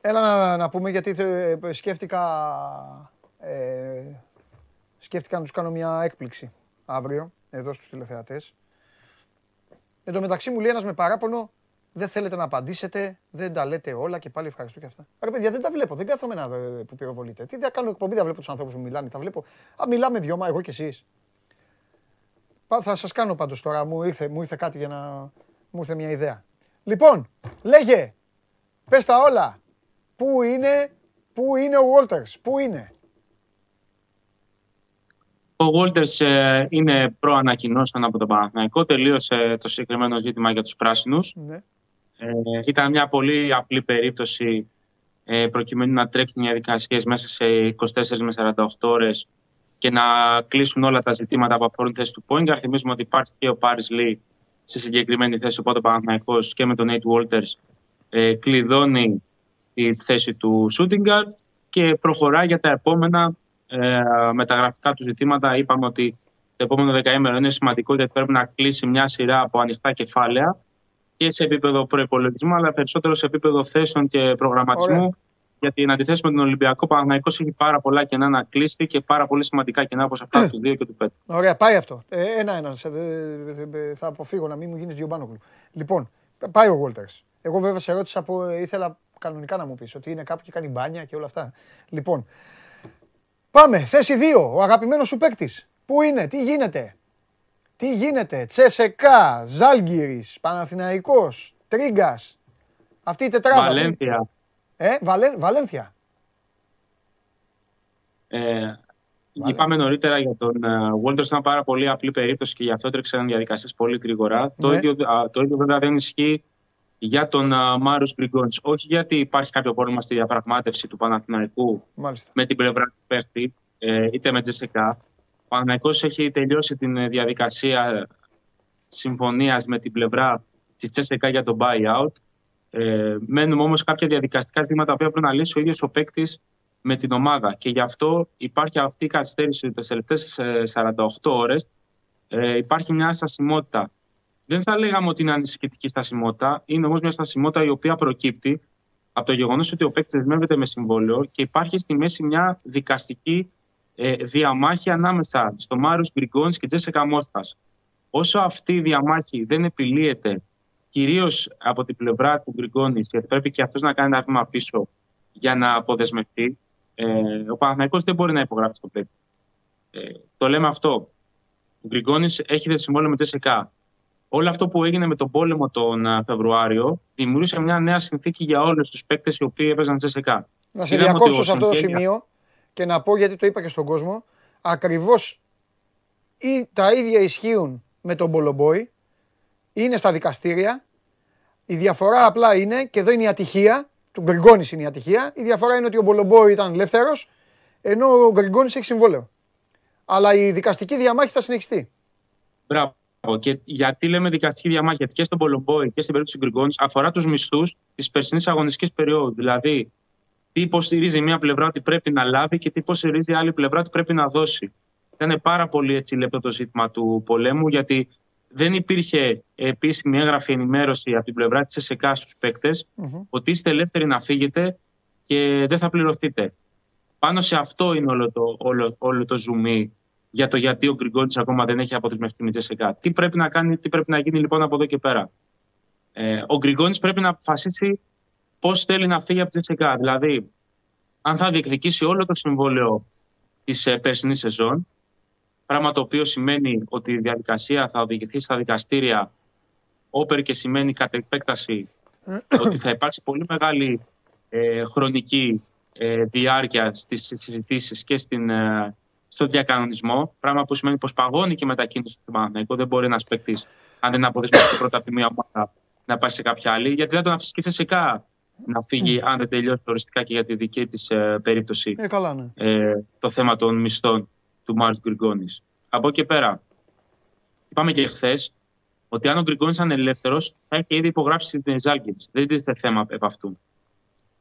Έλα να, να πούμε γιατί θε- σκέφτηκα, ε, σκέφτηκα να τους κάνω μια έκπληξη αύριο, εδώ στους τηλεθεατές. Εν τω μεταξύ μου λέει ένας με παράπονο, δεν θέλετε να απαντήσετε, δεν τα λέτε όλα και πάλι ευχαριστώ και αυτά. Ρε παιδιά, δεν τα βλέπω, δεν κάθομαι να ε, που πυροβολείτε. Τι θα κάνω εκπομπή, δεν βλέπω τους ανθρώπους που μιλάνε, τα βλέπω. Α, μιλάμε δυο, μα εγώ κι εσείς. Πα- Θα σας κάνω πάντως τώρα, μου ήρθε, μου ήρθε κάτι για να... μου ήρθε μια ιδέα. Λοιπόν, λέγε, πες τα όλα. Πού είναι, πού είναι ο Walters, πού είναι; Ο Walters ε, είναι προανακοινώσαν από τον Παναθηναϊκό. Τελείωσε το συγκεκριμένο ζήτημα για τους πράσινους. Ναι. Ε, ήταν μια πολύ απλή περίπτωση ε, προκειμένου να τρέξουν οι διαδικασίες μέσα σε 24 με 48 ώρες και να κλείσουν όλα τα ζητήματα που αφορούν θέση του Πόγκαρ. Θυμίζουμε ότι υπάρχει και ο Πάρης Λί στη συγκεκριμένη θέση, οπότε ο Παναθηναϊκός και με τον Nate Walters ε, κλειδώνει τη θέση του Σούτιγκαρ και προχωράει για τα επόμενα ε, μεταγραφικά του ζητήματα. Είπαμε ότι το επόμενο δεκαήμερο είναι σημαντικό γιατί πρέπει να κλείσει μια σειρά από ανοιχτά κεφάλαια και σε επίπεδο προπολογισμού, αλλά περισσότερο σε επίπεδο θέσεων και προγραμματισμού. Ωραία. Γιατί να αντιθέσει με τον Ολυμπιακό, Παναθηναϊκός έχει πάρα πολλά κενά να κλείσει και πάρα πολύ σημαντικά κενά όπως αυτά του 2 και του 5. [clears throat] Ωραία, πάει αυτό. Ε, Ένα-ένα. σε- δε- δε- δε- Θα αποφύγω να μην μου γίνεις Γιωμπάνογλου. Λοιπόν, πάει ο Βόλτερ. Εγώ βέβαια σε ρώτησα από. ήθελα κανονικά να μου πεις ότι είναι κάπου και κάνει μπάνια και όλα αυτά. Λοιπόν, πάμε. Θέση 2. Ο αγαπημένος σου παίκτης. Πού είναι, τι γίνεται; Τι γίνεται; Τσεσεκά, Ζάλγκυρης, Παναθηναϊκός, Τρίγκας. Αυτή η τετράδα. Βαλένθια. Ε, Βαλέ, Βαλένθια. Ε, είπαμε νωρίτερα για τον Βόλτερ, ήταν πάρα πολύ απλή περίπτωση και γι' αυτό έτρεξαν διαδικασίες πολύ γρήγορα. Το, Ναι. ίδιο, α, το ίδιο βέβαια δεν ισχύει για τον Μάριος Γκριγκόνης. Όχι γιατί υπάρχει κάποιο πρόβλημα στη διαπραγμάτευση του Παναθηναϊκού Μάλιστα. με την πλευρά του παίχτη, ε, είτε με Τζεσικά. Ο Παναθηναϊκός έχει τελειώσει την ε, διαδικασία συμφωνίας με την πλευρά της Τζεσικά για το buyout. Ε, μένουν όμως κάποια διαδικαστικά ζητήματα που πρέπει να λύσει ο ίδιος ο παίκτης με την ομάδα. Και γι' αυτό υπάρχει αυτή η καθυστέρηση τις τελευταίες ε, 48 ώρες. Ε, υπάρχει μια στασιμότητα. Δεν θα λέγαμε ότι είναι ανησυχητική στασιμότητα. Είναι όμως μια στασιμότητα η οποία προκύπτει από το γεγονός ότι ο παίκτης δεσμεύεται με συμβόλαιο και υπάρχει στη μέση μια δικαστική ε, διαμάχη ανάμεσα στο Μάριο Γκριγκόνης και Τζέσεκα Μόστας. Όσο αυτή η διαμάχη δεν επιλύεται κυρίως από την πλευρά του Γκριγκόνης, γιατί πρέπει και αυτός να κάνει ένα βήμα πίσω για να αποδεσμευτεί, ε, ο Παναθηναϊκός δεν μπορεί να υπογράψει το παίκτη. Ε, το λέμε αυτό. Ο Γκριγκόνης έχει συμβόλαιο με Τζέσεκα. Όλο αυτό που έγινε με τον πόλεμο τον α, Φεβρουάριο δημιούργησε μια νέα συνθήκη για όλους τους παίκτες οι οποίοι έπαιζαν Τζέσεκα. Να σε Είδαμε ότι διακόψω ο σε αυτό το Σονκέλια- σημείο και να πω γιατί το είπα και στον κόσμο. Ακριβώς ή τα ίδια ισχύουν με τον Μπολομπόη. Είναι στα δικαστήρια. Η διαφορά απλά είναι, και εδώ είναι η ατυχία, του Γκριγκόνης είναι η ατυχία. Η διαφορά είναι ότι ο Μπολομπόη ήταν ελεύθερος, ενώ ο Γκριγκόνης έχει συμβόλαιο. Αλλά η δικαστική διαμάχη θα συνεχιστεί. Μπράβο. Και γιατί λέμε δικαστική διαμάχη, γιατί και στον Πολομπόη και στην περίπτωση του Γκριγκόνης αφορά τους μισθούς της περσινής αγωνιστικής περίοδου. Δηλαδή, τι υποστηρίζει μία πλευρά ότι πρέπει να λάβει και τι υποστηρίζει η άλλη πλευρά ότι πρέπει να δώσει. Ήταν πάρα πολύ έτσι λεπτό το ζήτημα του πολέμου, γιατί δεν υπήρχε επίσημη έγγραφη ενημέρωση από την πλευρά της ΕΣΕΚΑ στους παίκτες ότι είστε ελεύθεροι να φύγετε και δεν θα πληρωθείτε. Πάνω σε αυτό είναι όλο το, όλο, όλο το ζουμί για το γιατί ο Γκριγκόνης ακόμα δεν έχει αποδεσμευτεί με Τζεσικά. Τι πρέπει να κάνει, τι πρέπει να γίνει λοιπόν από εδώ και πέρα. Ε, ο Γκριγκόνης πρέπει να αποφασίσει πώς θέλει να φύγει από τη Τζεσικά. Δηλαδή, αν θα διεκδικήσει όλο το συμβόλαιο της ε, περσινής σεζόν, πράγμα το οποίο σημαίνει ότι η διαδικασία θα οδηγηθεί στα δικαστήρια, όπερ και σημαίνει κατ' επέκταση [coughs] ότι θα υπάρξει πολύ μεγάλη ε, χρονική ε, διάρκεια στις συζητήσεις και στην, ε, στο διακανονισμό. Πράγμα που σημαίνει πως παγώνει και η μετακίνηση του Παναθηναϊκού. Δεν μπορεί ένα παίκτης, αν δεν αποδεσμεύσει πρώτα από τη μία ομάδα, να πάει σε κάποια άλλη. Γιατί δεν τον αφήσεις και σεσικά να φύγει, αν δεν τελειώσει οριστικά και για τη δική της περίπτωση Ε, καλά, ναι. ε, το θέμα των μισθών του Μάρτ Γκριγκόνης. Από εκεί και πέρα, είπαμε και χθες ότι αν ο Γκριγκόνης ήταν ελεύθερος, θα είχε ήδη υπογράψει την Ζάλγκη. Δεν τίθεται θέμα επ' αυτού.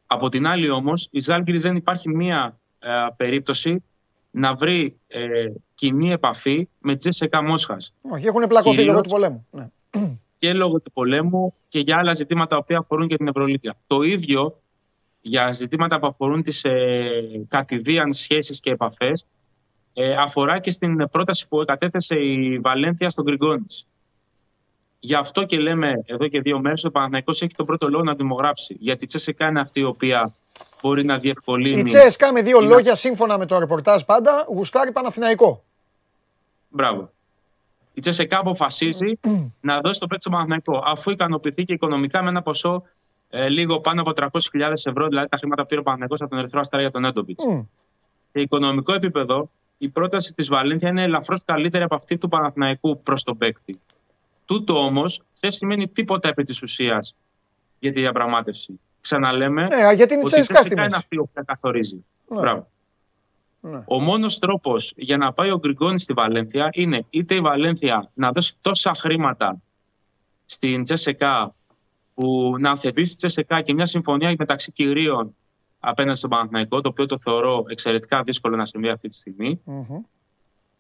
Από την άλλη όμως, η Ζάλγκη δεν υπάρχει μία ε, περίπτωση να βρει ε, κοινή επαφή με Τζέσσεκα Μόσχας. Όχι, έχουν πλακωθεί λόγω Κυρίως- του πολέμου. Ναι. Και λόγω του πολέμου και για άλλα ζητήματα που αφορούν και την Ευρωλίγα. Το ίδιο για ζητήματα που αφορούν τις ε, κατηδίαν σχέσεις και επαφές ε, αφορά και στην πρόταση που κατέθεσε η Βαλένθια στον Γκριγκόνης. Γι' αυτό και λέμε εδώ και δύο μέρες ότι ο Παναθηναϊκός έχει τον πρώτο λόγο να δημογράψει. Γιατί η Τσέσσεκα είναι αυτή η οποία μπορεί να διευκολύνει. Η Τσέσκα με δύο Είναι- λόγια σύμφωνα με το ρεπορτάζ πάντα γουστάρει Παναθηναϊκό. Μπράβο. Η Τσέσεκα αποφασίζει [clears throat] να δώσει το παίκτης στο Παναθηναϊκό αφού ικανοποιηθεί και οικονομικά με ένα ποσό ε, λίγο πάνω από 300.000 ευρώ, δηλαδή τα χρήματα που πήρε ο Παναθηναϊκός από τον Ερυθρό Αστέρα για τον Έντομπιτ. Μμ. Σε οικονομικό επίπεδο, η πρόταση της Βαλένθια είναι ελαφρώς καλύτερη από αυτή του Παναθηναϊκού προς τον παίκτη. Τούτο όμως δεν σημαίνει τίποτα επί της ουσίας για τη διαπραγμάτευση. Ξαναλέμε Ναι, γιατί είναι η ότι η Τσέσκα στη Τσέσεκα είναι μέση. αυτή η οποία καθορίζει. Ναι. Μπράβο. Ναι. Ο μόνος τρόπος για να πάει ο Γκριγκόνης στη Βαλένθια είναι είτε η Βαλένθια να δώσει τόσα χρήματα στην Τσεσεκά που να αθετήσει τη Τσεσεκά και μια συμφωνία μεταξύ κυρίων απέναντι στον Παναθηναϊκό, το οποίο το θεωρώ εξαιρετικά δύσκολο να συμβεί αυτή τη στιγμή. Μμμ.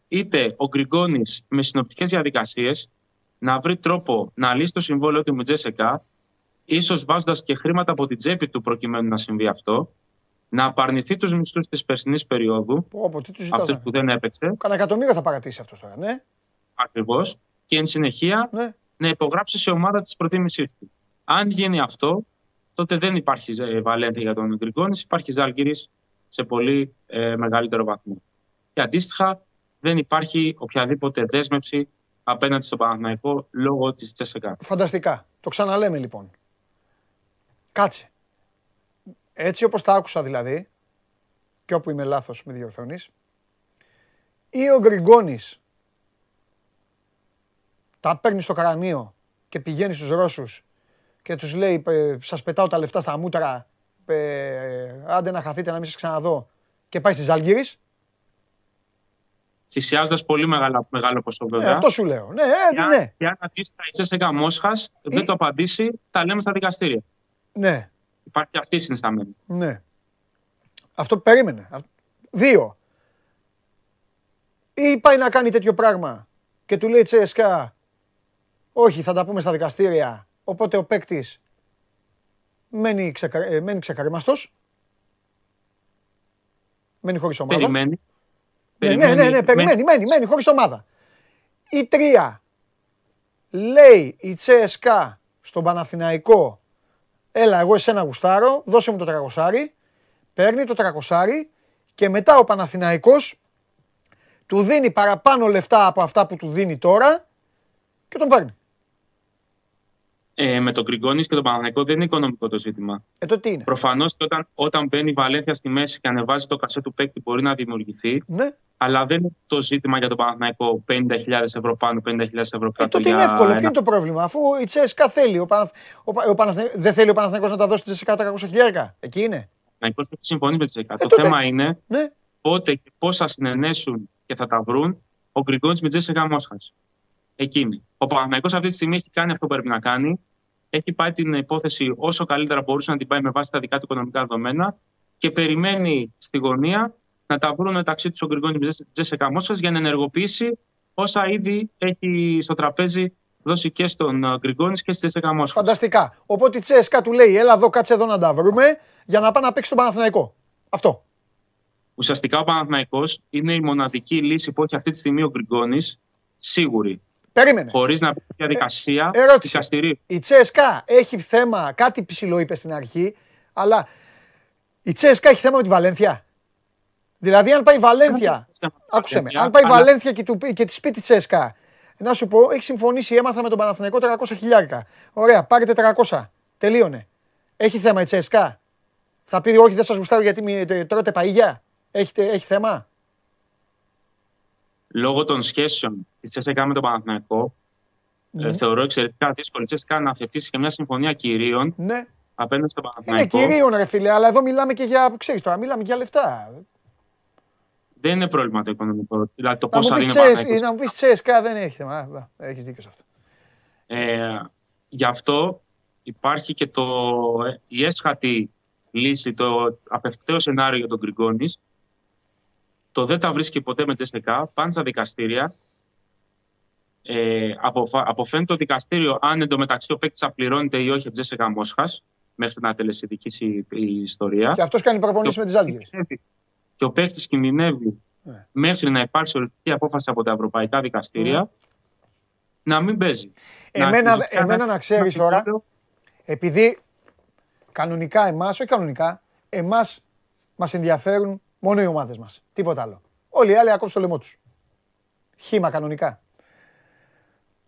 Είτε ο Γκριγκόνης με συνοπτικές διαδικασίες να βρει τρόπο να λύσει το συμβόλαιο του με Τζέσεκα, ίσως βάζοντας και χρήματα από την τσέπη του προκειμένου να συμβεί αυτό, να απαρνηθεί τους μισθούς της περσινής περίοδου, Πω, πω, τι τους ζητάς, αυτούς ρε. που δεν έπαιξε, Κανένα εκατομμύριο θα παρατήσει αυτός τώρα, ναι. ακριβώς, και εν συνεχεία Ναι. να υπογράψει σε ομάδα της προτίμησής του. Αν γίνει αυτό, τότε δεν υπάρχει ε, Βαλένθια για τον Γκριγκόνης, υπάρχει Ζάλγκυρης σε πολύ ε, μεγαλύτερο βαθμό. Και αντίστοιχα, δεν υπάρχει οποιαδήποτε δέσμευση απέναντι στο Παναθηναϊκό λόγω της Τσέσεκα. Φανταστικά. Το ξαναλέμε λοιπόν. Κάτσε. Έτσι όπως τα άκουσα δηλαδή, και όπου είμαι λάθος με διορθώνεις, ή ο Γκριγκόνης τα παίρνει στο κρανίο και πηγαίνει στους Ρώσους και τους λέει «Ε, σας πετάω τα λεφτά στα μούτρα, ε, άντε να χαθείτε να μην σας ξαναδώ και πάει στη Ζάλγκυρης. Θυσιάζοντας πολύ μεγάλα, μεγάλο ποσό Ε, βέβαια. αυτό σου λέω. Ναι, Και ε, αν- ναι, Και αν αντίστοιχα η Τσέσεκα Μόσχα δεν το απαντήσει, τα λέμε στα δικαστήρια. Ναι. Υπάρχει αυτή η συνισταμένη. Ναι. Αυτό περίμενε. Αυ- Δύο. Ή πάει να κάνει τέτοιο πράγμα και του λέει Τσέσκα, όχι θα τα πούμε στα δικαστήρια, οπότε ο παίκτης μένει, ξεκα... ε, μένει ξεκαρίμαστος. Μένει χωρίς ομάδα. Περιμένει. Ναι, ναι, ναι, ναι, περιμένει, μένει, μένει χωρίς ομάδα. Ή τρία. Λέει η Τσέσκα στον Παναθηναϊκό, έλα εγώ εσένα γουστάρω, δώσε μου το τρακοσάρι, παίρνει το τρακοσάρι και μετά ο Παναθηναϊκός του δίνει παραπάνω λεφτά από αυτά που του δίνει τώρα και τον παίρνει. Ε, με τον Γκριγκόνης και τον Παναθηναϊκό δεν είναι οικονομικό το ζήτημα. Ε, το τι είναι; Προφανώς όταν, όταν μπαίνει η Βαλένθια στη μέση και ανεβάζει το κασέ του παίκτη μπορεί να δημιουργηθεί. Ναι. Αλλά δεν είναι το ζήτημα για τον Παναθηναϊκό 50.000 ευρώ πάνω, 50.000 ευρώ κάτω. Ε, τότε για είναι εύκολο. Ποιο ένα- είναι το πρόβλημα, αφού η Τσέσκα θέλει. Ο Παναθ... ο, Πα- ο Παναθηναϊκός- δεν θέλει ο Παναθηναϊκός να τα δώσει τη Τσέσκα τα 300 χιλιάρικα. Εκεί είναι. Παναθηναϊκός έχει συμφωνήσει με τη ΣΕΚΑ. το Ε, τότε- θέμα είναι Ναι. πότε και πώς θα συνενέσουν και θα τα βρουν ο Γκριγκόνης με τη Τζέσσεκα Μόσχας. Εκείνη. Ο Παναθηναϊκός αυτή τη στιγμή έχει κάνει αυτό που πρέπει να κάνει. Έχει πάει την υπόθεση όσο καλύτερα μπορούσε να την πάει με βάση τα δικά του οικονομικά δεδομένα και περιμένει στη γωνία να τα βρουν μεταξύ τους ο Γκριγκόνη με τη Τζέσσεκα Μόσχα για να ενεργοποιήσει όσα ήδη έχει στο τραπέζι δώσει και στον ε, Γκριγκόνη και στη Τζέσσεκα Μόσχα. Φανταστικά. Οπότε η Τσέσκα του λέει, έλα εδώ, κάτσε εδώ να τα βρούμε για να πάει να παίξει τον Παναθηναϊκό. Αυτό. Ουσιαστικά ο Παναθηναϊκός είναι η μοναδική λύση που έχει αυτή τη στιγμή ο Γκριγκόνης, σίγουρη. Περίμενε. Χωρίς να μπει σε διαδικασία ερώτηση. δικαστηρίου. Η Τσέσκα έχει θέμα, κάτι ψηλό είπε στην αρχή, αλλά η Τσέσκα έχει θέμα με τη Βαλένθια. Δηλαδή, αν πάει η Βαλένθια, άκουσε με, αν πάει η αλλά- Βαλένθια και, του, πει- και τη πει τη Τσέσκα, να σου πω, έχει συμφωνήσει, έμαθα με τον Παναθηναϊκό 300 χιλιάρικα. Ωραία, πάρετε 300. Τελείωνε. Έχει θέμα η Τσέσκα; Θα πει, όχι, δεν σας γουστάρω γιατί μη- τε- τρώτε παΐγια. Έχετε, έχει θέμα; Λόγω των σχέσεων της Τσέσσεκα με τον Παναθηναϊκό, Ναι. ε, θεωρώ εξαιρετικά δύσκολη η Τσέσσεκα να θετήσει και μια συμφωνία κυρίων Ναι. απέναντι στον Είναι Παναθηναϊκό. κυρίων, ρε φίλε, αλλά εδώ μιλάμε και για, ξέρεις τώρα, μιλάμε και για λεφτά. Δεν είναι πρόβλημα το οικονομικό. Δηλαδή το Να μου πόσα πεις δίνει ο Τσέσ- Παναθηναϊκός. να μου πεις Τσέσκα δεν έχεις θέμα. Α, Έχεις δίκιο σε αυτό. Ε, γι' αυτό υπάρχει και το, ε, η έσχατη λύση, το απευκταίο σενάριο για τον Γκριγκόνης. Το δεν τα βρίσκει ποτέ με Τζεσεκά, πάνε στα δικαστήρια. Ε, αποφα- αποφαίνεται το δικαστήριο αν εντωμεταξύ ο παίκτης θα πληρώνεται ή όχι από Τζεσεκά Μόσχας, μέχρι να τελεσυδικήσει η, η ιστορία. Και αυτός κάνει προπονήσεις με τις Άλγηρες. Και ο παίκτης κινδυνεύει Ναι. μέχρι να υπάρξει οριστική απόφαση από τα ευρωπαϊκά δικαστήρια να μην παίζει. Να Εμένα, ουσιαστικά εμένα να ξέρεις ένα τώρα, συμβόλαιο επειδή κανονικά εμάς, όχι κανονικά, εμάς μας ενδιαφέρουν μόνο οι ομάδες μας. Τίποτα άλλο. Όλοι οι άλλοι ακόμη το λαιμό τους. Χήμα κανονικά.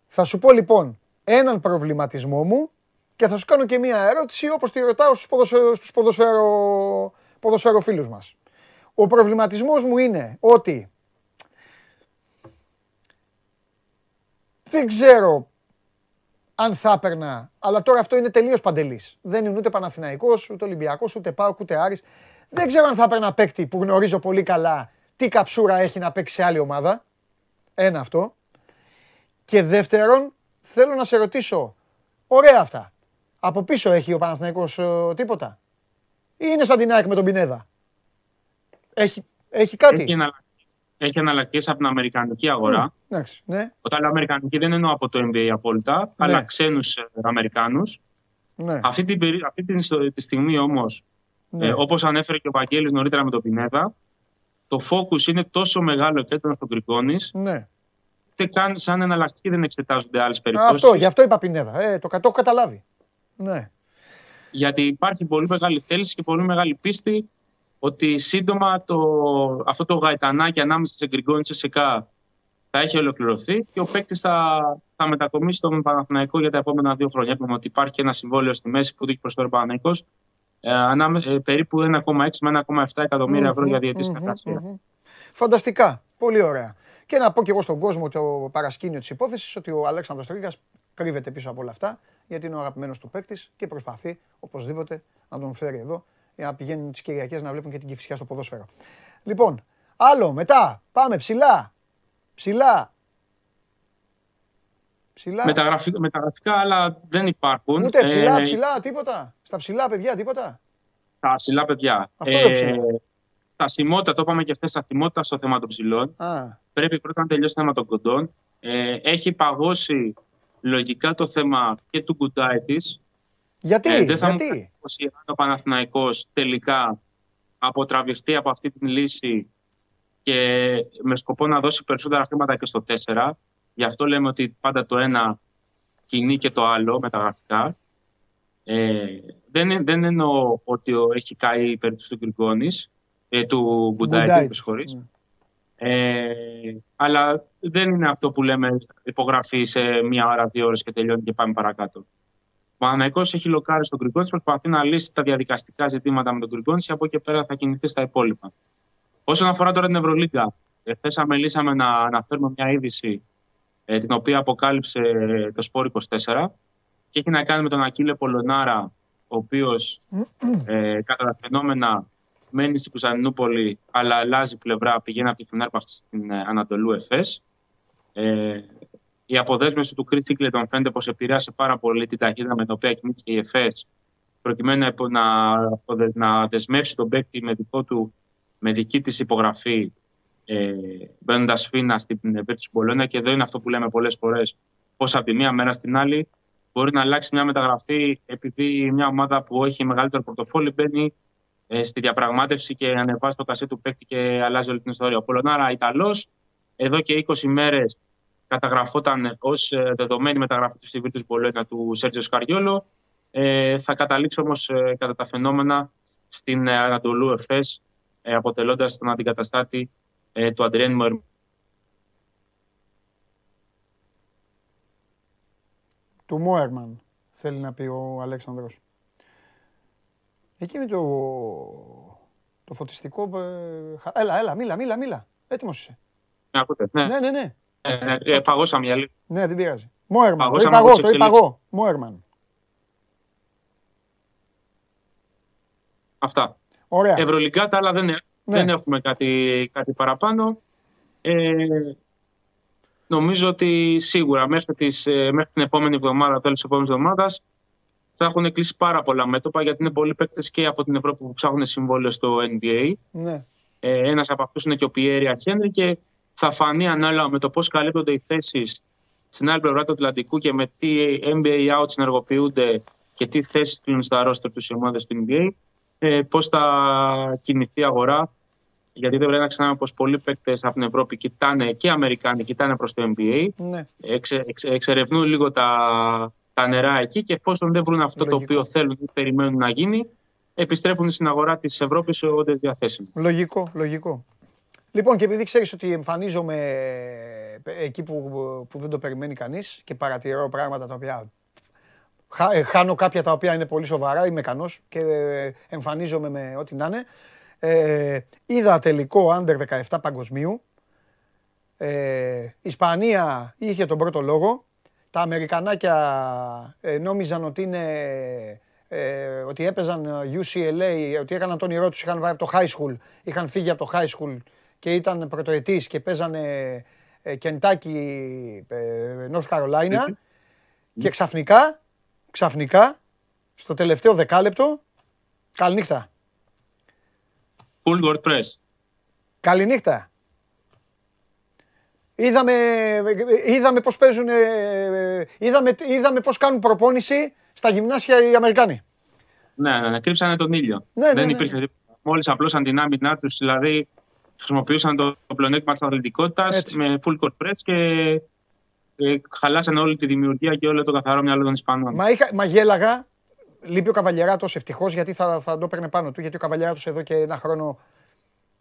Θα σου πω λοιπόν έναν προβληματισμό μου και θα σου κάνω και μία ερώτηση όπως τη ρωτάω στους, ποδοσφαιρο, στους ποδοσφαιρο, ποδοσφαιροφίλους μας. Ο προβληματισμός μου είναι ότι δεν ξέρω αν θα έπαιρνα, αλλά τώρα αυτό είναι τελείως παντελής. Δεν είναι ούτε Παναθηναϊκός, ούτε Ολυμπιακός, ούτε Πάοκ, ούτε Άρης. Δεν ξέρω αν θα έπαιρνα παίκτη που γνωρίζω πολύ καλά τι καψούρα έχει να παίξει σε άλλη ομάδα. Ένα αυτό. Και δεύτερον, θέλω να σε ρωτήσω, ωραία αυτά. Από πίσω έχει ο Παναθηναϊκός ε, τίποτα; Ή είναι σαν την ΑΕΚ με τον Πινέδα; Έχει, έχει κάτι; Έχει, εναλλακτικές- έχει εναλλακτικές από την Αμερικανική αγορά. Εντάξει, ναι, Όταν λέω Αμερικανική δεν εννοώ από το NBA απόλυτα, αλλά ξένους ε, Αμερικάνους. ναι. Αυτή, την, περί- αυτή την, ιστο- τη στιγμή όμως, ναι. ε, όπως ανέφερε και ο Βαγγέλης νωρίτερα με τον Πινέδα, το focus είναι τόσο μεγάλο και έντονο στον Γκριγκόνης, ναι. ούτε καν σαν εναλλακτική δεν εξετάζονται άλλες περιπτώσεις. Αυτό, γι' αυτό είπα Πινέδα. Ε, το, κα- το έχω καταλάβει. Ναι. γιατί υπάρχει πολύ μεγάλη θέληση και πολύ μεγάλη πίστη ότι σύντομα το, αυτό το γαϊτανάκι ανάμεσα σε Γκριγκόνης και Σεκά θα έχει ολοκληρωθεί και ο παίκτης θα, θα μετακομίσει στον Παναθηναϊκό για τα επόμενα δύο χρόνια. Είπαμε ότι υπάρχει και ένα συμβόλαιο στη μέση που το έχει προσφέρει ο Παναθηναϊκός ε, ανάμε- ε, περίπου 1,6 με 1,7 εκατομμύρια ευρώ για διετή συνεργασία. Φανταστικά. Πολύ ωραία. Και να πω και εγώ στον κόσμο το παρασκήνιο της υπόθεσης ότι ο Αλέξανδρος Τρίγας κρύβεται πίσω από όλα αυτά γιατί είναι ο αγαπημένος του παίκτη και προσπαθεί οπωσδήποτε να τον φέρει εδώ για να πηγαίνουν τις Κυριακές να βλέπουν και την κυφσιά στο ποδόσφαιρο. Λοιπόν, άλλο μετά. Πάμε ψηλά. Ψηλά. Ψηλά. Μεταγραφικά, μεταγραφικά άλλα δεν υπάρχουν. Ούτε ψηλά, Ε, ψηλά, τίποτα. Στα ψηλά, παιδιά, τίποτα. Στα ψηλά παιδιά. Αυτό είναι ψηλά. στα σημότητα, το είπαμε και χθες, στα θυμότητα στο θέμα των ψηλών. Α, πρέπει πρώτα να τελειώσει το θέμα των κοντών. Ε, έχει παγώσει λογικά το θέμα και του Γκουντάιτη. γιατί, Ε, δεν θα μου γιατί. κάνει εντύπωση αν ο Παναθηναϊκός τελικά αποτραβηχτεί από αυτή την λύση και με σκοπό να δώσει περισσότερα χρήματα και στο 4. Γι' αυτό λέμε ότι πάντα το ένα κινεί και το άλλο μεταγραφικά. Ε, δεν, δεν εννοώ ότι ο- έχει καεί η περίπτωση του Γκριγκόνης, ε, του Γκουντάιτη, Γκουντάιτη. με συγχωρείς. Ε, αλλά δεν είναι αυτό που λέμε υπογραφή σε μία ώρα, δύο ώρες και τελειώνει και πάμε παρακάτω. Ο Παναθηναϊκός έχει λοκάρει στον Γκριγκόνη, προσπαθεί να λύσει τα διαδικαστικά ζητήματα με τον Γκριγκόνη και από εκεί πέρα θα κινηθεί στα υπόλοιπα. Όσον αφορά τώρα την Ευρωλίγκα, χθε αμελήσαμε να αναφέρουμε μια είδηση ε, την οποία αποκάλυψε ε, το Σπόρ 24 και έχει να κάνει με τον Ακύλε Πολωνάρα, ο οποίος ε, κατά τα φαινόμενα μένει στην Κουσανινούπολη, αλλά αλλάζει πλευρά, πηγαίνει από τη Φενέρπαχτ στην ε, Ανατολού Εφές. Ε, η αποδέσμευση του Chris Singleton φαίνεται πως επηρέασε πάρα πολύ την ταχύτητα με την οποία κινήθηκε η Εφές προκειμένου να, υπο- να, αποδε- να δεσμεύσει τον παίκτη με, δικό του, με δική της υπογραφή ε, μπαίνοντας φίνα στην Virtus Bologna και εδώ είναι αυτό που λέμε πολλές φορές πως από τη μία μέρα στην άλλη μπορεί να αλλάξει μια μεταγραφή επειδή μια ομάδα που έχει μεγαλύτερο πορτοφόλι μπαίνει ε, στη διαπραγμάτευση και ανεβάζει το κασέ του παίκτη και αλλάζει όλη την ιστορία. Ο Πολωνάρα Ιταλός, εδώ και 20 μέρες καταγραφόταν ως ε, δεδομένη μεταγραφή του στη Virtus Bologna του Σέρτζιο Σκαριόλο. Ε, θα καταλήξει όμως ε, κατά τα φαινόμενα στην ε, Ανατολού Εφές ε, αποτελώντας τον αντικαταστάτη ε, του Αντριέν Μορ. Του Μόερμαν θέλει να πει ο Αλέξανδρος. Εκεί με το, το φωτιστικό... ε, χα- Έλα, έλα, μίλα, μίλα, μίλα. Έτοιμος είσαι. Με ακούτε, ναι. Ναι, ναι, ναι. Ε, ε, παγώσαμε για λίγο. Ναι, δεν πειράζει. Μόερμαν, το Παγώσαμε είπα από εγώ, τις το είπα εξελίξεις. εγώ. Μόερμαν. Αυτά. Ωραία. Ευρωλικά τα άλλα δεν, ε- Ναι. δεν έχουμε κάτι, κάτι παραπάνω. Ε, νομίζω ότι σίγουρα μέχρι, τις, ε, μέχρι την επόμενη εβδομάδα, τέλος της επόμενης εβδομάδας, θα έχουν κλείσει πάρα πολλά μέτωπα γιατί είναι πολλοί παίκτες και από την Ευρώπη που ψάχνουν συμβόλαιο στο NBA. Ναι. Ε, ένας από αυτούς είναι και ο Πιέρια Χένρι και θα φανεί ανάλογα με το πώς καλύπτονται οι θέσεις στην άλλη πλευρά του Ατλαντικού και με τι NBA out συνεργοποιούνται και τι θέσεις κλείνουν στα ρόστερ τους οι ομάδες του NBA, ε, πώς θα κινηθεί η αγορά. Γιατί δεν πρέπει να ξεχνάμε πως πολλοί παίκτες από την Ευρώπη κοιτάνε και οι Αμερικάνοι κοιτάνε προς το NBA, Ναι. εξε, εξε, εξερευνούν λίγο τα, τα νερά εκεί και εφόσον δεν βρουν αυτό το Λογικό. οποίο θέλουν ή περιμένουν να γίνει, επιστρέφουν στην αγορά της Ευρώπης όντες διαθέσιμοι. Λογικό, λογικό. Λοιπόν, και επειδή ξέρεις ότι εμφανίζομαι ε, εκεί που, που δεν το περιμένει κανείς και παρατηρώ πράγματα τα οποία... χα- ε, Χάνω κάποια τα οποία είναι πολύ σοβαρά, είμαι ικανός και ε, εμφανίζομαι με ό,τι να είναι. Ε, είδα τελικό Under 17 παγκοσμίου. Ε, η Ισπανία είχε τον πρώτο λόγο. Τα Αμερικανάκια ε, νόμιζαν ότι είναι ε, ότι έπαιζαν UCLA, ότι έκαναν τον όνειρό τους, είχαν πάει από το high school, είχαν φύγει από το high school και ήταν πρωτοετής και παίζανε ε, Kentucky, ε, North Carolina και ξαφνικά, ξαφνικά, στο τελευταίο δεκάλεπτο, καληνύχτα. Full court press. Καληνύχτα. Είδαμε, είδαμε πώς παίζουν, ε, είδαμε, είδαμε πώς κάνουν προπόνηση στα γυμνάσια οι Αμερικάνοι. Ναι, ναι, ναι, κρύψανε τον ήλιο. Ναι, ναι, Δεν ναι. υπήρχε τίποτα. Μόλις απλώσαν την άμυνά τους, δηλαδή χρησιμοποιούσαν το, το πλεονέκτημα της αθλητικότητας Έτσι. με full court press και ε, χαλάσανε όλη τη δημιουργία και όλο το καθαρό μυαλό των Ισπανών. Μα, είχα, μα γέλαγα, λείπει ο Καβαλιεράτος ευτυχώς γιατί θα, θα το έπαιρνε πάνω του, γιατί ο Καβαλιεράτος εδώ και ένα χρόνο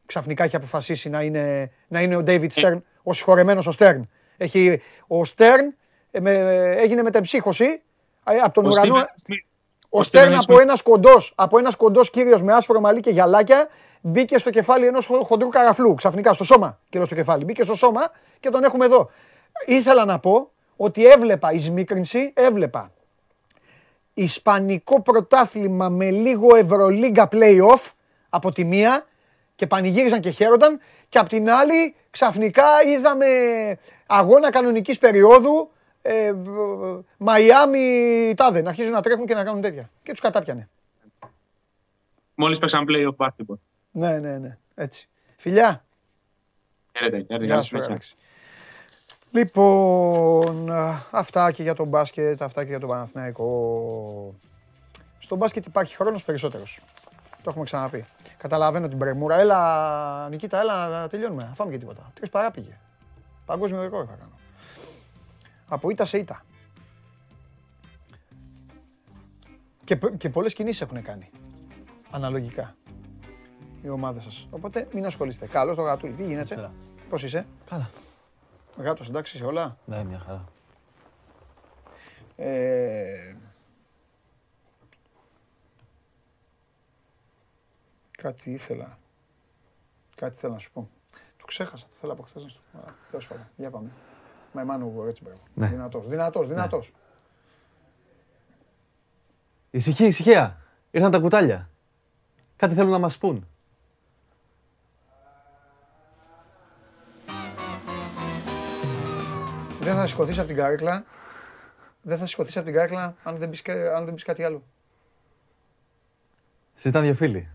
ξαφνικά έχει αποφασίσει να είναι, να είναι ο David Stern, ο συγχωρεμένος ο Stern. Έχει, ο Stern ε, με, έγινε μετεμψύχωση ε, από τον Ο ουρανό. Steven Smith. Ο Ο Στέρν Steven από Smith. ένας κοντός, από ένας κοντός κύριος με άσπρο μαλλί και γυαλάκια μπήκε στο κεφάλι ενός χο- χοντρού καραφλού, ξαφνικά στο σώμα και λέω στο κεφάλι. Μπήκε στο σώμα και τον έχουμε εδώ. Ήθελα να πω ότι έβλεπα εις μίκρινση, έβλεπα Ισπανικό πρωτάθλημα με λίγο Ευρωλίγκα play-off από τη μία και πανηγύριζαν και χαίρονταν και απ' την άλλη ξαφνικά είδαμε αγώνα κανονικής περίοδου ε, Μαϊάμι τάδε να αρχίζουν να τρέχουν και να κάνουν τέτοια και τους κατάπιανε. Μόλις παίξαν play-off basketball. Ναι, ναι, ναι, έτσι. Φιλιά. Χαίρετε, χαίρετε. Γεια Γεια σου, σου. Άλεξ. Λοιπόν, α, αυτά και για τον μπάσκετ, αυτά και για τον Παναθηναϊκό. Στο μπάσκετ υπάρχει χρόνος περισσότερος. Το έχουμε ξαναπεί. Καταλαβαίνω την πρεμούρα. Έλα, Νικήτα, έλα να τελειώνουμε. Να φάμε και τίποτα. Τρεις παρά πήγε. Παγκόσμιο ρεκόρ θα κάνω. Από ήττα σε ήττα. Και, π- και πολλές κινήσεις έχουν κάνει. Αναλογικά. Οι ομάδες σας. Οπότε μην ασχολείστε. Καλώς το γατούλι. Τι γίνεται; Πώς είσαι; Καλά. Γάτος, εντάξει σε όλα. Ναι, μια χαρά. Ε, Κάτι ήθελα. Κάτι ήθελα να σου πω. Το ξέχασα. Το θέλω από χθες να σου το πω. Αλλά, Τέλος πάντων. Για πάμε. Μα Εμμάνου έτσι μπράβο. Ναι. Δυνατός, δυνατός, δυνατός. Ησυχία, ησυχία. Ήρθαν τα κουτάλια. Κάτι θέλουν να μας πούν. Δεν θα σηκωθείς από την καρέκλα. Δεν θα σηκωθείς από την καρέκλα αν δεν πεις, κα- αν δεν πεις κάτι άλλο. Συζητάνε δύο φίλοι.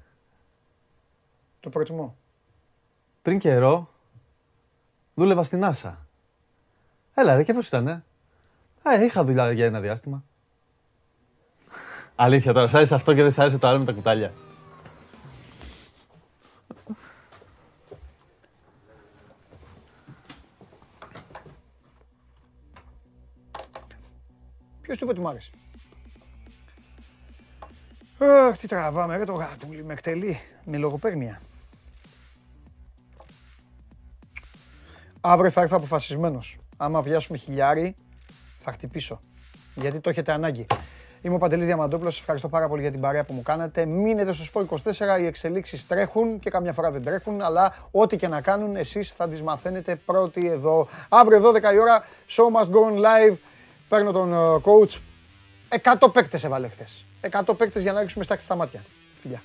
Το προτιμώ. Πριν καιρό δούλευα στην Άσα. Έλα ρε, και πώς ήτανε; Ε, είχα δουλειά για ένα διάστημα. Αλήθεια τώρα, σ' άρεσε αυτό και δεν σ' άρεσε το άλλο με τα κουτάλια. Ποιος του είπε ότι μ' άρεσε. Αχ, τι τραβάμε, ρε το γάτουλι, με εκτελεί, με λογοπαίγνια. Αύριο θα έρθω αποφασισμένος. Άμα βιάσουμε χιλιάρι, θα χτυπήσω. Γιατί το έχετε ανάγκη. Είμαι ο Παντελής Διαμαντόπουλος, σας ευχαριστώ πάρα πολύ για την παρέα που μου κάνατε. Μείνετε στο Σπort 24, οι εξελίξεις τρέχουν και καμιά φορά δεν τρέχουν, αλλά ό,τι και να κάνουν εσείς θα τις μαθαίνετε πρώτοι εδώ. Αύριο 12 η ώρα, Show Must Go On Live, παίρνω τον ε, coach. 100 παίκτες έβαλε χθες. 100 παίκτες για να ρίξουμε στάξη στα μάτια. Φιλιά.